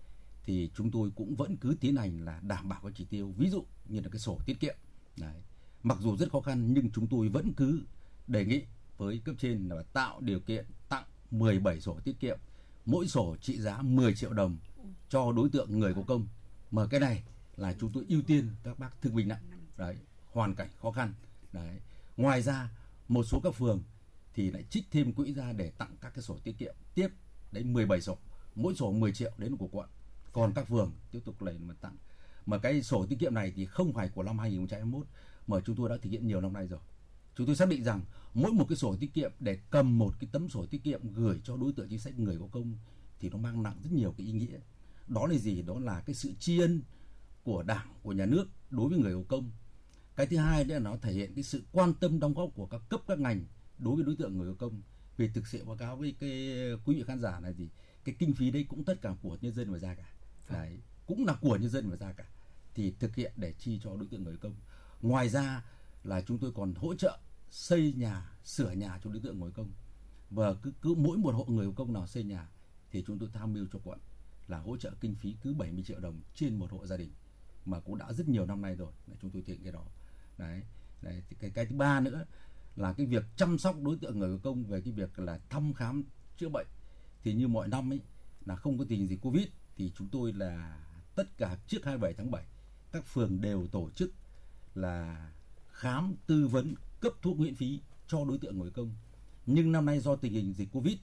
thì chúng tôi cũng vẫn cứ tiến hành là đảm bảo các chỉ tiêu. Ví dụ như là cái sổ tiết kiệm. Đấy. Mặc dù rất khó khăn, nhưng chúng tôi vẫn cứ đề nghị với cấp trên là tạo điều kiện tặng 17 sổ tiết kiệm. Mỗi sổ trị giá 10 triệu đồng cho đối tượng người có công. Mà cái này là chúng tôi ưu tiên các bác thương binh nặng. Đấy. Hoàn cảnh khó khăn. Đấy. Ngoài ra, một số các phường thì lại trích thêm quỹ ra để tặng các cái sổ tiết kiệm. Tiếp, đấy 17 sổ. Mỗi sổ 10 triệu đến của quận. Còn các phường tiếp tục lấy mà tặng. Mà cái sổ tiết kiệm này thì không phải của năm 2021 mà chúng tôi đã thực hiện nhiều năm nay rồi. Chúng tôi xác định rằng mỗi một cái sổ tiết kiệm, để cầm một cái tấm sổ tiết kiệm gửi cho đối tượng chính sách người có công thì nó mang nặng rất nhiều cái ý nghĩa. Đó là gì? Đó là cái sự tri ân của đảng, của nhà nước đối với người có công. Cái thứ hai là nó thể hiện cái sự quan tâm đóng góp của các cấp, các ngành đối với đối tượng người có công vì thực sự báo cáo với cái quý vị khán giả này thì cái kinh phí đấy cũng tất cả của nhân dân mà ra cả. Đấy cũng là của nhân dân mà ra cả. Thì thực hiện để chi cho đối tượng người công. Ngoài ra là chúng tôi còn hỗ trợ xây nhà sửa nhà cho đối tượng người công. Và cứ cứ mỗi một hộ người công nào xây nhà thì chúng tôi tham mưu cho quận là hỗ trợ kinh phí cứ 70 triệu đồng trên một hộ gia đình mà cũng đã rất nhiều năm nay rồi để chúng tôi thực hiện cái đó. Đấy, đấy cái cái thứ ba nữa là cái việc chăm sóc đối tượng người có công về cái việc là thăm khám, chữa bệnh. Thì như mọi năm ấy, là không có tình gì covid, thì chúng tôi là tất cả trước 27 tháng 7 các phường đều tổ chức là khám tư vấn cấp thuốc miễn phí cho đối tượng người công. Nhưng năm nay do tình hình dịch covid,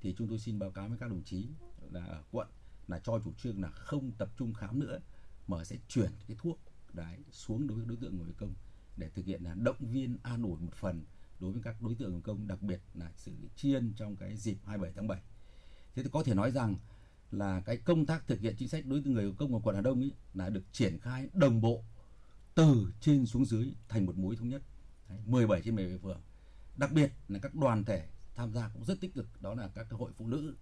thì chúng tôi xin báo cáo với các đồng chí là ở quận là cho chủ trương là không tập trung khám nữa, mà sẽ chuyển cái thuốc đấy xuống đối với đối tượng người công để thực hiện là động viên an ủi một phần đối với các đối tượng người công đặc biệt là sự chiên trong cái dịp 27 tháng 7 thế thì có thể nói rằng là cái công tác thực hiện chính sách đối với người công ở quận Hà Đông ấy là được triển khai đồng bộ từ trên xuống dưới thành một mối thống nhất. Đấy, 17 trên 17 phường. Đặc biệt là các đoàn thể tham gia cũng rất tích cực đó là các cái hội phụ nữ.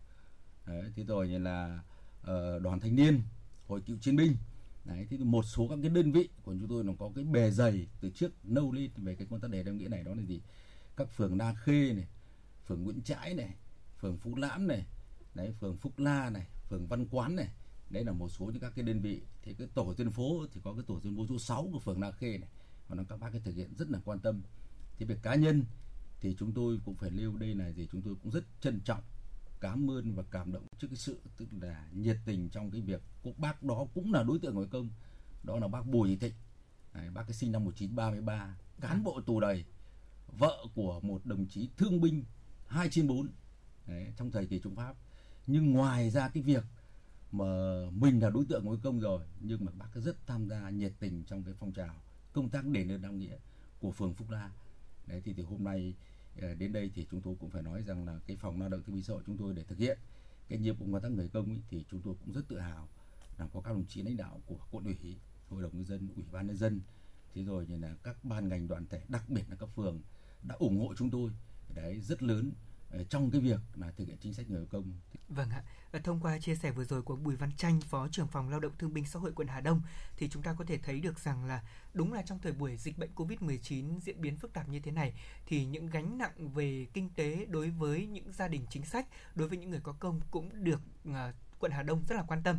Đấy, thế rồi như là uh, đoàn thanh niên, hội cựu chiến binh. Đấy, thế một số các cái đơn vị của chúng tôi nó có cái bề dày từ trước nâu lên về cái công tác đề đem nghĩa này đó là gì? Các phường đa Khê này, phường Nguyễn Trãi này, phường Phú Lãm này, đấy phường Phúc La này, phường Văn Quán này. Đấy là một số những các cái đơn vị. Thì cái tổ dân phố thì có cái tổ dân phố số 6 của phường đa Khê này và nó các bác cái thực hiện rất là quan tâm. Thì về cá nhân thì chúng tôi cũng phải lưu đây này thì chúng tôi cũng rất trân trọng cảm ơn và cảm động trước cái sự tức là nhiệt tình trong cái việc của bác đó cũng là đối tượng ngoại công. Đó là bác Bùi Thị Thịnh. Đấy, bác cái sinh năm 1933 cán bộ tù đầy vợ của một đồng chí thương binh 2 trên 4 Đấy, trong thời kỳ Trung Pháp. Nhưng ngoài ra cái việc mà mình là đối tượng của công rồi nhưng mà bác rất tham gia nhiệt tình trong cái phong trào công tác đền ơn đáp nghĩa của phường Phúc La. Đấy thì từ hôm nay ờ, đến đây thì chúng tôi cũng phải nói rằng là cái phòng lao động thương binh xã hội chúng tôi để thực hiện cái nhiệm vụ công tác người công ý, thì chúng tôi cũng rất tự hào là có các đồng chí lãnh đạo của quận ủy hội đồng nhân dân ủy ban nhân dân. Thế rồi như là các ban ngành đoàn thể đặc biệt là các phường đã ủng hộ chúng tôi đấy rất lớn ờ, trong cái việc là thực hiện chính sách người công. Vâng ạ, thông qua chia sẻ vừa rồi của Bùi Văn Tranh, Phó trưởng phòng Lao động Thương binh Xã hội quận Hà Đông thì chúng ta có thể thấy được rằng là đúng là trong thời buổi dịch bệnh Covid-19 diễn biến phức tạp như thế này thì những gánh nặng về kinh tế đối với những gia đình chính sách, đối với những người có công cũng được ờ, quận Hà Đông rất là quan tâm.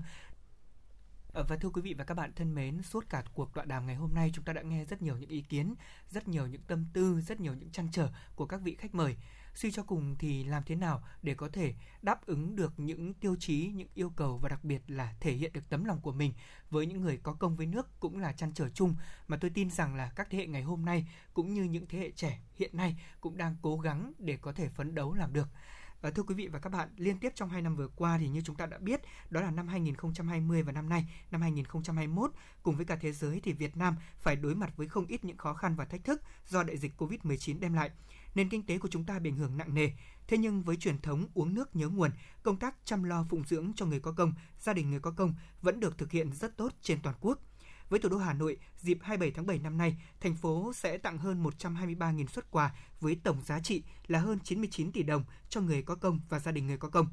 Ờ, và thưa quý vị và các bạn thân mến, suốt cả cuộc tọa đàm ngày hôm nay chúng ta đã nghe rất nhiều những ý kiến, rất nhiều những tâm tư, rất nhiều những trăn trở của các vị khách mời. suy cho cùng thì làm thế nào để có thể đáp ứng được những tiêu chí, những yêu cầu và đặc biệt là thể hiện được tấm lòng của mình với những người có công với nước cũng là chăn trở chung mà tôi tin rằng là các thế hệ ngày hôm nay cũng như những thế hệ trẻ hiện nay cũng đang cố gắng để có thể phấn đấu làm được. Thưa quý vị và các bạn, liên tiếp trong hai năm vừa qua thì như chúng ta đã biết, đó là năm 2020 và năm nay, năm 2021, cùng với cả thế giới thì Việt Nam phải đối mặt với không ít những khó khăn và thách thức do đại dịch Covid-19 đem lại. Nền kinh tế của chúng ta bị ảnh hưởng nặng nề. Thế nhưng với truyền thống uống nước nhớ nguồn, công tác chăm lo phụng dưỡng cho người có công, gia đình người có công vẫn được thực hiện rất tốt trên toàn quốc. Với thủ đô Hà Nội, dịp 27 tháng 7 năm nay, thành phố sẽ tặng hơn 123.000 xuất quà với tổng giá trị là hơn 99 tỷ đồng cho người có công và gia đình người có công.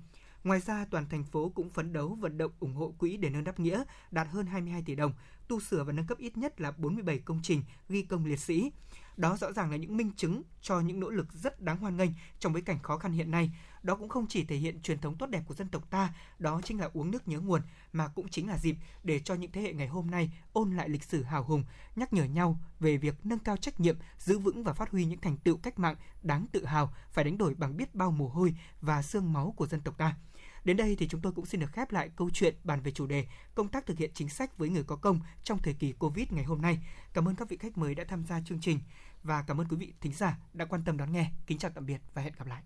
Ngoài ra, toàn thành phố cũng phấn đấu vận động ủng hộ quỹ để nâng đáp nghĩa đạt hơn 22 tỷ đồng, tu sửa và nâng cấp ít nhất là 47 công trình ghi công liệt sĩ. Đó rõ ràng là những minh chứng cho những nỗ lực rất đáng hoan nghênh trong bối cảnh khó khăn hiện nay. Đó cũng không chỉ thể hiện truyền thống tốt đẹp của dân tộc ta, đó chính là uống nước nhớ nguồn, mà cũng chính là dịp để cho những thế hệ ngày hôm nay ôn lại lịch sử hào hùng, nhắc nhở nhau về việc nâng cao trách nhiệm, giữ vững và phát huy những thành tựu cách mạng đáng tự hào phải đánh đổi bằng biết bao mồ hôi và xương máu của dân tộc ta. Đến đây thì chúng tôi cũng xin được khép lại câu chuyện bàn về chủ đề công tác thực hiện chính sách với người có công trong thời kỳ Covid ngày hôm nay. Cảm ơn các vị khách mời đã tham gia chương trình và cảm ơn quý vị thính giả đã quan tâm đón nghe. Kính chào tạm biệt và hẹn gặp lại.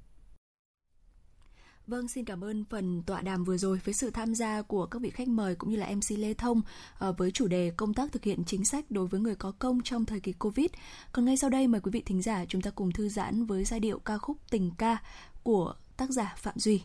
Vâng, xin cảm ơn phần tọa đàm vừa rồi với sự tham gia của các vị khách mời cũng như là MC Lê Thông ờ, với chủ đề công tác thực hiện chính sách đối với người có công trong thời kỳ Covid. Còn ngay sau đây mời quý vị thính giả chúng ta cùng thư giãn với giai điệu ca khúc Tình ca của tác giả Phạm Duy.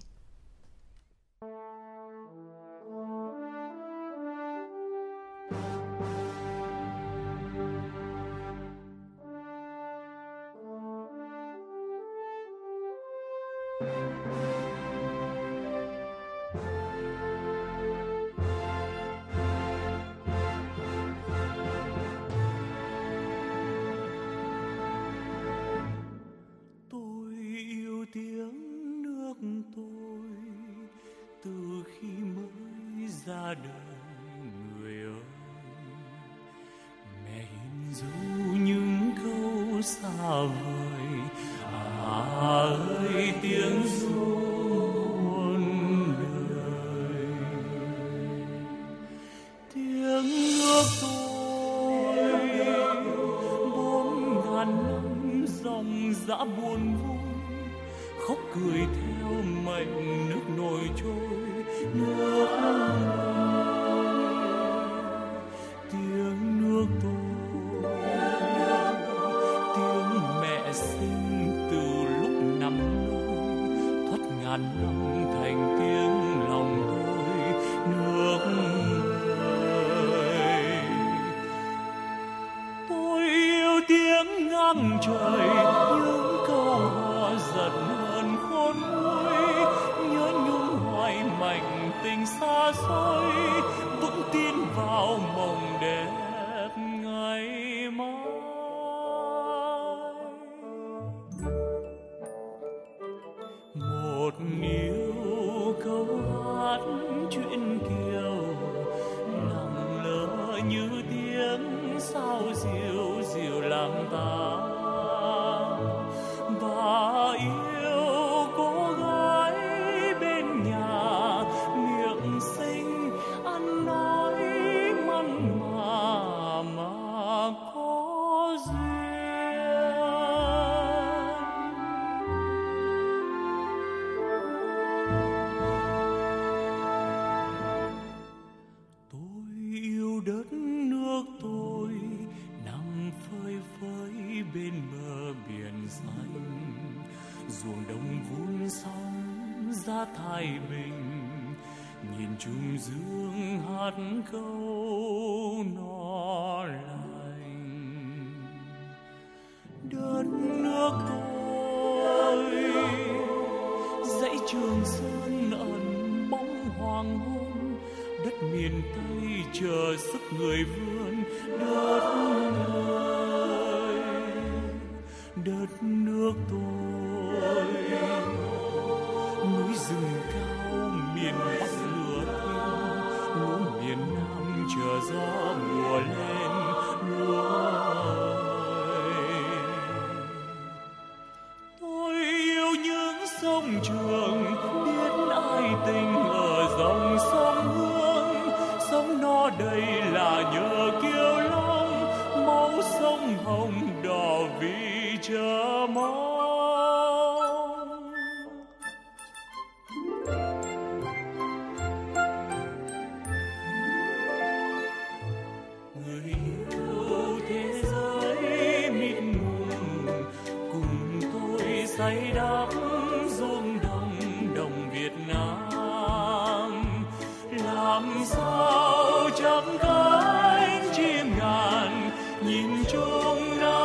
Làm sao chẳng cánh chim ngàn nhìn chung Nam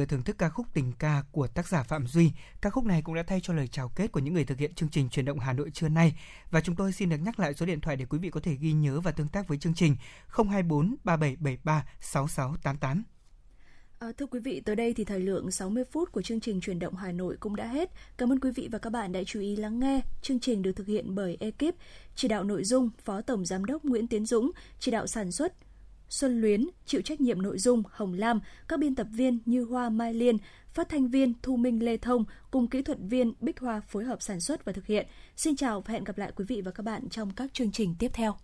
vừa thưởng thức ca khúc Tình ca của tác giả Phạm Duy. Ca khúc này cũng đã thay cho lời chào kết của những người thực hiện chương trình truyền động Hà Nội trưa nay. Và chúng tôi xin được nhắc lại số điện thoại để quý vị có thể ghi nhớ và tương tác với chương trình 024 3773 6688. À, thưa quý vị, tới đây thì thời lượng 60 phút của chương trình truyền động Hà Nội cũng đã hết. Cảm ơn quý vị và các bạn đã chú ý lắng nghe. Chương trình được thực hiện bởi ekip chỉ đạo nội dung Phó Tổng Giám đốc Nguyễn Tiến Dũng, chỉ đạo sản xuất Xuân Luyến, chịu trách nhiệm nội dung Hồng Lam, các biên tập viên như Hoa Mai Liên, phát thanh viên Thu Minh Lê Thông cùng kỹ thuật viên Bích Hoa phối hợp sản xuất và thực hiện. Xin chào và hẹn gặp lại quý vị và các bạn trong các chương trình tiếp theo.